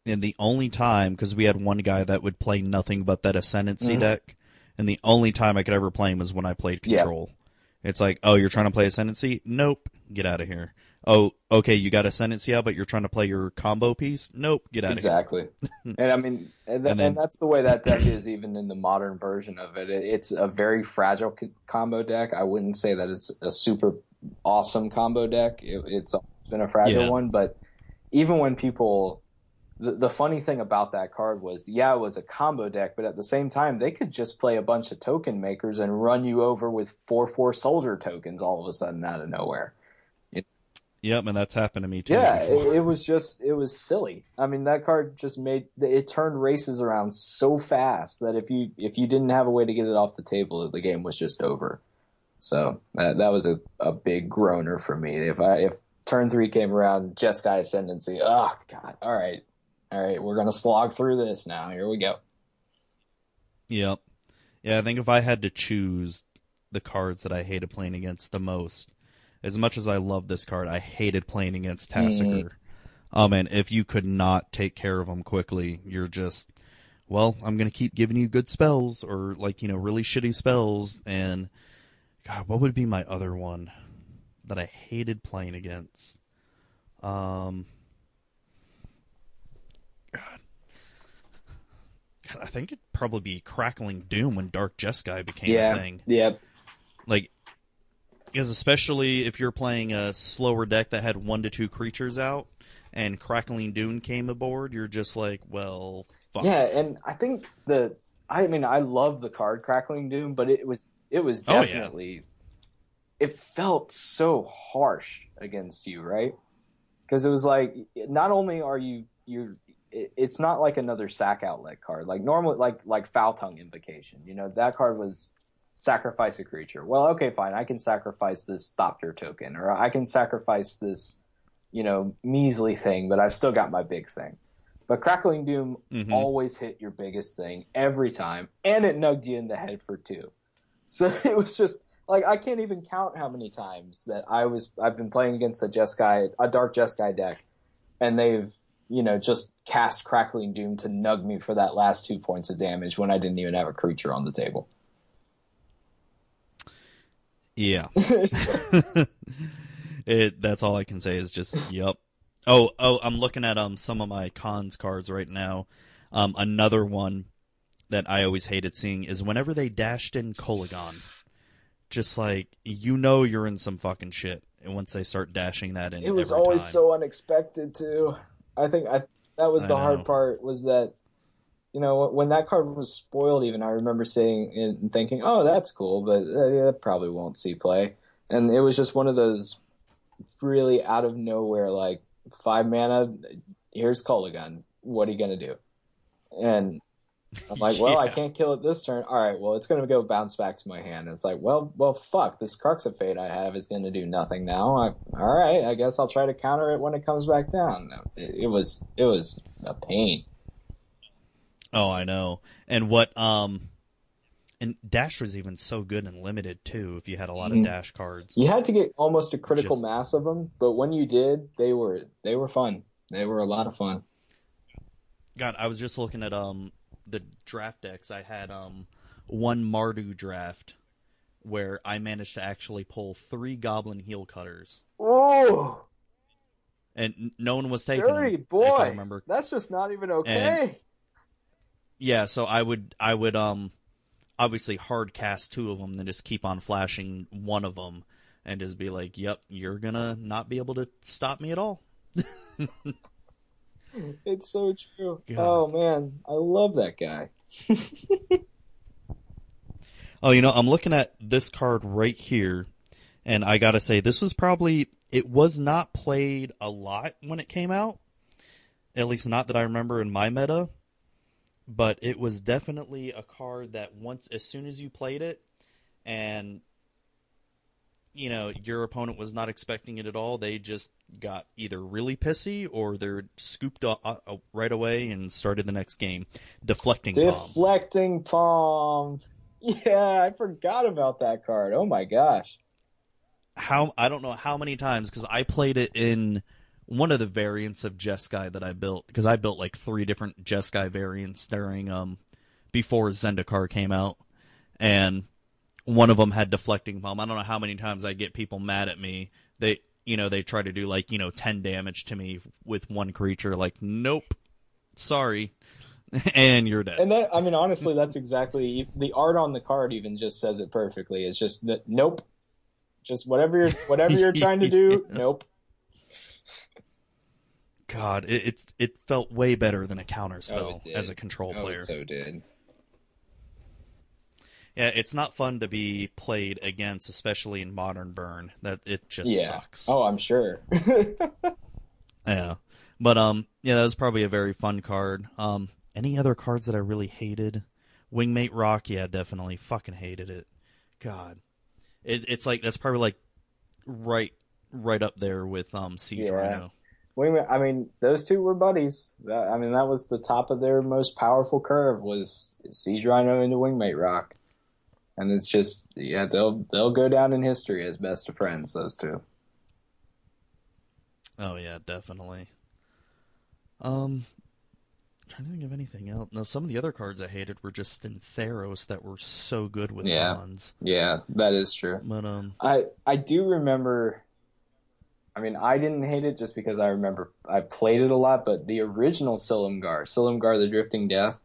and the only time because we had one guy that would play nothing but that ascendancy Mhm. deck, and the only time I could ever play him was when I played Yeah. It's like, oh, you're trying to play ascendancy? Nope, get out of here. Oh, okay, you got ascendancy out, but you're trying to play your combo piece? Nope, get out of here. Exactly. and I mean, and, th- And then- and that's the way that deck is, even in the modern version of it. it it's a very fragile c- combo deck. I wouldn't say that it's a super awesome combo deck. It, it's it's been a fragile Yeah. one, but even when people, the, the funny thing about that card was, yeah, it was a combo deck, but at the same time, they could just play a bunch of token makers and run you over with four four soldier tokens all of a sudden out of nowhere. Yep, and that's happened to me too. Yeah, it, it was just it was silly. I mean, that card just made it turned races around so fast that if you if you didn't have a way to get it off the table, the game was just over. So that that was a, a big groaner for me. If I if turn three came around, Jeskai Ascendancy, oh god, all right, all right, we're gonna slog through this now. Here we go. Yep. Yeah, I think if I had to choose the cards that I hated playing against the most, as much as I love this card, I hated playing against Tasigur. Oh man, if you could not take care of him quickly, you're just, well, I'm gonna keep giving you good spells or like you know really shitty spells. And God, what would be my other one that I hated playing against? Um, God. God, I think it'd probably be Crackling Doom when Dark Jeskai became yeah. a thing. Yep. Like, because especially if you're playing a slower deck that had one to two creatures out, and Crackling Doom came aboard, you're just like, well, fuck. Yeah, and I think the I mean I love the card Crackling Doom, but it was it was Oh, yeah. definitely it felt so harsh against you, right? Because it was like not only are you you it- it's not like another sack outlet card. Like normal, like like foul tongue invocation you know that card was sacrifice a creature. Well okay fine. I can sacrifice this thopter token or i can sacrifice this you know measly thing but i've still got my big thing. But crackling doom Mhm. always hit your biggest thing every time and it nugged you in the head for two. So it was just like i can't even count how many times that i was i've been playing against a jeskai a dark jeskai deck and they've you know just cast crackling doom to nug me for that last two points of damage when i didn't even have a creature on the table Yeah. it that's all I can say is just yep. Oh, oh, I'm looking at um some of my Khans cards right now. Um another one that I always hated seeing is whenever they dashed in Kolaghan. Just like you know you're in some fucking shit and once they start dashing that in it was always time. so unexpected too i think i that was the hard part was that you know when that card was spoiled even i remember saying and thinking oh that's cool but uh, that probably won't see play. And it was just one of those really out of nowhere like five mana here's Kolaghan. what are you gonna do? And I'm like, well, I can't kill it this turn. All right, well, it's going to go bounce back to my hand. And it's like, well, well, fuck, this Crux of Fate I have is going to do nothing now. I, all right, I guess I'll try to counter it when it comes back down. It, it was, it was a pain. Oh, I know. And what um and Dash was even so good and limited too if you had a lot Mhm. of Dash cards. You had to get almost a critical Just- mass of them, but when you did, they were, they were fun. They were a lot of fun. God, I was just looking at um the draft decks. I had um one Mardu draft where I managed to actually pull three Goblin Heelcutters, Oh, and no one was taking dirty them. Boy! remember. That's just not even okay. Yeah, so I would I would um obviously hard cast two of them, then just keep on flashing one of them, and just be like, "Yep, you're gonna not be able to stop me at all." It's so true. God. Oh man, I love that guy. Oh, you know, I'm looking at this card right here, and I gotta say, this was probably it was not played a lot when it came out. At least not that I remember in my meta. But it was definitely a card that once as soon as you played it and you know, your opponent was not expecting it at all, they just got either really pissy or they're scooped uh, right away and started the next game. Deflecting. Deflecting palm. Yeah, I forgot about that card. Oh my gosh. how I don't know how many times because I played it in one of the variants of Jeskai that I built because I built like three different Jeskai variants during um before Zendikar came out, and one of them had deflecting palm. I don't know how many times I get people mad at me. They you know they try to do like you know ten damage to me with one creature. Like nope, sorry, and you're dead. And that, I mean, honestly, that's exactly the art on the card. Even just says it perfectly. It's just that nope. Just whatever you're whatever you're trying to do. Nope. God, it, it it felt way better than a counter Oh, spell did. as a control Oh, player. it so did. Yeah, it's not fun to be played against, especially in modern burn. That it just Yeah. sucks. Oh, I'm sure. Yeah, but um, yeah, that was probably a very fun card. Um, any other cards that I really hated? Wingmate Roc, yeah, definitely fucking hated it. God, it, it's like that's probably like right right up there with um Siege Yeah. Rhino. Wait. I mean, those two were buddies. I mean, that was the top of their most powerful curve was Siege Rhino into Wingmate Roc, and it's just yeah, they'll they'll go down in history as best of friends. Those two. Oh yeah, definitely. Um, trying to think of anything else. No, some of the other cards I hated were just in Theros that were so good with Yeah. Khans. Yeah, that is true. But um, I I do remember I mean, I didn't hate it just because I remember I played it a lot, but the original Silumgar, Silumgar the Drifting Death,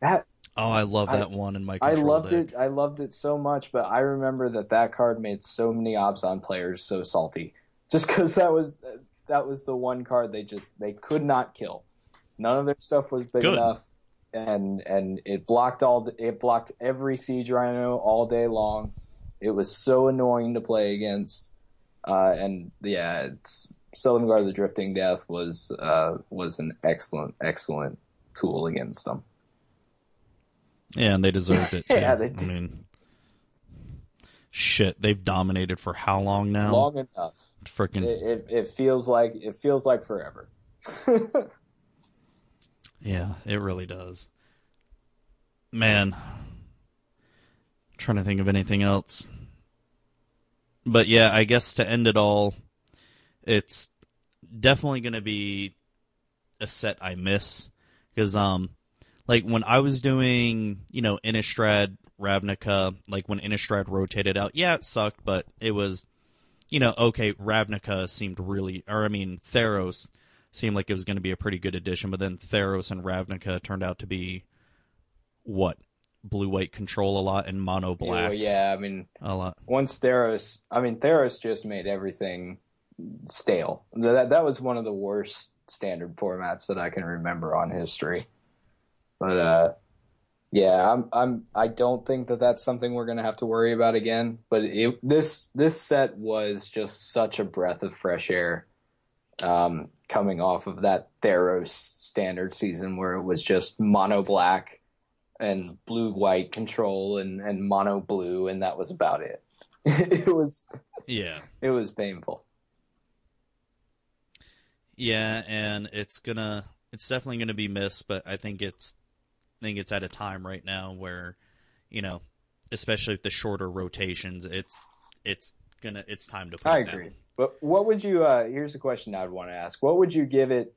that Oh, I love I- that one in my I loved deck. it. I loved it so much, but I remember that that card made so many Abzan players so salty, just because that was that was the one card they just they could not kill. None of their stuff was big Good. enough, and and it blocked all it blocked every siege rhino all day long. It was so annoying to play against, uh, and yeah, it's Silumgar the Drifting Death was uh, was an excellent excellent tool against them. Yeah, and they deserved it. Yeah, they I mean, shit, they've dominated for how long now? Long enough. Freaking it, it, it feels like it feels like forever. yeah, it really does. Man, trying to think of anything else. But yeah, I guess to end it all, it's definitely going to be a set I miss because um like when I was doing, you know, Innistrad, Ravnica, like when Innistrad rotated out, yeah, it sucked, but it was, you know, okay, Ravnica seemed really, or I mean, Theros seemed like it was going to be a pretty good addition, but then Theros and Ravnica turned out to be what? Blue white control a lot and mono black Well, yeah, I mean, a lot. once Theros, I mean, Theros just made everything stale. That that was one of the worst standard formats that I can remember on history. But uh, yeah, I'm I'm I don't think that that's something we're gonna have to worry about again. But it, this this set was just such a breath of fresh air. Um, coming off of that Theros standard season where it was just mono black and blue white control and, and mono blue and that was about it. it was Yeah. it was painful. Yeah, and it's gonna it's definitely gonna be missed, but I think it's think it's at a time right now where, you know, especially with the shorter rotations, it's it's gonna it's time to put it. I agree. down. But what would you uh here's a question I would want to ask. What would you give it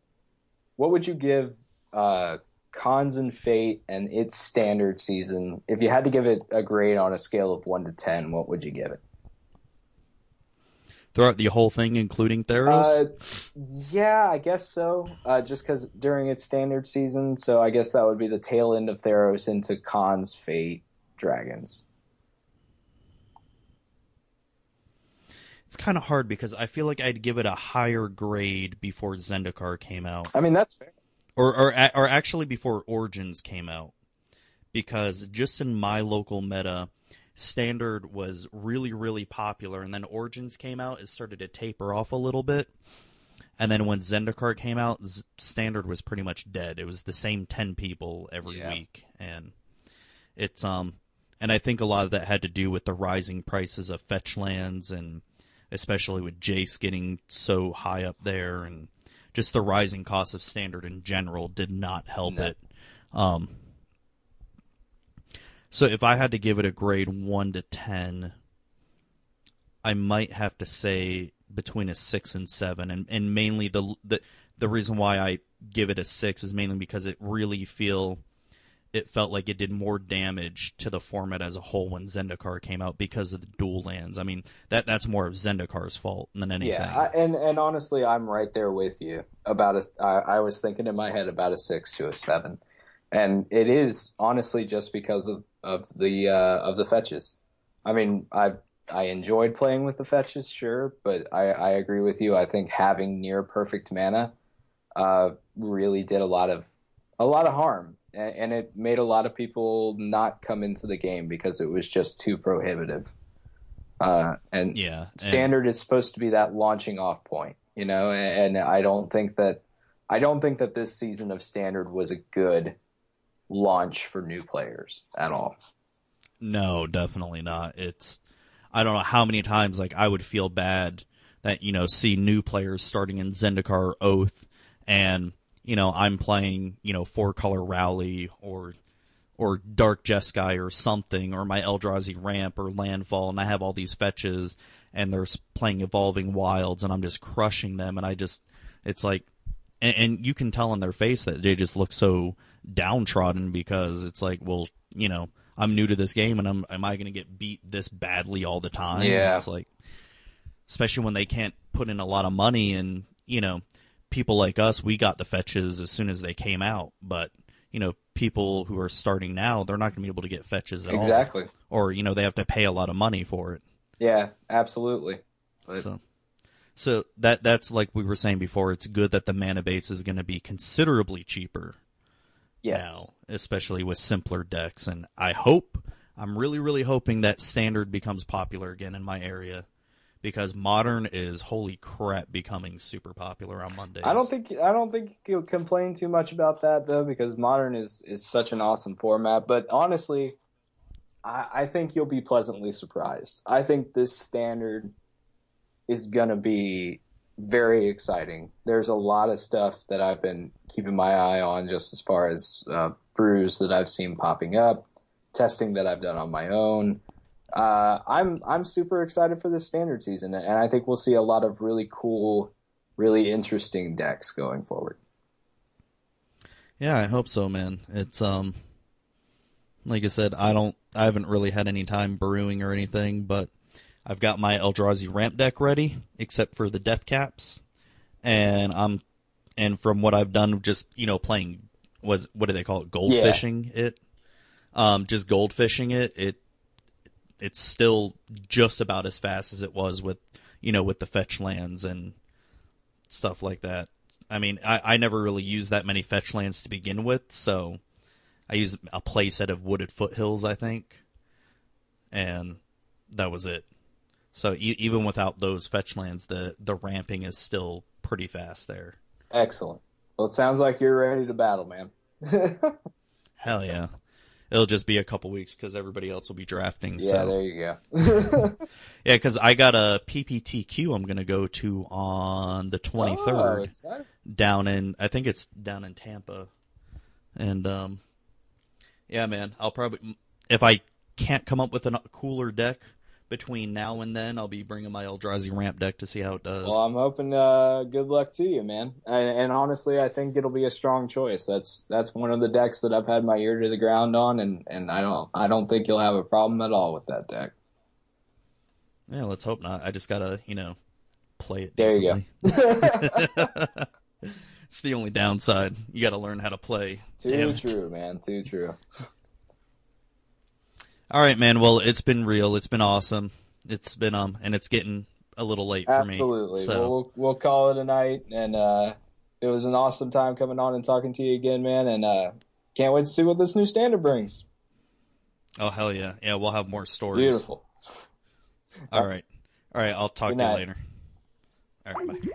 what would you give uh Khans and Fate and its standard season if you had to give it a grade on a scale of 1 to 10, what would you give it? Throughout the whole thing, including Theros. Uh, yeah, I guess so. Uh, just because during its standard season, so I guess that would be the tail end of Theros into Khan's Fate, Dragons. it's kind of hard because I feel like I'd give it a higher grade before Zendikar came out. I mean, that's fair. or or or actually before Origins came out, because just in my local meta, Standard was really really popular, and then Origins came out, it started to taper off a little bit, and then when Zendikar came out, Z- Standard was pretty much dead. It was the same ten people every Yeah. week, and it's um, and I think a lot of that had to do with the rising prices of fetch lands and especially with Jace getting so high up there and just the rising cost of standard in general did not help No. it. Um, so if I had to give it a grade one to ten, I might have to say between a six and seven, and and mainly the the the reason why I give it a six is mainly because it really feel it felt like it did more damage to the format as a whole when Zendikar came out because of the dual lands. I mean that that's more of Zendikar's fault than anything. Yeah, I, and and honestly, I'm right there with you about a. I, I was thinking in my head about a six to a seven, and it is honestly just because of of the uh, of the fetches. I mean, I I enjoyed playing with the fetches, sure, but I I agree with you. I think having near perfect mana, uh, really did a lot of a lot of harm, and, and it made a lot of people not come into the game because it was just too prohibitive. Uh, and yeah, and- standard is supposed to be that launching off point, you know, and, and I don't think that I don't think that this season of standard was a good launch for new players at all. No, definitely not. It's I don't know how many times like I would feel bad that you know see new players starting in Zendikar Oath and you know I'm playing you know four color rally or or Dark Jeskai or something or my Eldrazi ramp or landfall and I have all these fetches and they're playing evolving wilds and I'm just crushing them and I just it's like and, and you can tell on their face that they just look so downtrodden because it's like well you know I'm new to this game and I'm am I going to get beat this badly all the time Yeah. it's like especially when they can't put in a lot of money and you know people like us we got the fetches as soon as they came out but you know people who are starting now they're not going to be able to get fetches at exactly. all or you know they have to pay a lot of money for it Yeah, absolutely. But- so so that that's like we were saying before it's good that the mana base is going to be considerably cheaper Yes. now, especially with simpler decks. And I hope, I'm really, really hoping that standard becomes popular again in my area because modern is holy crap becoming super popular on Mondays. I don't think I don't think you'll complain too much about that though, because modern is is such an awesome format. But honestly, I, I think you'll be pleasantly surprised. I think this standard is gonna be very exciting. There's a lot of stuff that I've been keeping my eye on, just as far as uh, brews that I've seen popping up, testing that I've done on my own. Uh, I'm I'm super excited for this standard season, and I think we'll see a lot of really cool really interesting decks going forward. Yeah, I hope so, man. It's um like I said, I don't I haven't really had any time brewing or anything, but I've got my Eldrazi ramp deck ready, except for the death caps. And I'm and from what I've done just, you know, playing was what do they call it? Gold Yeah. fishing it. Um just gold fishing it, it it's still just about as fast as it was with you know, with the fetch lands and stuff like that. I mean, I, I never really used that many fetch lands to begin with, so I used a playset of wooded foothills, I think, and that was it. So e- even without those fetch lands, the the ramping is still pretty fast there. Excellent. Well, it sounds like you're ready to battle, man. Hell yeah! It'll just be a couple weeks because everybody else will be drafting. yeah, so there you go. yeah, because I got a PPTQ I'm gonna go to on the 23rd. Oh, down in I think it's down in Tampa, and um, yeah, man, I'll probably if I can't come up with a cooler deck between now and then, I'll be bringing my Eldrazi ramp deck to see how it does. Well, I'm hoping uh, good luck to you, man. And, and honestly, I think it'll be a strong choice. That's that's one of the decks that I've had my ear to the ground on, and, and I don't I don't think you'll have a problem at all with that deck. yeah, let's hope not. I just gotta you know play it. There you go. it's the only downside. You got to learn how to play. Too Damn it. true, man. Too true. All right, man. Well, it's been real. It's been awesome. It's been um, and it's getting a little late for me. Absolutely. So Well, we'll we'll call it a night, and uh, it was an awesome time coming on and talking to you again, man. And uh, can't wait to see what this new standard brings. oh hell yeah, yeah. We'll have more stories. Beautiful. All right. All right. I'll talk to you later. All right. Bye.